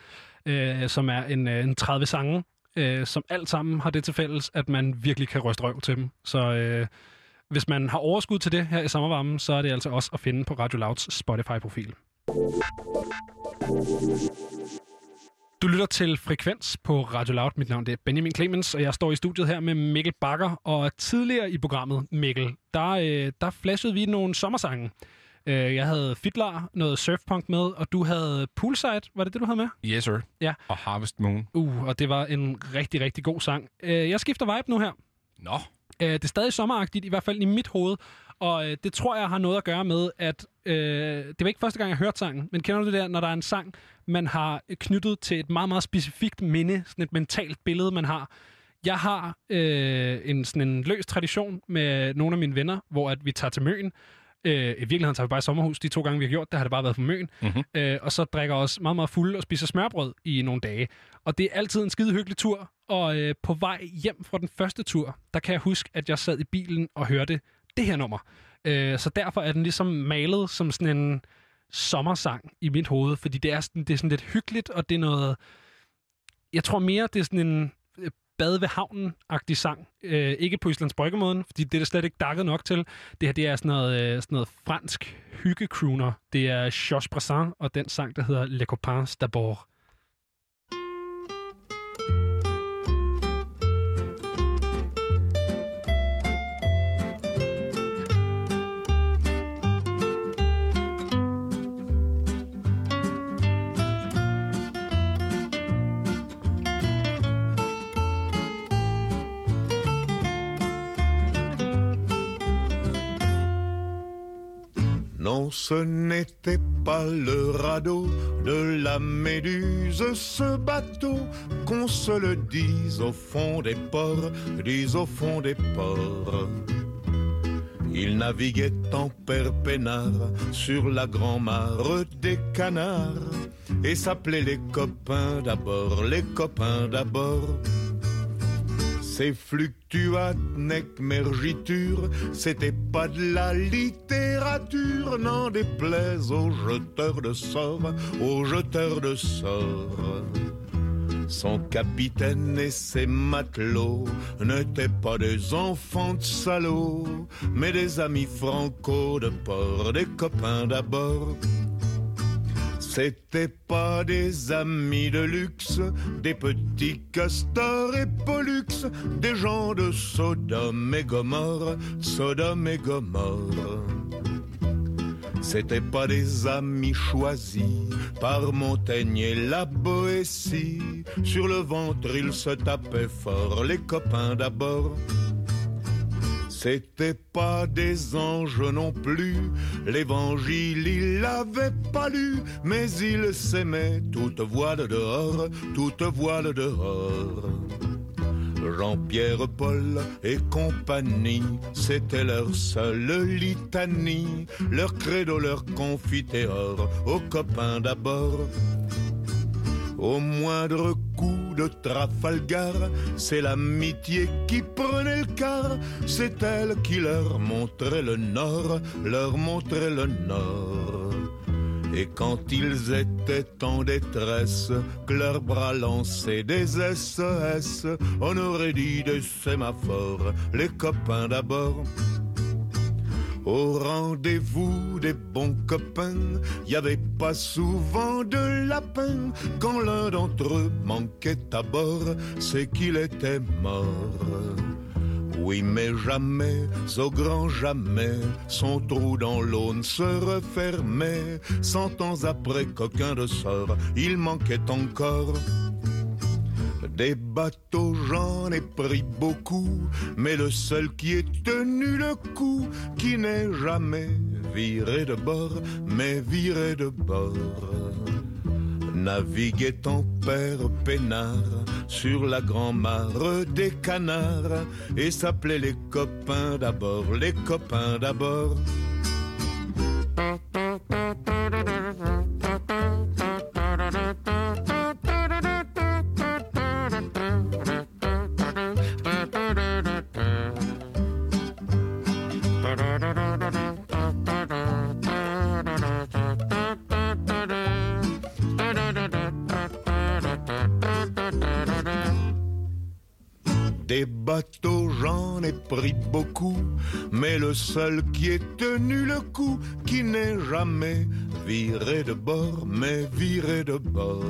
øh, som er en, øh, en 30 sange, øh, som alt sammen har det til fælles, at man virkelig kan ryste røv til dem. Så øh, hvis man har overskud til det her i sommervarmen, så er det altså også at finde på Radio Louds Spotify-profil. Du lytter til Frekvens på Radio Loud. Mit navn det er Benjamin Clemens, og jeg står i studiet her med Mikkel Bakker. Og tidligere i programmet, Mikkel, der, øh, der flashede vi nogle sommersange. Øh, jeg havde Fitlar, noget surfpunk med, og du havde Poolside. Var det det, du havde med? Yes, sir. Ja. Og Harvest Moon. Uh, og det var en rigtig, rigtig god sang. Øh, jeg skifter vibe nu her. Nå. Øh, det er stadig sommeragtigt, i hvert fald i mit hoved. Og øh, det tror jeg har noget at gøre med, at øh, det var ikke første gang, jeg hørte sangen, men kender du det der, når der er en sang, man har knyttet til et meget, meget specifikt minde, sådan et mentalt billede, man har. Jeg har øh, en, sådan en løs tradition med nogle af mine venner, hvor at vi tager til Møn. Øh, I virkeligheden tager vi bare i sommerhus. De to gange, vi har gjort det, har det bare været på Møn. Mm-hmm. Øh, og så drikker os meget, meget fulde og spiser smørbrød i nogle dage. Og det er altid en skide hyggelig tur. Og øh, på vej hjem fra den første tur, der kan jeg huske, at jeg sad i bilen og hørte det her nummer. Øh, så derfor er den ligesom malet som sådan en sommersang i mit hoved, fordi det er sådan, det er sådan lidt hyggeligt, og det er noget... Jeg tror mere, det er sådan en bade ved havnen-agtig sang. Øh, ikke på Islands Bryggemåden, fordi det er der slet ikke dakket nok til. Det her, det er sådan noget, øh, sådan noget fransk hyggecrooner. Det er Georges Brassens og den sang, der hedder Le Copains d'abord. Non, ce n'était pas le radeau de la Méduse, ce bateau, qu'on se le dise au fond des ports, dise au fond des ports. Il naviguait en père peinard sur la grand-mare des canards et s'appelait les copains d'abord, les copains d'abord. Ces fluctuates nec mergiture, c'était pas de la littérature, n'en déplaise aux jeteurs de sorts, aux jeteurs de sorts. Son capitaine et ses matelots n'étaient pas des enfants de salauds, mais des amis franco de port, des copains d'abord. C'était pas des amis de luxe, des petits castors et pollux, des gens de Sodome et Gomorre, Sodome et Gomorre. C'était pas des amis choisis par Montaigne et la Boétie. Sur le ventre, ils se tapaient fort, les copains d'abord. C'était pas des anges non plus, l'évangile il l'avait pas lu, mais il s'aimait toute voile dehors, toute voile dehors. Jean-Pierre Paul et compagnie, c'était leur seule litanie, leur credo, leur confiteor, aux copains d'abord. Au moindre coup de Trafalgar, c'est l'amitié qui prenait le quart. C'est elle qui leur montrait le nord, leur montrait le nord. Et quand ils étaient en détresse, que leurs bras lançaient des SES, on aurait dit des sémaphores, les copains d'abord. Au rendez-vous des bons copains, y avait pas souvent de lapin. Quand l'un d'entre eux manquait à bord, c'est qu'il était mort. Oui, mais jamais, au grand jamais, son trou dans l'aune se refermait. Cent ans après qu'aucun de sort, il manquait encore. Des bateaux, j'en ai pris beaucoup, mais le seul qui ait tenu le coup, qui n'est jamais viré de bord, mais viré de bord. Naviguait en père peinard sur la grand-mare des canards et s'appelait les copains d'abord, les copains d'abord. Des bateaux, j'en ai pris beaucoup, mais le seul qui ait tenu le coup, qui n'est jamais viré de bord, mais viré de bord.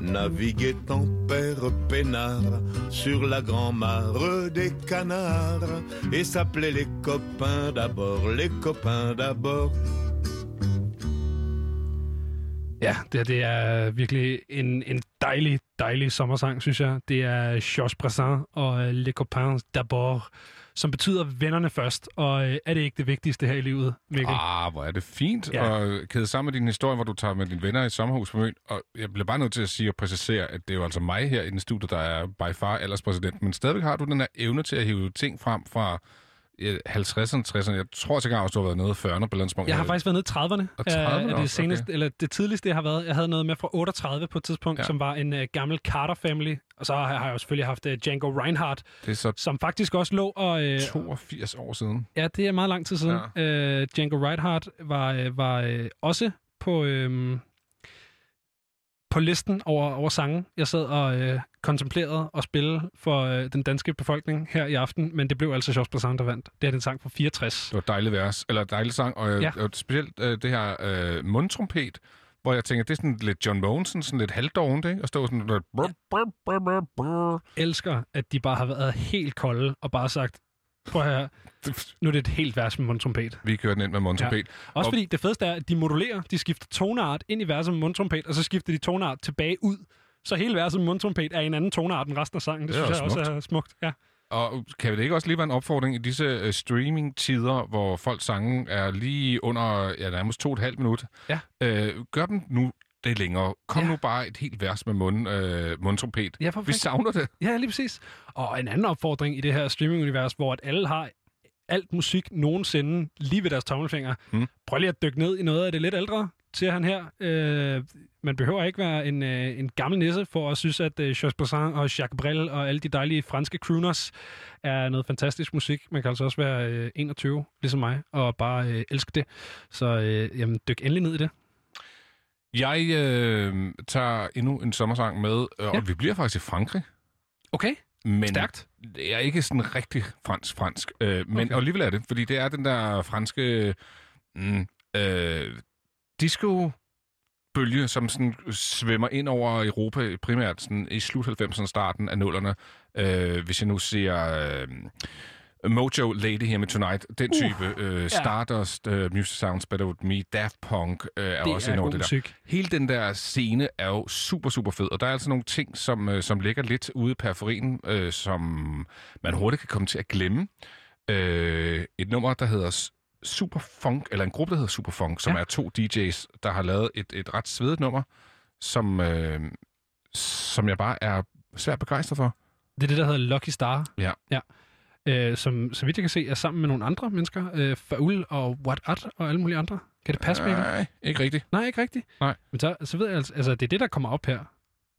Naviguait en père peinard sur la grand-mare des canards et s'appelait les copains d'abord, les copains d'abord. Ja, det, det er virkelig en, en dejlig, dejlig sommersang, synes jeg. Det er Georges Brassens og øh, Les Copains d'abord, som betyder vennerne først. Og øh, er det ikke det vigtigste her i livet, Mikkel? Ah, hvor er det fint Ja. at kæde sammen med din historie, hvor du tager med dine venner i sommerhus på Møn. Og jeg bliver bare nødt til at sige og præcisere, at det er jo altså mig her i den studie, der er by far alderspræsident. Men stadigvæk har du den her evne til at hive ting frem fra 50'erne, 60'erne. Jeg tror gang også, du har været nede i 40'erne på landspunkt. Jeg har faktisk været nede i 30'erne. Og 30'erne er det seneste, okay. eller det tidligste, jeg har været. Jeg havde noget med fra 38 på et tidspunkt, ja. Som var en uh, gammel Carter Family. Og så har jeg, jo selvfølgelig haft uh, Django Reinhardt, Det er så som faktisk også lå og... Uh, 82 år siden. Ja, det er meget lang tid siden. Ja. Uh, Django Reinhardt var, øh, var uh, også på, øhm, på listen over, over sange. Jeg sad og øh, kontemplerede at spille for øh, den danske befolkning her i aften, men det blev altså Georges Brassens, der vandt. Det er den sang fra 64. Det var dejligt vers, eller et dejligt sang, og, Ja. og specielt øh, det her øh, mundtrompet, hvor jeg tænker, det er sådan lidt John Mogensen, sådan lidt halvdovent, ikke? Og stå sådan lidt... Brr, brr, brr, brr, brr. Elsker, at de bare har været helt kolde og bare sagt, prøv her, nu er det et helt vers med mundtrompet. Vi kører den ind med mundtrompet. Ja. Også fordi det fedeste er, at de modulerer, de skifter toneart ind i verset med mundtrompet, og så skifter de toneart tilbage ud. Så hele verset med mundtrompet er en anden toneart end resten af sangen. Det, Det synes jeg jo også smukt. er smukt. Ja. Og kan det ikke også lige være en opfordring i disse øh, streaming-tider, hvor folk sange er lige under ja, nærmest to og et halvt minut? Ja. Øh, gør dem nu det længere. Kom Ja. nu bare et helt vers med mund, øh, mundtrompet. Ja, for Vi savner det. Ja, lige præcis. Og en anden opfordring i det her streaming-univers, hvor at alle har alt musik nogensinde lige ved deres tommelfinger. Mm. Prøv lige at dykke ned i noget af det lidt ældre, siger han her. Øh, man behøver ikke være en, øh, en gammel nisse for at synes, at øh, Georges Brassens og Jacques Brel og alle de dejlige franske crooners er noget fantastisk musik. Man kan altså også være øh, 21, ligesom mig, og bare øh, elske det. Så øh, jamen, dyk endelig ned i det. Jeg øh, tager endnu en sommersang med, øh, Ja. og vi bliver faktisk i Frankrig. Okay, Men stærkt. det er ikke sådan rigtig fransk-fransk, øh, men Okay. alligevel er det, fordi det er den der franske mm, øh, disco bølge, som sådan svømmer ind over Europa, primært sådan i slut 90'erne, starten af nullerne. Øh, hvis jeg nu ser øh, Mojo Lady Here med Tonight, den Uh, type. Øh, ja. Stardust, øh, Music Sounds Better With Me, Daft Punk øh, er Det også ind over det der. musik. Hele den der scene er jo super, super fed, og der er altså nogle ting, som, øh, som ligger lidt ude i periferien, øh, som man hurtigt kan komme til at glemme. Øh, et nummer, der hedder Super Funk, eller en gruppe, der hedder Super Funk, som Ja. er to DJ's, der har lavet et, et ret svedigt nummer, som, øh, som jeg bare er svært begejstret for. Det er det, der hedder Lucky Star. Ja. ja. Øh, som, så vidt jeg kan se, er sammen med nogle andre mennesker. Øh, Faul og What At og alle mulige andre. Kan det passe, Mikkel? Nej, ikke rigtigt. Nej, ikke rigtigt. Nej. Men så, så ved jeg altså, altså, det er det, der kommer op her.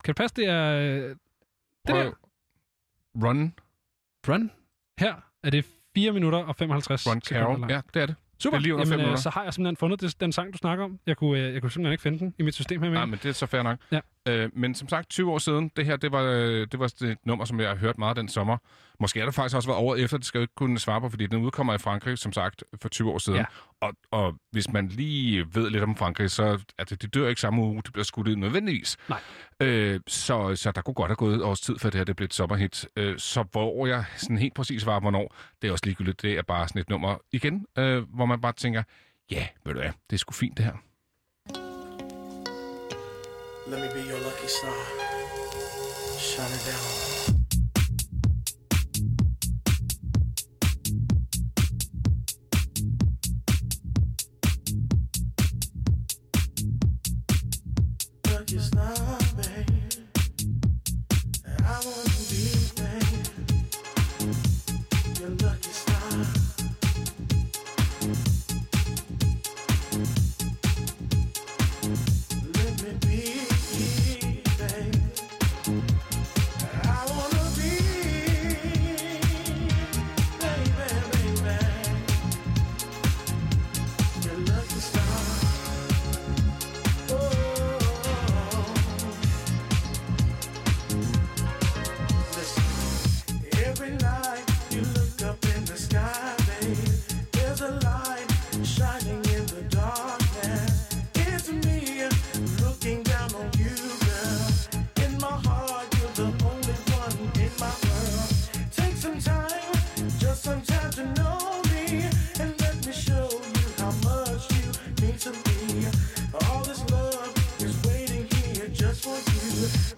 Kan det passe, det er... øh, Det Prøv. der? Run. Run. Her er det 4 minutter og 55 Run Carol. Ja, det er det. Super. Det er lige under Jamen, øh, minutter. så har jeg simpelthen fundet det, den sang, du snakker om. Jeg kunne, øh, jeg kunne simpelthen ikke finde den i mit system her med. Nej, men det er så fair nok. Ja. Øh, men som sagt, 20 år siden, det her, det var, øh, det var et nummer, som jeg har hørt meget den sommer. Måske er det faktisk også været over efter, det skal jeg ikke kunne svare på, fordi den udkommer i Frankrig, som sagt, for 20 år siden. Ja. Og, og hvis man lige ved lidt om Frankrig, så altså, det dør ikke samme uge, det bliver skudt ud nødvendigvis. Nej. Øh, så, så der kunne godt have gået et års tid, før det her det blev et sommerhit. Øh, så hvor jeg sådan helt præcis var, hvornår, det er også ligegyldigt. Det er bare sådan et nummer igen, øh, hvor man bare tænker, ja, ved du hvad, det er sgu fint det her. Let me be your lucky star. Shine it down. Lucky star, Yeah.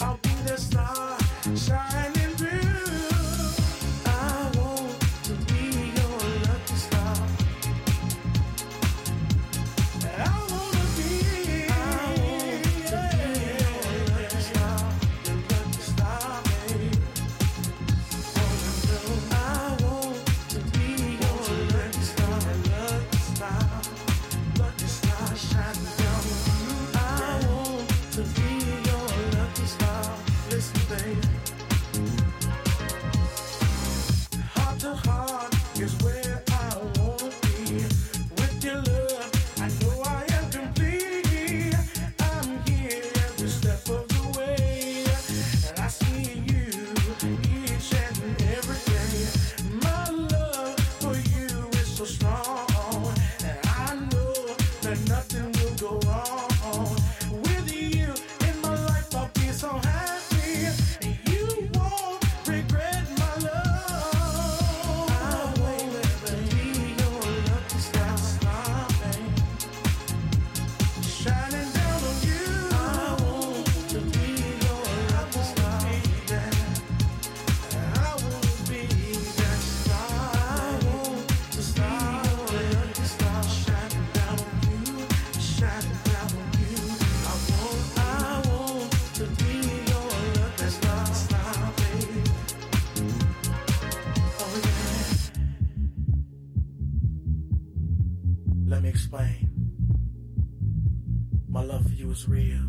Real.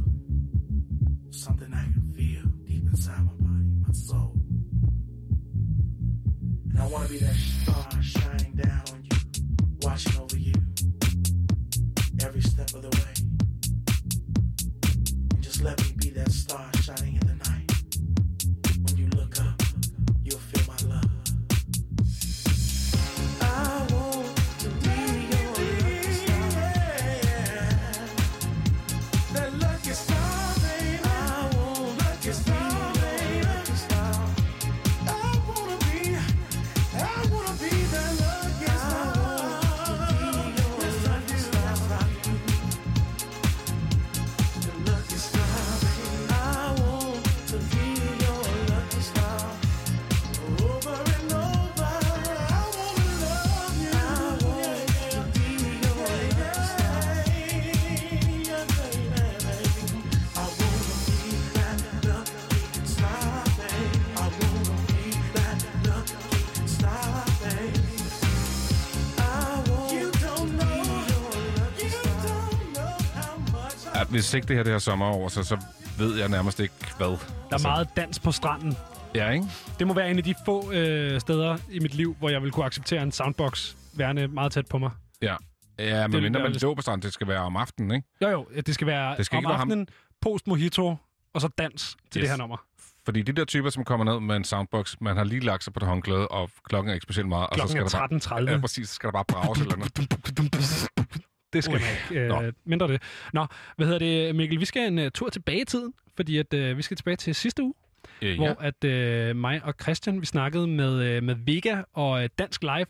Hvis ikke det her det her sommer over, så, så ved jeg nærmest ikke hvad. Der er meget dans på stranden. Ja, ikke? Det må være en af de få øh, steder i mit liv, hvor jeg vil kunne acceptere en soundbox værende meget tæt på mig. Ja. Ja, men mindre man lå på stranden, det skal være om aftenen, ikke? Jo, jo, det skal være Det skal om være ham- aftenen, post mojito, og så dans til Yes. det her nummer. Fordi de der typer, som kommer ned med en soundbox, man har lige lagt sig på det håndklæde, og klokken er ikke specielt meget. og så Klokken skal er der bare, 13.30. Ja, præcis. Så skal der bare brage eller noget. Det skal Ui. man ikke. Nå. Øh, mindre det. Nå, hvad hedder det, Mikkel? Vi skal en uh, tur tilbage i tiden, fordi at, uh, vi skal tilbage til sidste uge, Øh, hvor ja. at uh, mig og Christian, vi snakkede med, uh, med Vega og uh, Dansk Live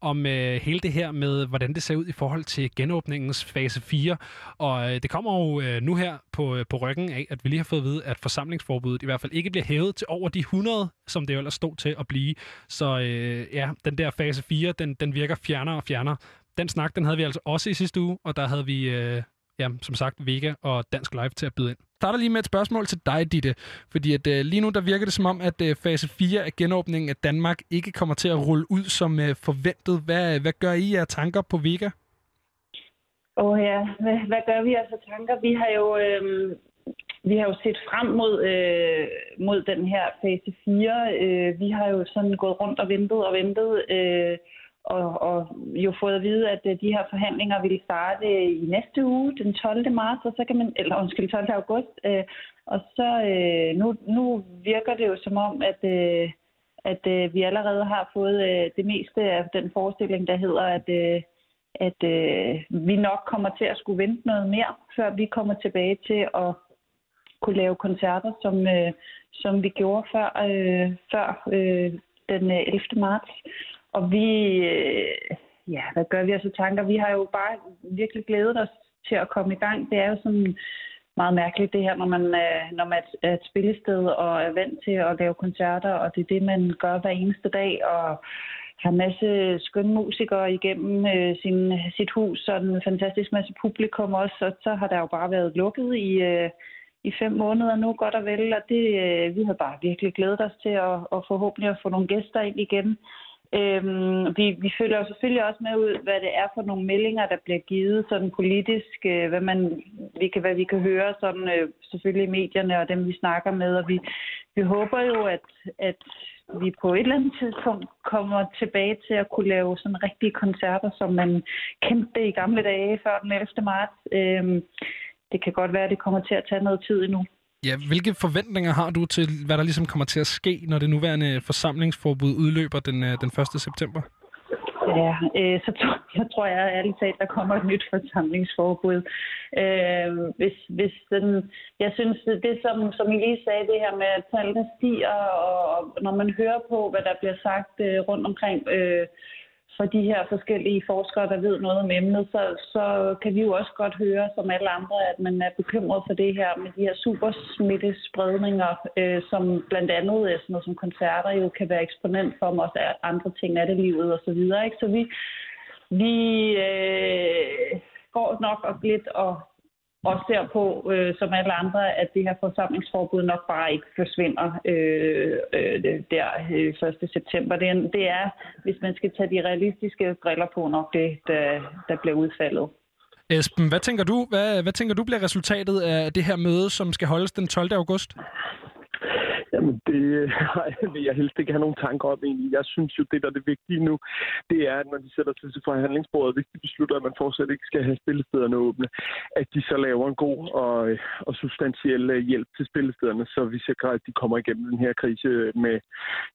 om uh, hele det her med, hvordan det ser ud i forhold til genåbningens fase 4. Og uh, det kommer jo uh, nu her på, uh, på ryggen af, at vi lige har fået at vide, at forsamlingsforbuddet i hvert fald ikke bliver hævet til over de 100, som det jo ellers stod til at blive. Så uh, ja, den der fase 4, den, den virker fjernere og fjernere. Den snak, den havde vi altså også i sidste uge, og der havde vi, øh, ja, som sagt, Vega og Dansk Live til at byde ind. Jeg starter lige med et spørgsmål til dig, Ditte. Fordi at, øh, lige nu der virker det som om, at øh, fase 4 af genåbningen af Danmark ikke kommer til at rulle ud som øh, forventet. Hvad, hvad gør I af tanker på Vega? Åh oh, ja, hvad, hvad gør vi altså tanker? Vi har jo, øh, vi har jo set frem mod, øh, mod den her fase 4. Øh, vi har jo sådan gået rundt og ventet og ventet, øh, og, og jo fået at vide, at øh, de her forhandlinger ville starte øh, i næste uge, den 12. marts, og så kan man, eller undskyld, 12. august. Øh, og så øh, nu, nu virker det jo som om, at, øh, at øh, vi allerede har fået øh, det meste af den forestilling, der hedder, at, øh, at øh, vi nok kommer til at skulle vente noget mere, før vi kommer tilbage til at kunne lave koncerter, som, øh, som vi gjorde før, øh, før øh, den øh, 11. marts. Og vi, øh, ja, hvad gør vi altså tanker? Vi har jo bare virkelig glædet os til at komme i gang. Det er jo sådan meget mærkeligt det her, når man, øh, når man er et spillested og er vant til at lave koncerter, og det er det, man gør hver eneste dag, og har en masse skønne musikere igennem øh, sin, sit hus, og en fantastisk masse publikum også, og så har der jo bare været lukket i, øh, i fem måneder nu, godt og vel, og det, øh, vi har bare virkelig glædet os til at, at forhåbentlig at få nogle gæster ind igen. Øhm, vi, vi følger jo selvfølgelig også med ud, hvad det er for nogle meldinger, der bliver givet sådan politisk, øh, hvad, man, vi kan, hvad vi kan høre sådan, øh, selvfølgelig i medierne og dem, vi snakker med. Og vi, vi håber jo, at, at vi på et eller andet tidspunkt kommer tilbage til at kunne lave sådan rigtige koncerter, som man kendte det i gamle dage før den 11. marts. Øhm, det kan godt være, at det kommer til at tage noget tid endnu. Ja, hvilke forventninger har du til, hvad der ligesom kommer til at ske, når det nuværende forsamlingsforbud udløber den, øh, den 1. september? Ja, øh, så tror, <laughs> jeg tror jeg ærligt talt, der kommer et nyt forsamlingsforbud. Øh, hvis, hvis den, jeg synes, det som, som I lige sagde, det her med, at tallene stiger, og når man hører på, hvad der bliver sagt øh, rundt omkring øh, for de her forskellige forskere, der ved noget om emnet, så, så kan vi jo også godt høre, som alle andre, at man er bekymret for det her med de her supersmittespredninger, øh, som blandt andet er sådan noget som koncerter jo kan være eksponent for, men også andre ting af det livet og så videre. Ikke? Så vi, vi øh, går nok og lidt og og ser på, øh, som alle andre, at det her forsamlingsforbud nok bare ikke forsvinder øh, øh, der øh, 1. september. Det er, det er, hvis man skal tage de realistiske briller på, nok det, der, der bliver udfaldet. Esben, hvad tænker du? Hvad, hvad tænker du bliver resultatet af det her møde, som skal holdes den 12. august? Jamen, det <laughs> vil jeg helst ikke have nogen tanker om egentlig. Jeg synes jo, det der er det vigtige nu, det er, at når de sætter sig til forhandlingsbordet, hvis de beslutter, at man fortsat ikke skal have spillestederne åbne, at de så laver en god og, og substantiel øh, hjælp til spillestederne, så vi sikrer, at de kommer igennem den her krise med,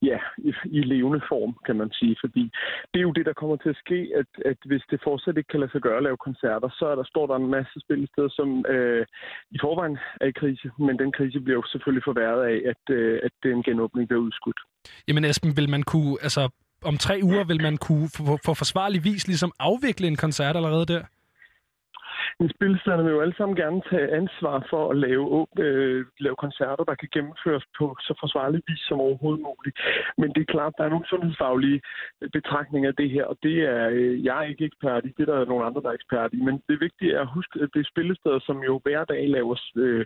ja, i, i levende form, kan man sige. Fordi det er jo det, der kommer til at ske, at, at hvis det fortsat ikke kan lade sig gøre at lave koncerter, så er der, står der en masse spillesteder, som øh, i forvejen er i krise, men den krise bliver jo selvfølgelig forværret af, at, øh, at den genåbning bliver udskudt. Jamen Esben, vil man kunne, altså om tre uger vil man kunne få, få forsvarlig vis ligesom afvikle en koncert allerede der? Men spillestederne vil jo alle sammen gerne tage ansvar for at lave, øh, lave koncerter, der kan gennemføres på så forsvarlig vis som overhovedet muligt. Men det er klart, der er nogle sundhedsfaglige betragtninger af det her, og det er øh, jeg er ikke ekspert i, det er der nogle andre, der er ekspert i. Men det vigtige er at huske, at det er spillesteder, som jo hver dag laver øh,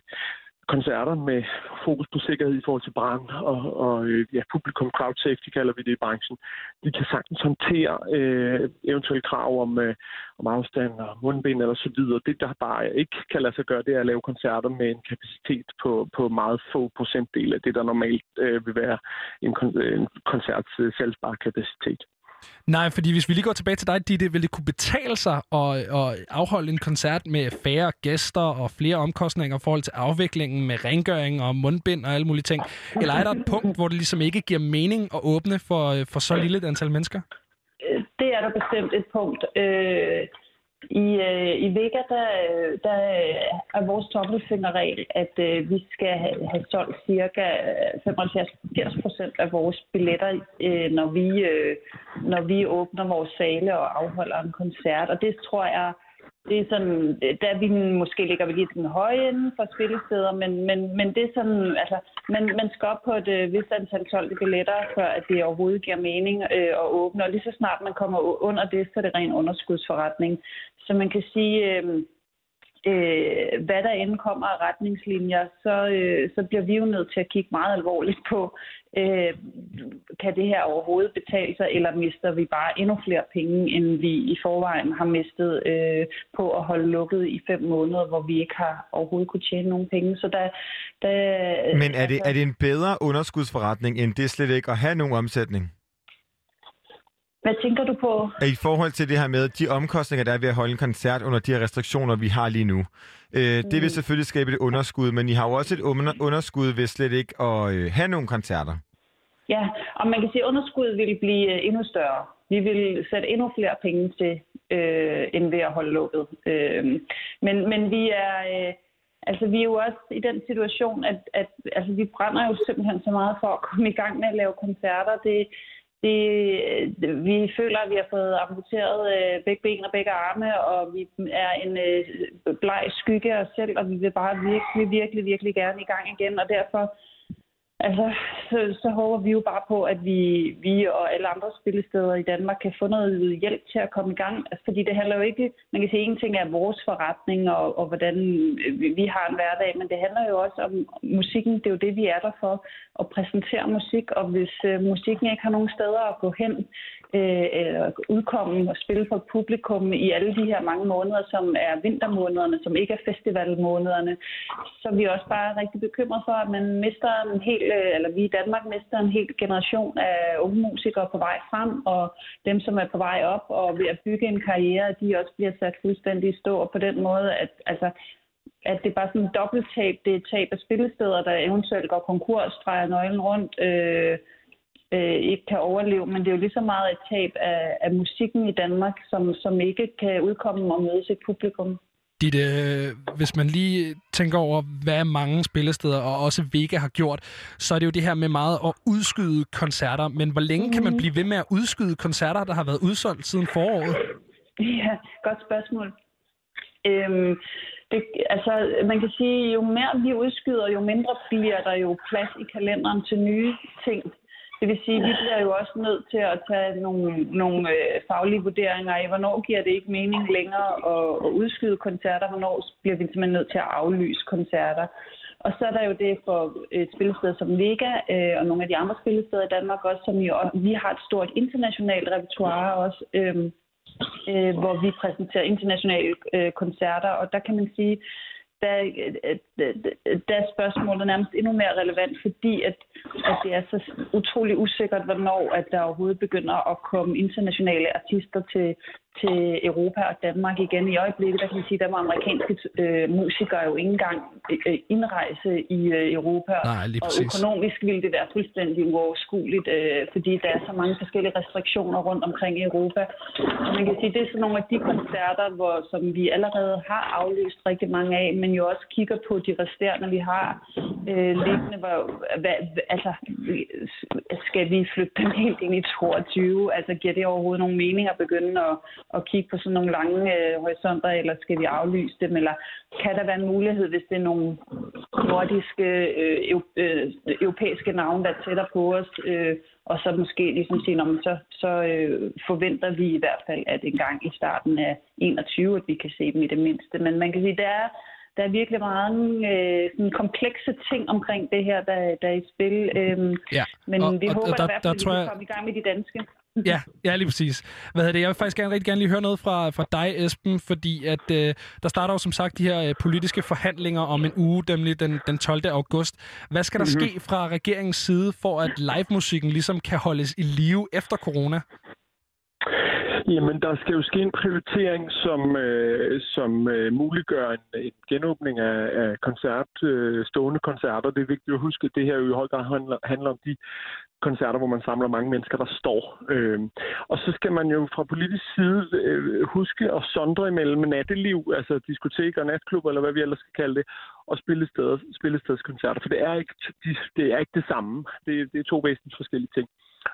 koncerter med fokus på sikkerhed i forhold til brand og, og øh, ja, publikum crowd safety kalder vi det i branchen. De kan sagtens håndtere øh, eventuelle krav om, øh, om afstand og mundbind eller så videre. Det, der bare ikke kan lade sig gøre, det er at lave koncerter med en kapacitet på, på meget få procentdel af det, der normalt øh, vil være en, kon- en koncerts øh, salgsbare kapacitet. Nej, fordi hvis vi lige går tilbage til dig, Ditte, vil det kunne betale sig at, at afholde en koncert med færre gæster og flere omkostninger i forhold til afviklingen med rengøring og mundbind og alle mulige ting? Eller er der et punkt, hvor det ligesom ikke giver mening at åbne for, for så lille et antal mennesker? Øh, det er der bestemt et punkt. Øh, i, øh, i Vega, der, der er vores tommelfingerregel, at øh, vi skal have, have solgt cirka 75 procent af vores billetter, øh, når, vi, øh, når vi åbner vores sale og afholder en koncert. Og det tror jeg, det er sådan, der vi måske ligger vi lige den høje ende for spillesteder, men, men, men det er sådan, altså, man, man skal op på et øh, vist antal solgte billetter, før at det overhovedet giver mening øh, at åbne. Og lige så snart man kommer under det, så er det ren underskudsforretning. Så man kan sige, øh, øh, hvad der end kommer af retningslinjer, så, øh, så bliver vi jo nødt til at kigge meget alvorligt på, øh, kan det her overhovedet betale sig, eller mister vi bare endnu flere penge, end vi i forvejen har mistet øh, på at holde lukket i fem måneder, hvor vi ikke har overhovedet kunne tjene nogen penge. Så der, der, Men er det, er det en bedre underskudsforretning, end det slet ikke at have nogen omsætning? Hvad tænker du på? I forhold til det her med de omkostninger, der er ved at holde en koncert under de her restriktioner, vi har lige nu. Øh, det vil Mm. selvfølgelig skabe et underskud, men I har jo også et under- underskud ved slet ikke at øh, have nogen koncerter. Ja, og man kan sige, at underskuddet vil blive øh, endnu større. Vi vil sætte endnu flere penge til, øh, end ved at holde lukket. Øh, men, men vi er... Øh, Altså, vi er jo også i den situation, at, at altså, vi brænder jo simpelthen så meget for at komme i gang med at lave koncerter. Det, det, vi føler, at vi har fået amputeret øh, begge ben og begge arme, og vi er en øh, bleg skygge af os selv, og vi vil bare virkelig, virkelig, virkelig gerne i gang igen. Og derfor altså, så, så håber vi jo bare på, at vi, vi og alle andre spillesteder i Danmark kan få noget hjælp til at komme i gang. Altså, fordi det handler jo ikke, man kan sige, en ting er vores forretning og, og hvordan vi har en hverdag, men det handler jo også om musikken. Det er jo det, vi er der for, at præsentere musik. Og hvis øh, musikken ikke har nogen steder at gå hen, øh, eller udkomme og spille for publikum i alle de her mange måneder, som er vintermånederne, som ikke er festivalmånederne, så vi er også bare rigtig bekymret for, at man mister en hel, øh, eller vi i Danmark mister en hel generation af unge musikere på vej frem, og dem, som er på vej op og ved at bygge en karriere, de også bliver sat fuldstændig i stå, og på den måde, at altså, at det er bare sådan en dobbelttab. Det er et tab af spillesteder, der eventuelt går konkurs, drejer nøglen rundt, øh, øh, ikke kan overleve, men det er jo lige så meget et tab af, af musikken i Danmark, som, som ikke kan udkomme og møde sit publikum. Dit, øh, hvis man lige tænker over, hvad mange spillesteder og også Vega har gjort, så er det jo det her med meget at udskyde koncerter. Men hvor længe kan man blive ved med at udskyde koncerter, der har været udsolgt siden foråret? <laughs> Ja, godt spørgsmål. Øhm, det, altså, man kan sige, jo mere vi udskyder, jo mindre bliver der jo plads i kalenderen til nye ting. Det vil sige, at vi bliver jo også nødt til at tage nogle, nogle øh, faglige vurderinger af, hvornår giver det ikke mening længere at, at udskyde koncerter, hvornår bliver vi simpelthen nødt til at aflyse koncerter. Og så er der jo det for et spillested som Vega øh, og nogle af de andre spillesteder i Danmark også, som jo vi har et stort internationalt repertoire også. Øh, øh, hvor vi præsenterer internationale øh, koncerter, og der kan man sige, der, der er spørgsmålet nærmest endnu mere relevant, fordi at, at det er så utrolig usikkert, hvornår at der overhovedet begynder at komme internationale artister til, til Europa og Danmark igen. I øjeblikket, der kan man sige, der må amerikanske øh, musikere jo ikke engang øh, indrejse i øh, Europa. Nej, lige og økonomisk ville det være fuldstændig uoverskueligt, øh, fordi der er så mange forskellige restriktioner rundt omkring i Europa. Så man kan sige, det er sådan nogle af de koncerter, hvor, som vi allerede har aflyst rigtig mange af, men jo også kigger på de resterende, vi har øh, liggende. Hvor, hvad, altså, skal vi flytte dem helt ind i 22? Altså, giver det overhovedet nogen mening at begynde at, at kigge på sådan nogle lange øh, horisonter, eller skal vi aflyse dem? Eller kan der være en mulighed, hvis det er nogle nordiske, øh, øh, europæiske navne, der er tættere på os, øh, og så måske ligesom sige, "Nå, men så, så øh, forventer vi i hvert fald, at en gang i starten af 21, at vi kan se dem i det mindste. Men man kan sige, der er, der er virkelig meget øh, sådan komplekse ting omkring det her, der, der er i spil. Øhm, Ja, men og- vi og håber der- i hvert der fald, at vi kan jeg- komme i gang med de danske. Ja, ja, lige præcis. Hvad hedder det? Jeg vil faktisk gerne rigtig gerne lige høre noget fra, fra dig, Esben, fordi at øh, der starter jo som sagt de her øh, politiske forhandlinger om en uge, nemlig den, den 12. august. Hvad skal der Mhm. ske fra regeringens side, for at livemusikken ligesom kan holdes i live efter corona? Jamen, der skal jo ske en prioritering, som, øh, som øh, muliggør en, en genåbning af, af koncert, øh, stående koncerter. Det er vigtigt at huske, at det her jo i høj grad handler, handler om de koncerter, hvor man samler mange mennesker, der står. Øh, og så skal man jo fra politisk side øh, huske at sondre imellem natteliv, altså diskoteker, natklubber, eller hvad vi ellers skal kalde det, og spillesteder, spillestedskoncerter. For det er ikke, de, det er ikke det samme. Det, det er to væsentligt forskellige ting.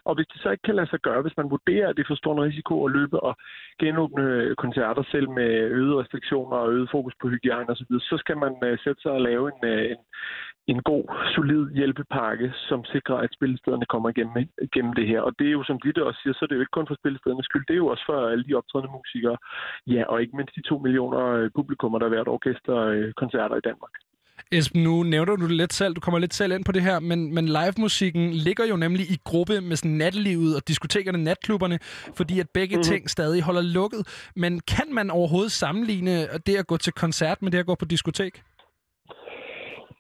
Og hvis det så ikke kan lade sig gøre, hvis man vurderer, at det er for stor en risiko at løbe og genåbne koncerter selv med øgede restriktioner og øget fokus på hygiejne osv., så skal man øh, sætte sig og lave en, øh, en, en god, solid hjælpepakke, som sikrer, at spillestederne kommer igennem, igennem det her. Og det er jo, som Ditte også siger, så er det jo ikke kun for spillestedernes skyld, det er jo også for alle de optrædende musikere. Ja, og ikke mindst de to millioner øh, publikummer, der hvert orkester øh, koncerter i Danmark. Esben, nu nævner du det lidt selv, du kommer lidt selv ind på det her, men, men livemusikken ligger jo nemlig i gruppe med sådan nattelivet og diskotekerne, natklubberne, fordi at begge Mhm. mm-hmm. ting stadig holder lukket. Men kan man overhovedet sammenligne det at gå til koncert med det at gå på diskotek?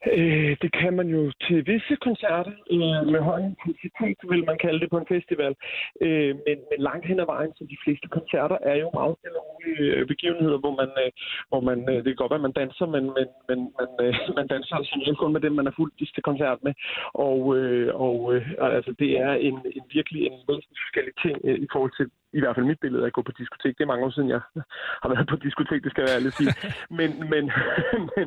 Øh, det kan man jo til visse koncerter øh, med høj intensitet, vil man kalde det på en festival. Øh, men, men langt hen ad vejen, så de fleste koncerter er jo meget stille rolige øh, begivenheder, hvor man, øh, hvor man øh, det kan godt være, at man danser, men, men, men man, øh, <laughs> man danser altså ikke kun med dem, man er fuldt til koncert med. Og, øh, og øh, altså, det er en, en virkelig en væsentlig forskellig ting øh, i forhold til i hvert fald mit billede af at gå på diskotek. Det er mange år siden, jeg <laughs> har været på diskotek, det skal jeg ærligt sige. Men, <laughs> men, men,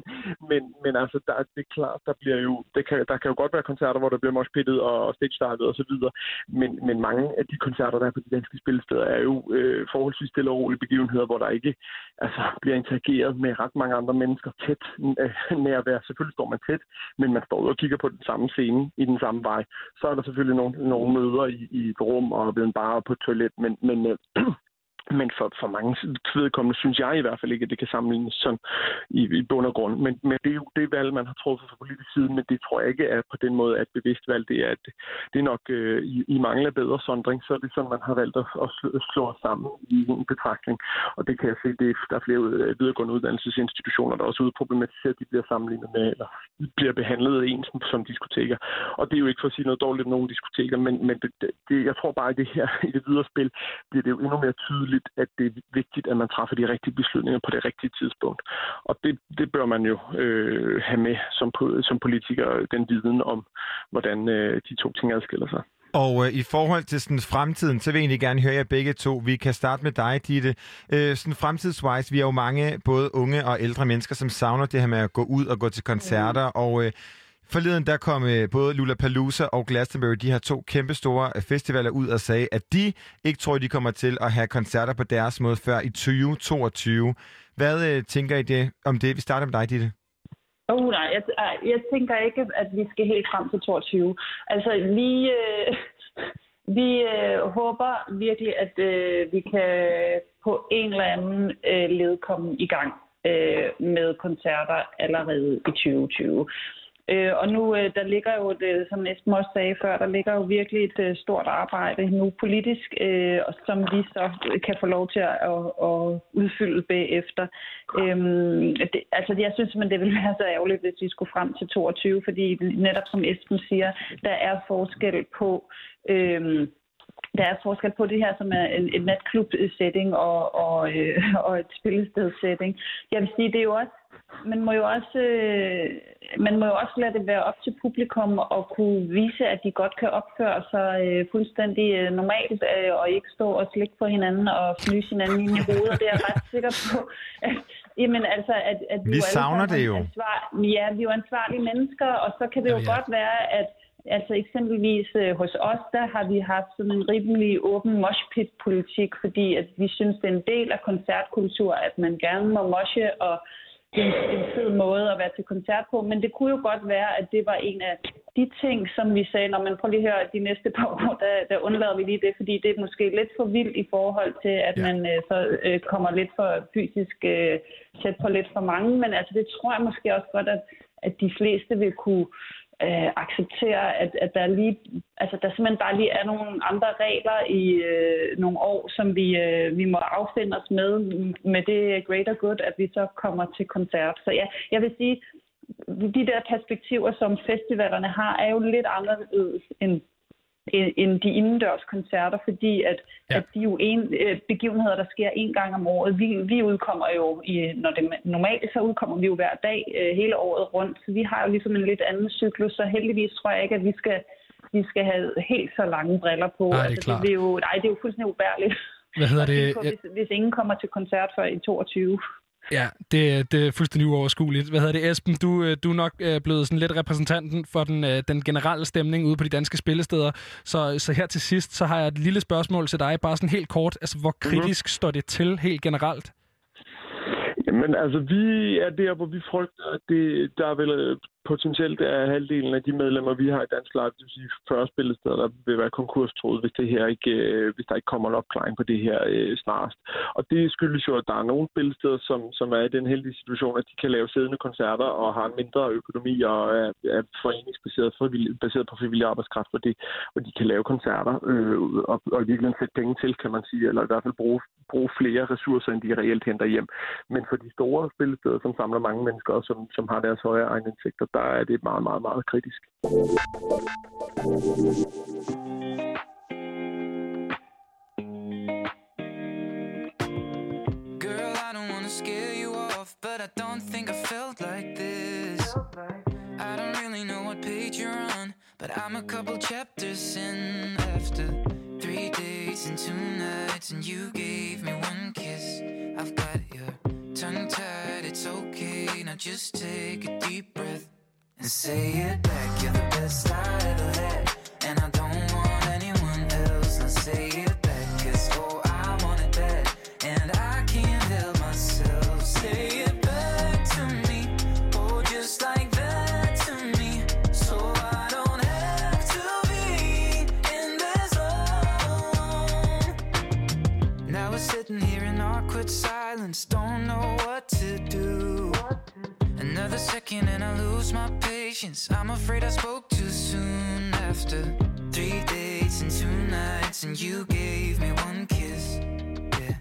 men, men altså, der, det er klart, der bliver jo, det kan, der kan jo godt være koncerter, hvor der bliver moshpittet og stage startet og så videre. Men, men mange af de koncerter, der er på de danske spillesteder, er jo øh, forholdsvis stille og rolige begivenheder, hvor der ikke altså, bliver interageret med ret mange andre mennesker tæt øh, være. Selvfølgelig står man tæt, men man står ud og kigger på den samme scene i den samme vej. Så er der selvfølgelig nogle, nogle møder i, i et rum og ved en bar og på et toilet, men, men øh, <clears throat> men for, for mange vedkommende synes jeg i hvert fald ikke, at det kan sammenlignes sådan i, i bund og grund. Men, men det er jo det valg, man har truffet fra politisk side, men det tror jeg ikke er på den måde, at et bevidst valg. Det er, at det er nok øh, i, i mangel af bedre sondring, så er det sådan, man har valgt at, at slå, slå os sammen i en betragtning. Og det kan jeg se, det, der er flere videregående uddannelsesinstitutioner, der også udproblematiserer, at de bliver sammenlignet med, eller bliver behandlet ens som, diskoteker. Og det er jo ikke for at sige noget dårligt om nogle diskoteker, men, men det, det, det, jeg tror bare, at det her i det videre spil bliver det jo endnu mere tydeligt, at det er vigtigt, at man træffer de rigtige beslutninger på det rigtige tidspunkt. Og det, det bør man jo øh, have med som, som politiker, den viden om, hvordan øh, de to ting adskiller sig. Og øh, i forhold til sådan fremtiden, så vil jeg egentlig gerne høre jer begge to. Vi kan starte med dig, Ditte. Øh, sådan fremtidswise, vi har jo mange både unge og ældre mennesker, som savner det her med at gå ud og gå til koncerter. Mm. Og øh, forleden der kom øh, både Lollapalooza og Glastonbury, de her to kæmpe store øh, festivaler ud og sagde, at de ikke tror, de kommer til at have koncerter på deres måde før i 2022. Hvad øh, tænker I det, om det? Vi starter med dig, Ditte. Oh, nej, jeg, jeg tænker ikke, at vi skal helt frem til 22. Altså, vi, øh, vi øh, håber virkelig, at øh, vi kan på en eller anden øh, led komme i gang øh, med koncerter allerede i 2020. Øh, og nu, øh, der ligger jo, det, øh, som Esben også sagde før, der ligger jo virkelig et øh, stort arbejde nu politisk, øh, og som vi så øh, kan få lov til at, at, at udfylde bagefter. Øhm, det, altså, jeg synes simpelthen, det ville være så ærgerligt, hvis vi skulle frem til 22, fordi netop som Esben siger, der er forskel på... Øh, der er forskel på det her, som er en, en natklub-setting og, og, øh, og et spillested-setting. Jeg vil sige, det er jo også, man må jo også, øh, man må jo også lade det være op til publikum at kunne vise, at de godt kan opføre sig øh, fuldstændig øh, normalt øh, og ikke stå og slikke på hinanden og fnyse hinanden ind i hovedet. Det er jeg ret sikker på. At, jamen altså, at, at Vi alle savner det jo. Ansvar, ja, vi er jo ansvarlige mennesker, og så kan det jo Ja, ja. godt være, at Altså eksempelvis øh, hos os, der har vi haft sådan en rimelig åben moshpit-politik, fordi at vi synes, det er en del af koncertkultur, at man gerne må moshe, og en, en fed måde at være til koncert på. Men det kunne jo godt være, at det var en af, de ting, som vi sagde, når man prøver lige at høre, de næste par <laughs> år, der, der undlader vi lige det, fordi det er måske lidt for vildt i forhold til, at ja. man øh, så øh, kommer lidt for fysisk øh, tæt på lidt for mange. Men altså, det tror jeg måske også godt, at, at de fleste vil kunne øh, Øh, acceptere, at, at der lige, altså der simpelthen bare lige er nogle andre regler i øh, nogle år, som vi, øh, vi må affinde os med, med det greater good, at vi så kommer til koncert. Så ja, jeg vil sige, de der perspektiver, som festivalerne har, er jo lidt anderledes end end- de indendørs koncerter, fordi at, ja. at de jo en, øh, begivenheder, der sker en gang om året. Vi, vi udkommer jo, i, når det normalt, så udkommer vi jo hver dag øh, hele året rundt. Så vi har jo ligesom en lidt anden cyklus, så heldigvis tror jeg ikke, at vi skal, vi skal have helt så lange briller på. Nej, det er altså, klart. det, er jo, nej, det er jo fuldstændig ubærligt. Hvad hedder det? På, hvis, hvis ingen kommer til koncert før i 22. Ja, det, det er fuldstændig uoverskueligt. Hvad hedder det, Esben? Du, øh, du er nok øh, blevet sådan lidt repræsentanten for den, øh, den generelle stemning ude på de danske spillesteder. Så, så her til sidst, så har jeg et lille spørgsmål til dig, bare sådan helt kort. Altså, hvor kritisk står det til helt generelt? Jamen altså, vi er der, hvor vi frygter, at det, der er øh, potentielt er halvdelen af de medlemmer, vi har i Dansk Live, det vil sige 40 spillesteder, der vil være konkurstroet, hvis, det her ikke, øh, hvis der ikke kommer en opklaring på det her øh, snarest. Og det skyldes jo, at der er nogle spillesteder, som, som er i den heldige situation, at de kan lave siddende koncerter og har en mindre økonomi og er, er foreningsbaseret frivillig, baseret på frivillig arbejdskraft, hvor, det, hvor de kan lave koncerter øh, og, og i virkeligheden sætte penge til, kan man sige, eller i hvert fald bruge, bruge flere ressourcer, end de reelt henter hjem. Men for de store spillesteder, som samler mange mennesker, og som, som har deres højere egenindtægter, der er det meget, meget, meget kritisk. Girl, I don't wanna scare you off, but I don't think I felt like this. I don't really know what page you're on, but I'm a couple chapters in after three days and two nights, and you gave me one kiss. I've got your tongue tied, it's okay. Now just take a deep breath and say it back. You're the best I ever had, and I don't want anyone else. Now say it back, cause oh, I want it bad, and I can't help myself. Say it back to me, oh, just like that to me, so I don't have to be in this alone. Now we're sitting here in awkward silence, don't know what to do. Another second and I lose my patience. I'm afraid I spoke too soon after three days and two nights, and you gave me one kiss. Yeah,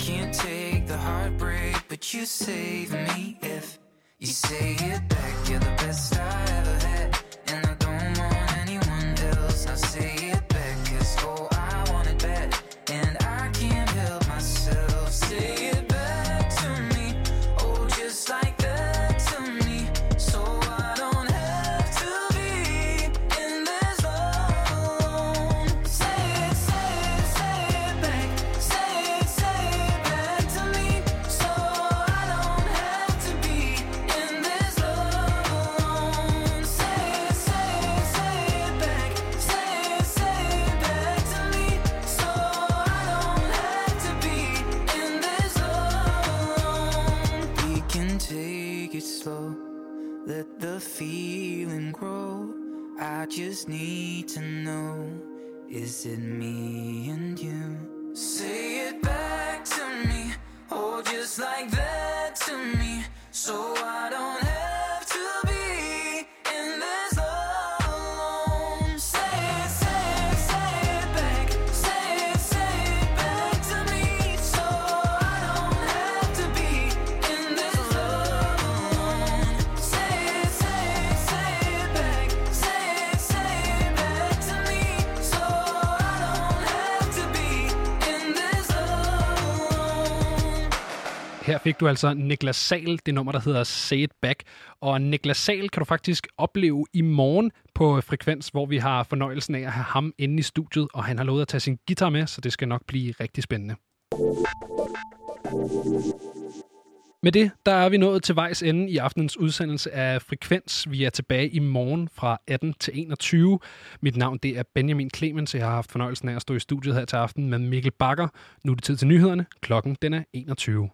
can't take the heartbreak, but you save me if you say it back. You're the best I ever had, and I don't want anyone else. Now say I just need to know, is it me and you? Say it back to me, oh, just like that to me, so I don't have fik du altså Niklas Sal, det nummer, der hedder Say It Back. Og Niklas Sal kan du faktisk opleve i morgen på Frekvens, hvor vi har fornøjelsen af at have ham inde i studiet, og han har lovet at tage sin guitar med, så det skal nok blive rigtig spændende. Med det, der er vi nået til vejs ende i aftenens udsendelse af Frekvens. Vi er tilbage i morgen fra 18 til 21. Mit navn det er Benjamin Clemens. Jeg har haft fornøjelsen af at stå i studiet her til aften med Mikkel Bakker. Nu er det tid til nyhederne. Klokken den er 21.